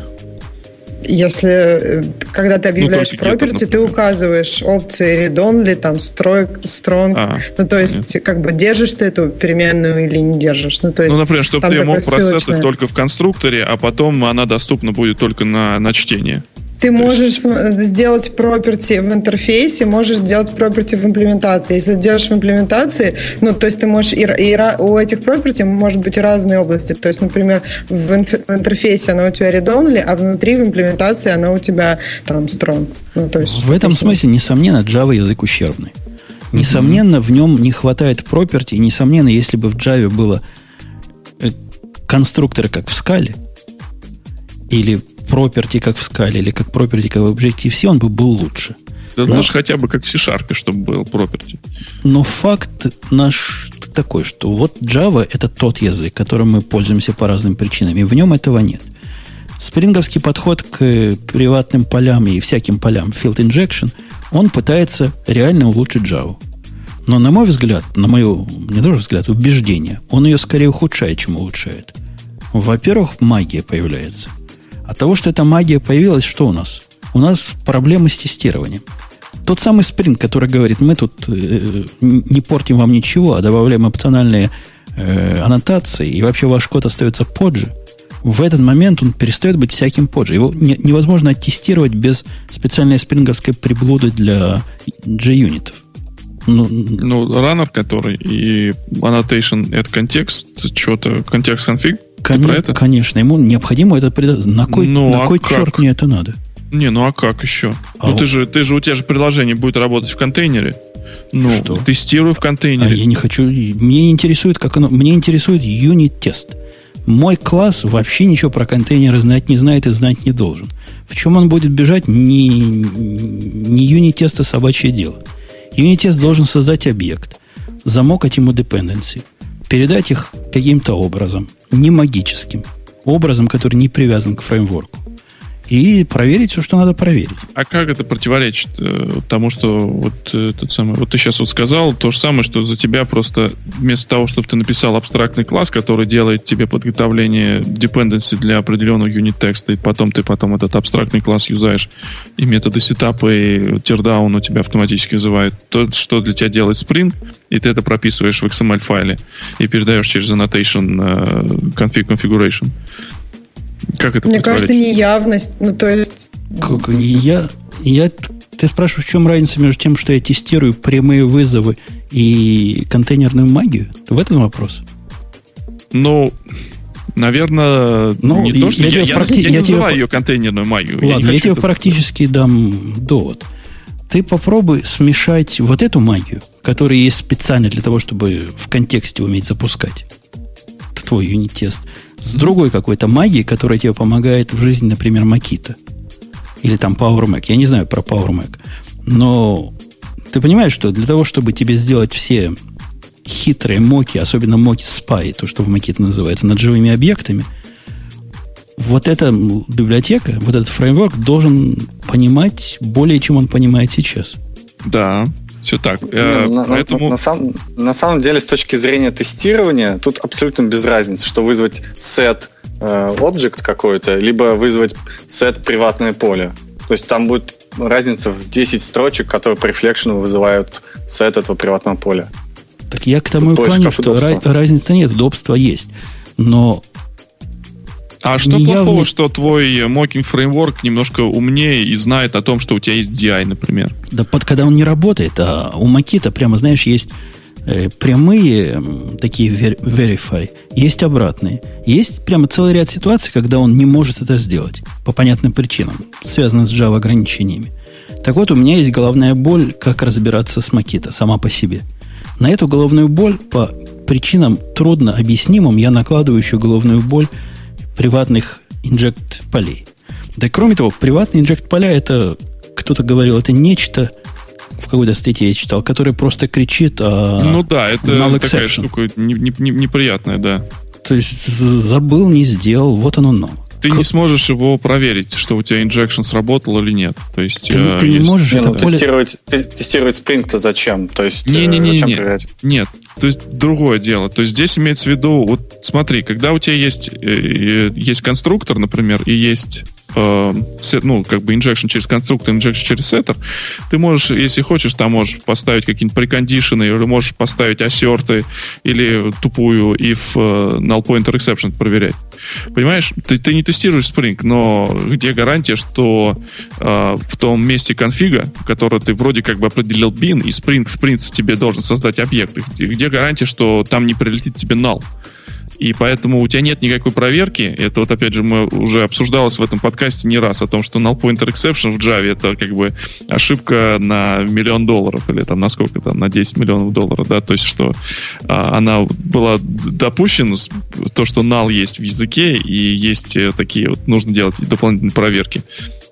Если, э, когда ты ну, объявляешь ну, property, ты указываешь опции read-only, там, strong, strong. А, ну, то есть, понятно. как бы, держишь ты эту переменную или не держишь. Ну, то есть, ну например, чтобы ты мог процессить только в конструкторе, а потом она доступна будет только на, на чтение. Ты можешь есть... сделать property в интерфейсе, можешь сделать property в имплементации. Если делаешь в имплементации, ну, то есть ты можешь... И, и у этих property может быть разные области. То есть, например, в, интерфейсе она у тебя read-only, а внутри в имплементации она у тебя там strong. Ну, то есть, в этом смысле, несомненно, Java язык ущербный. Несомненно, mm-hmm. в нем не хватает property, и, несомненно, если бы в Java было э, конструкторы, как в скале, или property, как в скале, или как property, как в Objective-C, он бы был лучше. Да Но, даже хотя бы как в C-Sharp, чтобы был property. Но факт наш такой, что вот Java это тот язык, которым мы пользуемся по разным причинам, и в нем этого нет. Спринговский подход к приватным полям и всяким полям field injection, он пытается реально улучшить Java. Но, на мой взгляд, на мое, не тоже взгляд, убеждение, он ее скорее ухудшает, чем улучшает. Во-первых, магия появляется. От того, что эта магия появилась, что у нас? У нас проблемы с тестированием. Тот самый Spring, который говорит, мы тут э, не портим вам ничего, а добавляем опциональные э, аннотации, и вообще ваш код остается поджи, в этот момент он перестает быть всяким поджи. Его не, невозможно оттестировать без специальной спринговской приблуды для JUnit. Ну, ну, раннер, который и annotation, это контекст, что-то, контекст конфиг, Кон- про это? Конечно, ему необходимо это предоставить. На кой, ну, на а кой как? черт мне это надо? Не, ну а как еще? А ну ты же, ты же, у тебя же приложение будет работать в контейнере. Ну, что? тестирую в контейнере. А я не хочу. Мне интересует, как оно. Мне интересует юнит-тест. Мой класс вообще ничего про контейнеры знать не знает и знать не должен. В чем он будет бежать, не, не юнит-теста собачье дело. Юнит-тест должен создать объект, замокать ему dependency, передать их каким-то образом, не магическим, образом, который не привязан к фреймворку и проверить все, что надо проверить. А как это противоречит э, тому, что вот э, тот самый, вот ты сейчас вот сказал то же самое, что за тебя просто вместо того, чтобы ты написал абстрактный класс, который делает тебе подготовление dependency для определенного юнит текста, и потом ты потом этот абстрактный класс юзаешь, и методы сетапа и teardown у тебя автоматически вызывает то, что для тебя делает Spring, и ты это прописываешь в XML файле и передаешь через annotation uh, config configuration. Как это Мне кажется, неявность. Ну, то есть... Как, я, я, ты спрашиваешь, в чем разница между тем, что я тестирую прямые вызовы и контейнерную магию? В этом вопрос? Ну, наверное, ну, не то, что я, я, я, практи... я, я называю тебе... ее контейнерную магию. Ладно, я, я тебе практически дам довод. Ты попробуй смешать вот эту магию, которая есть специально для того, чтобы в контексте уметь запускать твой юнит-тест, с другой какой-то магией, которая тебе помогает в жизни, например, Макита. Или там Power Mac. Я не знаю про Power Mac. Но ты понимаешь, что для того, чтобы тебе сделать все хитрые моки, особенно моки Spy, то, что в Маките называется, над живыми объектами, вот эта библиотека, вот этот фреймворк должен понимать более, чем он понимает сейчас. Да, все так. Э, на, Поэтому... на, на, сам, на самом деле, с точки зрения тестирования, тут абсолютно без разницы, что вызвать set э, object какой-то, либо вызвать set приватное поле. То есть там будет разница в 10 строчек, которые по рефлекшену вызывают set этого приватного поля. Так я к тому и клоню, что разницы нет, удобства есть. Но а что неявный... плохого, что твой мокинг фреймворк немножко умнее и знает о том, что у тебя есть DI, например? Да под когда он не работает, а у Макита прямо, знаешь, есть э, прямые такие verify, есть обратные. Есть прямо целый ряд ситуаций, когда он не может это сделать по понятным причинам, связанным с Java ограничениями. Так вот, у меня есть головная боль, как разбираться с Макита сама по себе. На эту головную боль по причинам трудно объяснимым я накладываю еще головную боль приватных инжект полей. Да и кроме того, приватные инжект поля это, кто-то говорил, это нечто, какой-то статье я читал, который просто кричит о Ну да, это такая штука не, не, не, неприятная, да. То есть забыл, не сделал, вот оно но ты не сможешь его проверить, что у тебя инжекшн сработал или нет. То есть, ты, э, ты не можешь это ну, поле... тестировать, тестировать Spring-то зачем? То есть, не, не, не, зачем не, проверять? Нет, то есть другое дело. То есть здесь имеется в виду, вот смотри, когда у тебя есть, э, э есть конструктор, например, и есть э, ну, как бы injection через конструктор, injection через setter, ты можешь, если хочешь, там можешь поставить какие-нибудь прекондишены, или можешь поставить ассерты, или тупую if uh, null pointer exception проверять. Понимаешь? Ты, ты не тестируешь Spring, но где гарантия, что э, в том месте конфига, который ты вроде как бы определил bin, и Spring, в принципе, тебе должен создать объект, где гарантия, что там не прилетит тебе null? И поэтому у тебя нет никакой проверки. Это вот, опять же, мы уже обсуждалось в этом подкасте не раз о том, что null pointer exception в Java это как бы ошибка на миллион долларов или там на сколько там, на 10 миллионов долларов, да, то есть что а, она была допущена, то, что null есть в языке и есть э, такие вот, нужно делать дополнительные проверки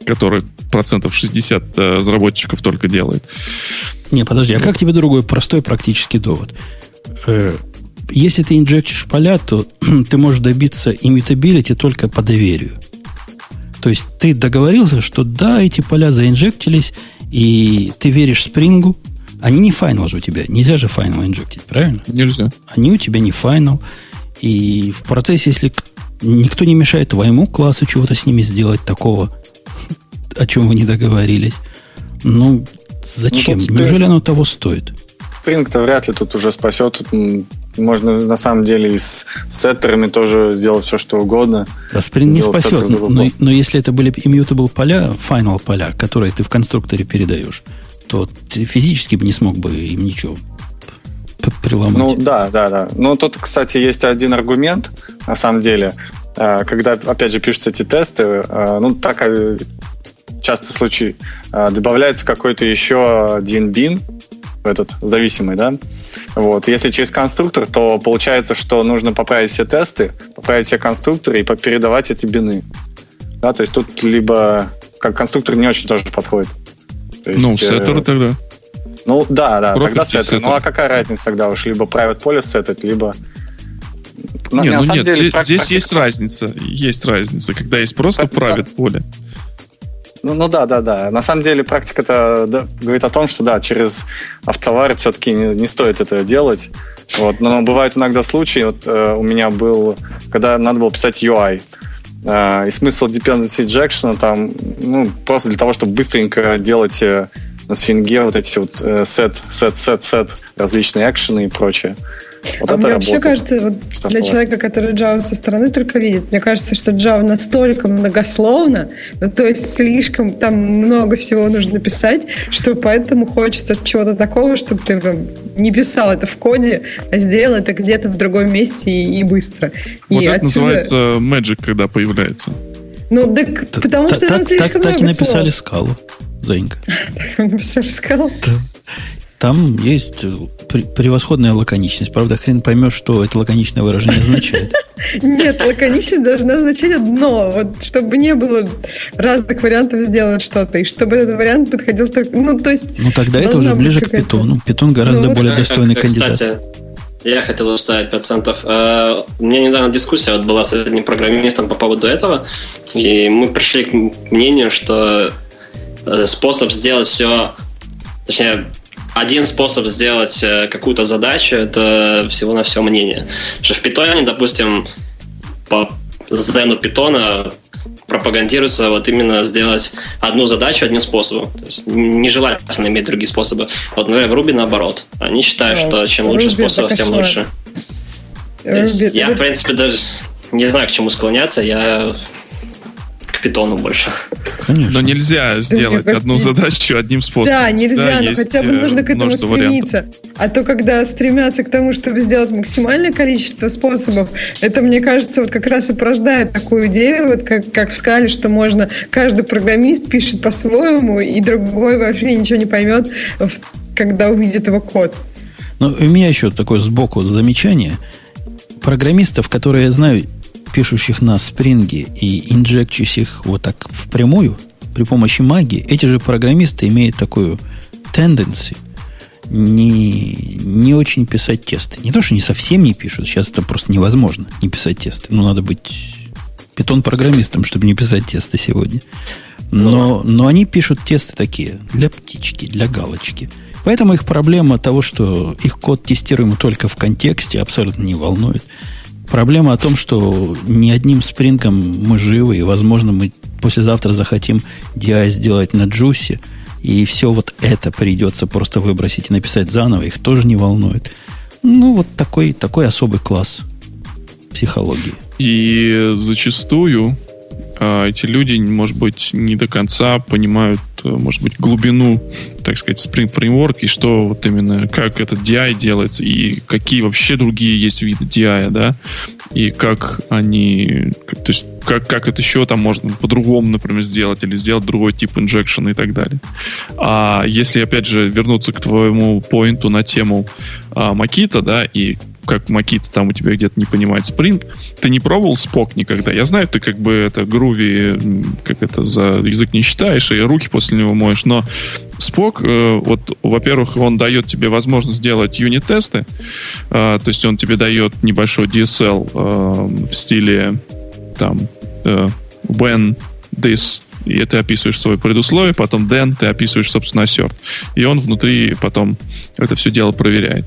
которые процентов 60 э, разработчиков только делает. Не, подожди, а как тебе другой простой практический довод? Если ты инжектишь поля, то ты можешь добиться immutability только по доверию. То есть ты договорился, что да, эти поля заинжектились, и ты веришь спрингу, они не final же у тебя. Нельзя же final инжектить, правильно? Нельзя. Они у тебя не final. И в процессе, если никто не мешает твоему классу чего-то с ними сделать такого, о чем вы не договорились, ну, зачем? Ну, Неужели оно того стоит? Спринг-то вряд ли тут уже спасет. Можно на самом деле и с сеттерами тоже сделать все, что угодно. Да, Spring не спасет, но, но если это были immutable поля, final поля, которые ты в конструкторе передаешь, то ты физически бы не смог бы им ничего приломать. Ну да, да, да. Но тут, кстати, есть один аргумент, на самом деле, а, когда, опять же, пишутся эти тесты, а, ну, так а, часто случай, добавляется какой-то еще один бин, этот зависимый, да. Вот. Если через конструктор, то получается, что нужно поправить все тесты, поправить все конструкторы и передавать эти бины. Да, то есть тут либо как конструктор не очень тоже подходит. То есть, ну, сеттеры э, тогда. Ну, да, да, Property тогда сеттер. Ну, а какая разница тогда уж? Либо private поле сеттать, либо... Ну, нет, ну нет, деле, здесь, здесь есть разница. Есть разница, когда есть просто private поле. Ну, ну да, да, да. На самом деле практика-то да, говорит о том, что да, через автовар все-таки не, не стоит это делать. Вот. Но бывают иногда случаи, вот э, у меня был, когда надо было писать UI, э, и смысл dependency injection там, ну, просто для того, чтобы быстренько делать э, на свинге вот эти вот э, set, set, set, set, различные экшены и прочее. Вот а мне вообще кажется, вот для человека, который Java со стороны только видит, мне кажется, что Java настолько многословно, ну, то есть слишком там много всего нужно писать, что поэтому хочется чего-то такого, чтобы ты не писал это в коде, а сделал это где-то в другом месте и, и быстро. Вот и это отсюда... называется Magic, когда появляется. Ну, так, потому что там слишком много Так и написали скалу, Заинька. Так написали скалу? Там есть превосходная лаконичность. Правда, хрен поймешь, что это лаконичное выражение означает. Нет, лаконичность должна означать одно. Вот чтобы не было разных вариантов сделать что-то, и чтобы этот вариант подходил только... Ну, то есть... Ну, тогда это уже ближе к питону. Питон гораздо ну, более достойный кандидат. Кстати, я хотел вставить процентов. Э, у меня недавно дискуссия вот была с одним программистом по поводу этого, и мы пришли к мнению, что э, способ сделать все, точнее, один способ сделать э, какую-то задачу – это всего на все мнение. Что в питоне, допустим, по зену питона пропагандируется вот именно сделать одну задачу одним способом. То есть нежелательно иметь другие способы. Вот, например, в Руби наоборот. Они считают, что чем лучше способов, тем лучше. Есть я, в принципе, даже не знаю, к чему склоняться. Я к питону больше. Конечно. Но нельзя сделать да, одну задачу одним способом. Да, нельзя, да, но хотя бы нужно к этому стремиться. Вариантов. А то, когда стремятся к тому, чтобы сделать максимальное количество способов, это, мне кажется, вот как раз и порождает такую идею, вот как, как в скале, что можно, каждый программист пишет по-своему, и другой вообще ничего не поймет, когда увидит его код. Ну, у меня еще такое сбоку замечание. Программистов, которые я знаю, пишущих на спринге и инжекчущих вот так впрямую при помощи магии, эти же программисты имеют такую тенденции не, не очень писать тесты. Не то, что не совсем не пишут, сейчас это просто невозможно не писать тесты. Ну, надо быть питон-программистом, чтобы не писать тесты сегодня. Но, но они пишут тесты такие для птички, для галочки. Поэтому их проблема того, что их код тестируем только в контексте, абсолютно не волнует. Проблема о том, что ни одним спрингом мы живы, и, возможно, мы послезавтра захотим DI сделать на джусе, и все вот это придется просто выбросить и написать заново, их тоже не волнует. Ну, вот такой, такой особый класс психологии. И зачастую эти люди, может быть, не до конца понимают, э, может быть, глубину, так сказать, Spring Framework и что вот именно, как этот DI делается и какие вообще другие есть виды DI, да, и как они, то есть как, как это еще там можно по-другому, например, сделать или сделать другой тип инжекшена и так далее. А если, опять же, вернуться к твоему поинту на тему а, Макита, да, и как Макита там у тебя где-то не понимает Spring. Ты не пробовал Спок никогда? Я знаю, ты как бы это груви, как это за язык не считаешь, и руки после него моешь, но Спок, э, вот, во-первых, он дает тебе возможность сделать юнит-тесты, э, то есть он тебе дает небольшой DSL э, в стиле там when this и ты описываешь свое предусловие, потом then ты описываешь, собственно, assert. И он внутри потом это все дело проверяет.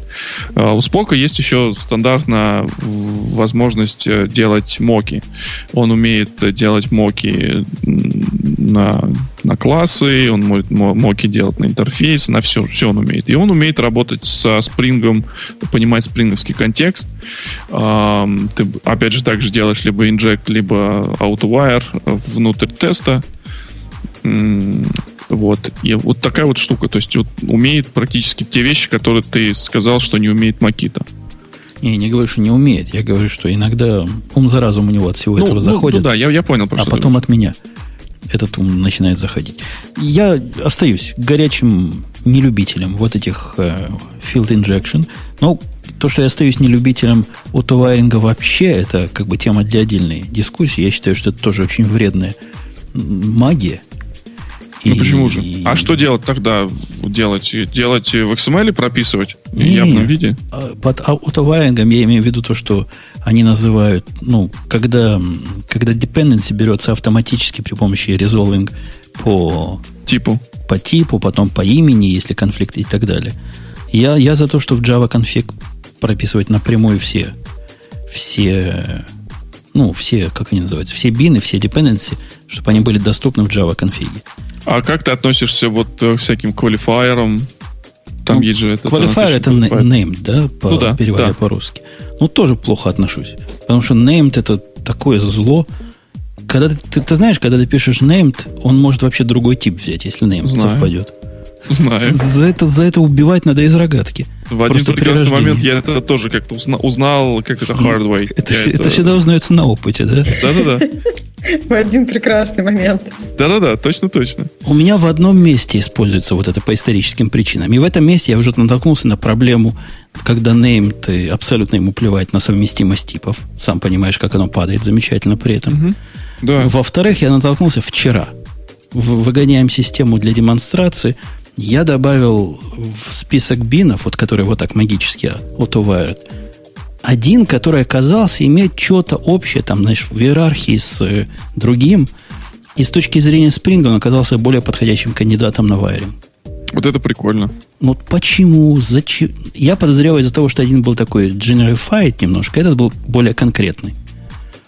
А у Спока есть еще стандартная возможность э, делать моки. Он умеет делать моки на, на классы, он может моки делать на интерфейс, на все, все он умеет. И он умеет работать со спрингом, понимать спринговский контекст. Ты, опять же, также делаешь либо inject, либо outwire внутрь теста. Вот. И вот такая вот штука. То есть вот, умеет практически те вещи, которые ты сказал, что не умеет Макита. Не, не говорю, что не умеет. Я говорю, что иногда ум за разум у него от всего ну, этого ну, заходит. Ну да, я, я понял. А потом от меня этот ум начинает заходить. Я остаюсь горячим нелюбителем вот этих э, field injection. Но то, что я остаюсь нелюбителем аутовайринга вообще, это как бы тема для отдельной дискуссии. Я считаю, что это тоже очень вредная магия. Ну почему же? А что делать тогда? Делать, делать в XML прописывать в явном виде? А, под аутовайрингом я имею в виду то, что они называют, ну, когда, когда dependency берется автоматически при помощи resolving по типу, по типу, потом по имени, если конфликт и так далее. Я, я за то, что в Java конфиг прописывать напрямую все, все, ну, все, как они называются, все бины, все dependency, чтобы они были доступны в Java конфиге. А как ты относишься вот к всяким квалифайерам? Там ну, есть же это... Qualifier это named, да, по, ну, да переводя да. по-русски. Ну, тоже плохо отношусь. Потому что named это такое зло. Когда ты, ты, ты знаешь, когда ты пишешь named, он может вообще другой тип взять, если named Знаю. совпадет. Знаю. За это, за это убивать надо из рогатки. В один прекрасный момент я это тоже как-то узнал, как это hard way. Это, это... это всегда узнается на опыте, да? Да-да-да. В один прекрасный момент. Да-да-да, точно-точно. У меня в одном месте используется вот это по историческим причинам. И в этом месте я уже натолкнулся на проблему, когда name, ты абсолютно ему плевать на совместимость типов. Сам понимаешь, как оно падает замечательно при этом. Угу. Да. Во-вторых, я натолкнулся вчера. Выгоняем систему для демонстрации. Я добавил в список бинов, вот который вот так магически auto один, который оказался иметь что-то общее, там, знаешь, в иерархии с э, другим, и с точки зрения Spring он оказался более подходящим кандидатом на вайринг. Вот это прикольно. Ну почему? Зачем? Я подозреваю из-за того, что один был такой generified немножко, этот был более конкретный.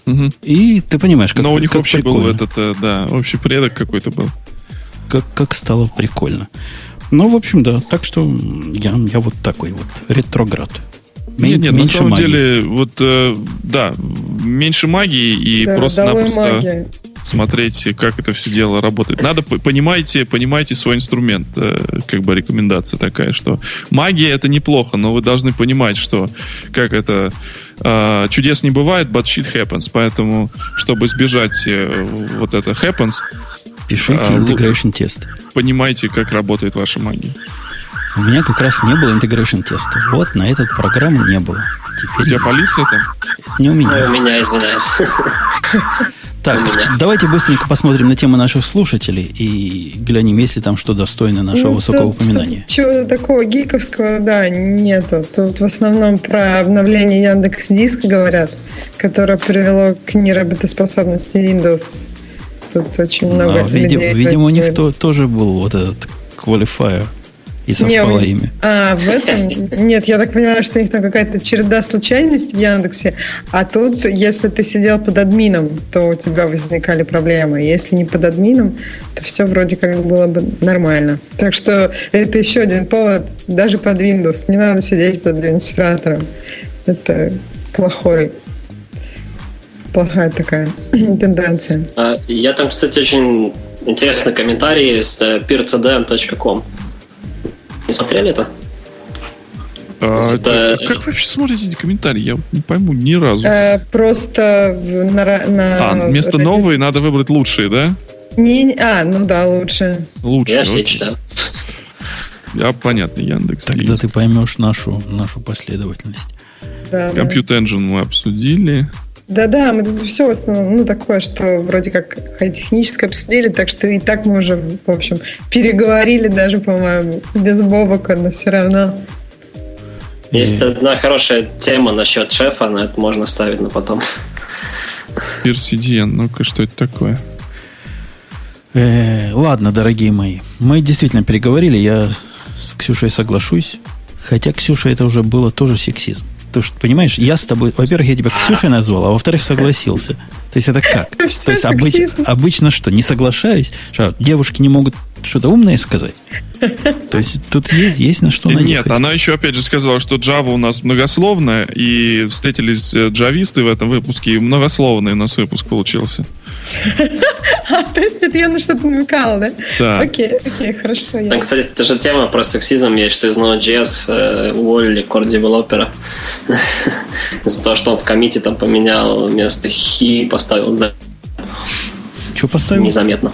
Угу. И ты понимаешь, как Но у них как общий прикольно. был этот, э, да, общий предок какой-то был. Как, как стало прикольно. Ну, в общем, да. Так что я, я вот такой вот ретроград. Нет, нет, на самом магии. деле, вот, э, да, меньше магии и да, просто-напросто смотреть, как это все дело работает. Надо, понимаете, понимаете свой инструмент, э, как бы рекомендация такая, что магия это неплохо, но вы должны понимать, что как это э, чудес не бывает, but shit happens. Поэтому, чтобы избежать э, вот это happens, пишите э, integration тест. Понимаете, как работает ваша магия. У меня как раз не было integration теста. Вот на этот программу не было. Теперь У тебя есть. полиция там? Не у меня. У меня, извиняюсь. Так, давайте быстренько посмотрим на тему наших слушателей и глянем, есть ли там что достойно нашего ну, высокого тут, упоминания. Чего такого гиковского, да, нету. Тут в основном про обновление Яндекс Диска говорят, которое привело к неработоспособности Windows. Тут очень много а, видимо, видимо, у них то, тоже был вот этот qualifier и совпало не, имя. А, в этом? Нет, я так понимаю, что у них там какая-то череда случайностей в Яндексе, а тут, если ты сидел под админом, то у тебя возникали проблемы. Если не под админом, то все вроде как было бы нормально. Так что это еще один повод, даже под Windows. Не надо сидеть под администратором. Это плохой плохая такая тенденция. А, я там, кстати, очень интересный комментарий с peercdn.com. Не смотрели это? А, это... Как, как вы вообще смотрите эти комментарии? Я не пойму ни разу. Э, просто на, на а, вместо Reddit... новые надо выбрать лучшие, да? Не, а, ну да, лучше. Лучше. Я все читаю. Я понятно, Яндекс. Тогда есть. ты поймешь нашу, нашу последовательность. Да, Compute да. Engine мы обсудили. Да-да, мы тут все в основном, ну, такое, что вроде как технически обсудили, так что и так мы уже, в общем, переговорили даже, по-моему, без Бобока, но все равно. Есть и... одна хорошая тема насчет шефа, но это можно ставить на потом. PirCDN, ну-ка, что это такое? Э, ладно, дорогие мои, мы действительно переговорили, я с Ксюшей соглашусь, хотя Ксюша это уже было тоже сексизм. Потому что, понимаешь, я с тобой... Во-первых, я тебя Ксюшей назвал, а во-вторых, согласился. То есть это как? То есть обыч, обычно что? Не соглашаюсь? Что, девушки не могут что-то умное сказать? То есть тут есть, есть на что наехать. Нет, она еще опять же сказала, что Java у нас многословная, и встретились э, джависты в этом выпуске, и многословный у нас выпуск получился. А, то есть это я на что-то намекала, да? Да. Окей, окей, хорошо. Я... Кстати, это же тема про сексизм есть, что из Node.js э, уволили core девелопера из-за того, что он в комите там поменял вместо he поставил да. Что поставил? Незаметно.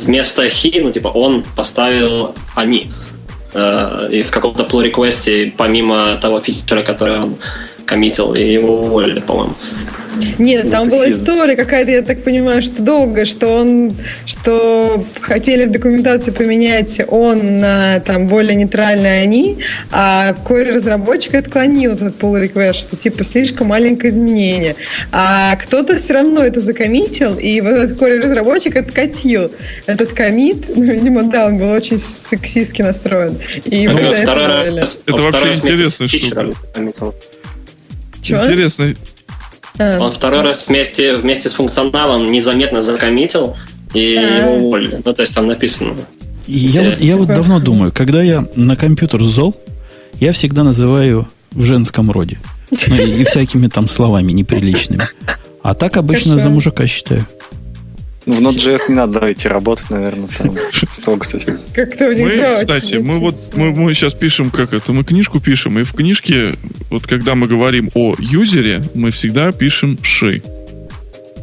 Вместо he, ну типа он поставил они. Э, и в каком-то pull реквесте помимо того фичера, который он коммитил, и его уволили, по-моему. Нет, там была история какая-то, я так понимаю, что долго, что он, что хотели в документации поменять он на там более нейтральные они, а core-разработчик отклонил этот pull request, что типа слишком маленькое изменение. А кто-то все равно это закоммитил, и вот этот core-разработчик откатил этот коммит, ну, видимо, да, он был очень сексистски настроен. И а это, второй раз, это вообще интересно, что... Чего? Интересно, а. Он второй раз вместе, вместе с функционалом незаметно закоммитил, и а. его уволили. Ну, то есть там написано. Я вот, я вот давно думаю, когда я на компьютер зол, я всегда называю в женском роде. Ну, и, и всякими там словами неприличными. А так обычно Хорошо. за мужика считаю. Ну, в Node.js не надо идти работать, наверное, там строго с этим. Как-то мы, кстати, мы вот мы, мы сейчас пишем, как это, мы книжку пишем, и в книжке, вот когда мы говорим о юзере, мы всегда пишем ши.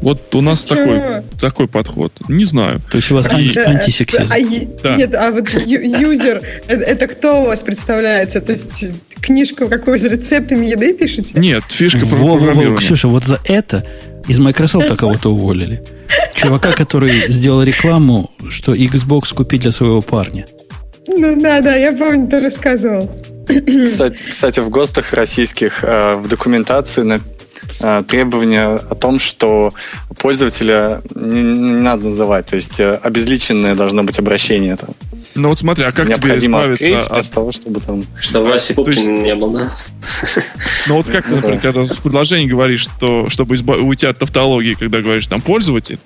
Вот у нас такой, такой подход. Не знаю. То есть у вас анти, антисексизм. А, да. Нет, а вот юзер, это, это кто у вас представляется? То есть книжку какую с рецептами еды пишете? Нет, фишка про. Во, Ксюша, вот за это из Microsoft кого-то уволили. Чувака, который сделал рекламу, что Xbox купить для своего парня. Ну да, да, я помню, ты рассказывал. Кстати, кстати в ГОСТах российских э, в документации на э, требования о том, что пользователя не, не надо называть, то есть э, обезличенное должно быть обращение. Там. Ну вот смотри, а как Необходимо тебе избавиться от... того, чтобы там... Чтобы Васи Пупкин есть... не был, да? Ну вот как, например, когда в предложении говоришь, что чтобы изба... уйти от тавтологии, когда говоришь там пользователь,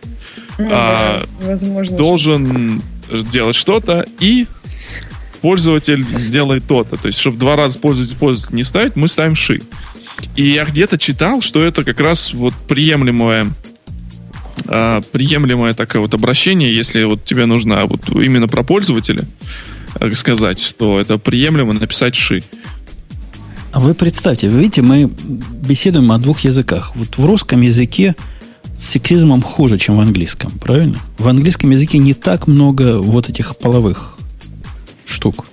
ну, а, возможно. должен делать что-то и пользователь сделает то-то. То есть, чтобы два раза пользователь, пользователь не ставить, мы ставим ши. И я где-то читал, что это как раз вот приемлемое э, приемлемое такое вот обращение, если вот тебе нужно вот именно про пользователя э, сказать, что это приемлемо написать ши. А вы представьте, вы видите, мы беседуем о двух языках. Вот в русском языке с сексизмом хуже, чем в английском, правильно? В английском языке не так много вот этих половых штук.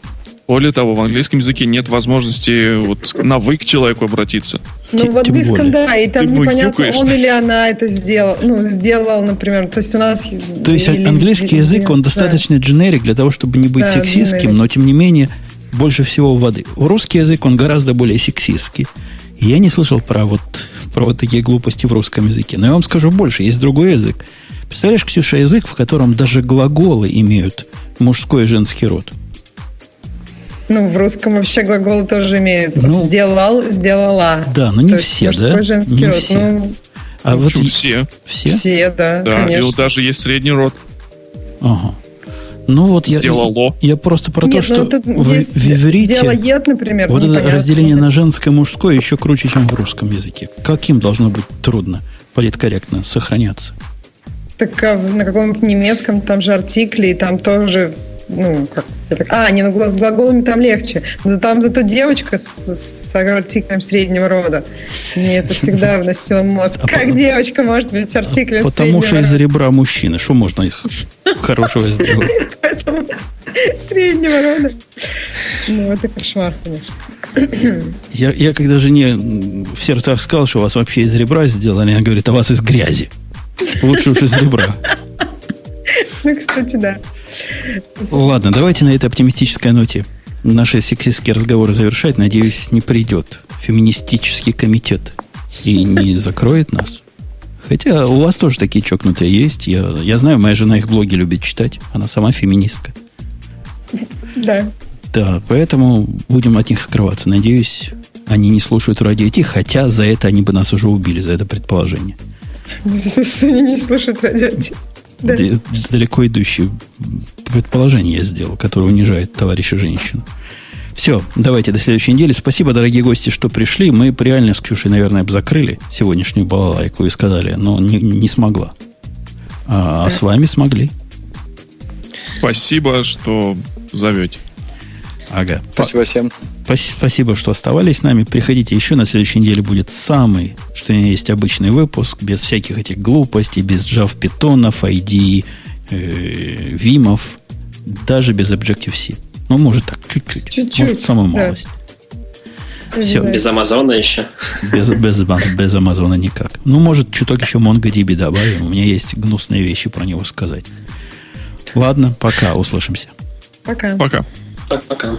Более того, в английском языке нет возможности вот на вы к человеку обратиться. Ну, в английском, да, и там Ты непонятно, он или она это сделал, ну, сделал, например. То есть у нас... То есть английский язык, он достаточно дженерик для того, чтобы не быть да, сексистским, но тем не менее больше всего воды. Русский язык, он гораздо более сексистский. Я не слышал про вот, про вот такие глупости в русском языке. Но я вам скажу больше, есть другой язык. Представляешь, Ксюша, язык, в котором даже глаголы имеют мужской и женский род. Ну, в русском вообще глаголы тоже имеют. Ну, Сделал, сделала. Да, но не То все, да? женский не род. Все. Ну, а вот все. Все? Все, да, Да, конечно. и даже есть средний род. Ага. Ну вот я, я, я просто про Нет, то, ну, что в, в иврите... Сделает, например. Вот это разделение на женское и мужское еще круче, чем в русском языке. Каким должно быть трудно, политкорректно сохраняться? Так а на каком-нибудь немецком там же артикли, и там тоже ну, как, а, не, ну, с глаголами там легче. Но там зато девочка с, с артиклем среднего рода. Мне это всегда вносило мозг. А как по... девочка может быть с артиклем Потому что из ребра мужчины. Что можно их хорошего сделать? Поэтому среднего рода. Ну, это кошмар, конечно. Я, я когда жене в сердцах сказал, что у вас вообще из ребра сделали, она говорит, а вас из грязи. Лучше уж из ребра. Ну, кстати, да. Ладно, давайте на этой оптимистической ноте наши сексистские разговоры завершать. Надеюсь, не придет феминистический комитет и не закроет нас. Хотя у вас тоже такие чокнутые есть. Я, я знаю, моя жена их блоги любит читать. Она сама феминистка. Да. Да, поэтому будем от них скрываться. Надеюсь, они не слушают радио IT, хотя за это они бы нас уже убили, за это предположение. Они не слушают радио IT да. далеко идущее предположение я сделал, которое унижает товарища женщину. Все, давайте до следующей недели. Спасибо, дорогие гости, что пришли. Мы реально с Ксюшей, наверное, бы закрыли сегодняшнюю балалайку и сказали, но не, не смогла. А, а с вами смогли. Спасибо, что зовете. Ага. Спасибо всем. Спасибо, что оставались с нами. Приходите еще. На следующей неделе будет самый, что ни есть обычный выпуск, без всяких этих глупостей, без Java, питонов, ID, э, вимов, даже без Objective-C. Ну, может так, чуть-чуть. чуть-чуть может, самую да. малость. Все. Без Амазона еще? Без, без, без Амазона никак. Ну, может, чуток еще MongoDB добавим. У меня есть гнусные вещи про него сказать. Ладно, пока, услышимся. Пока. Пока. Пока.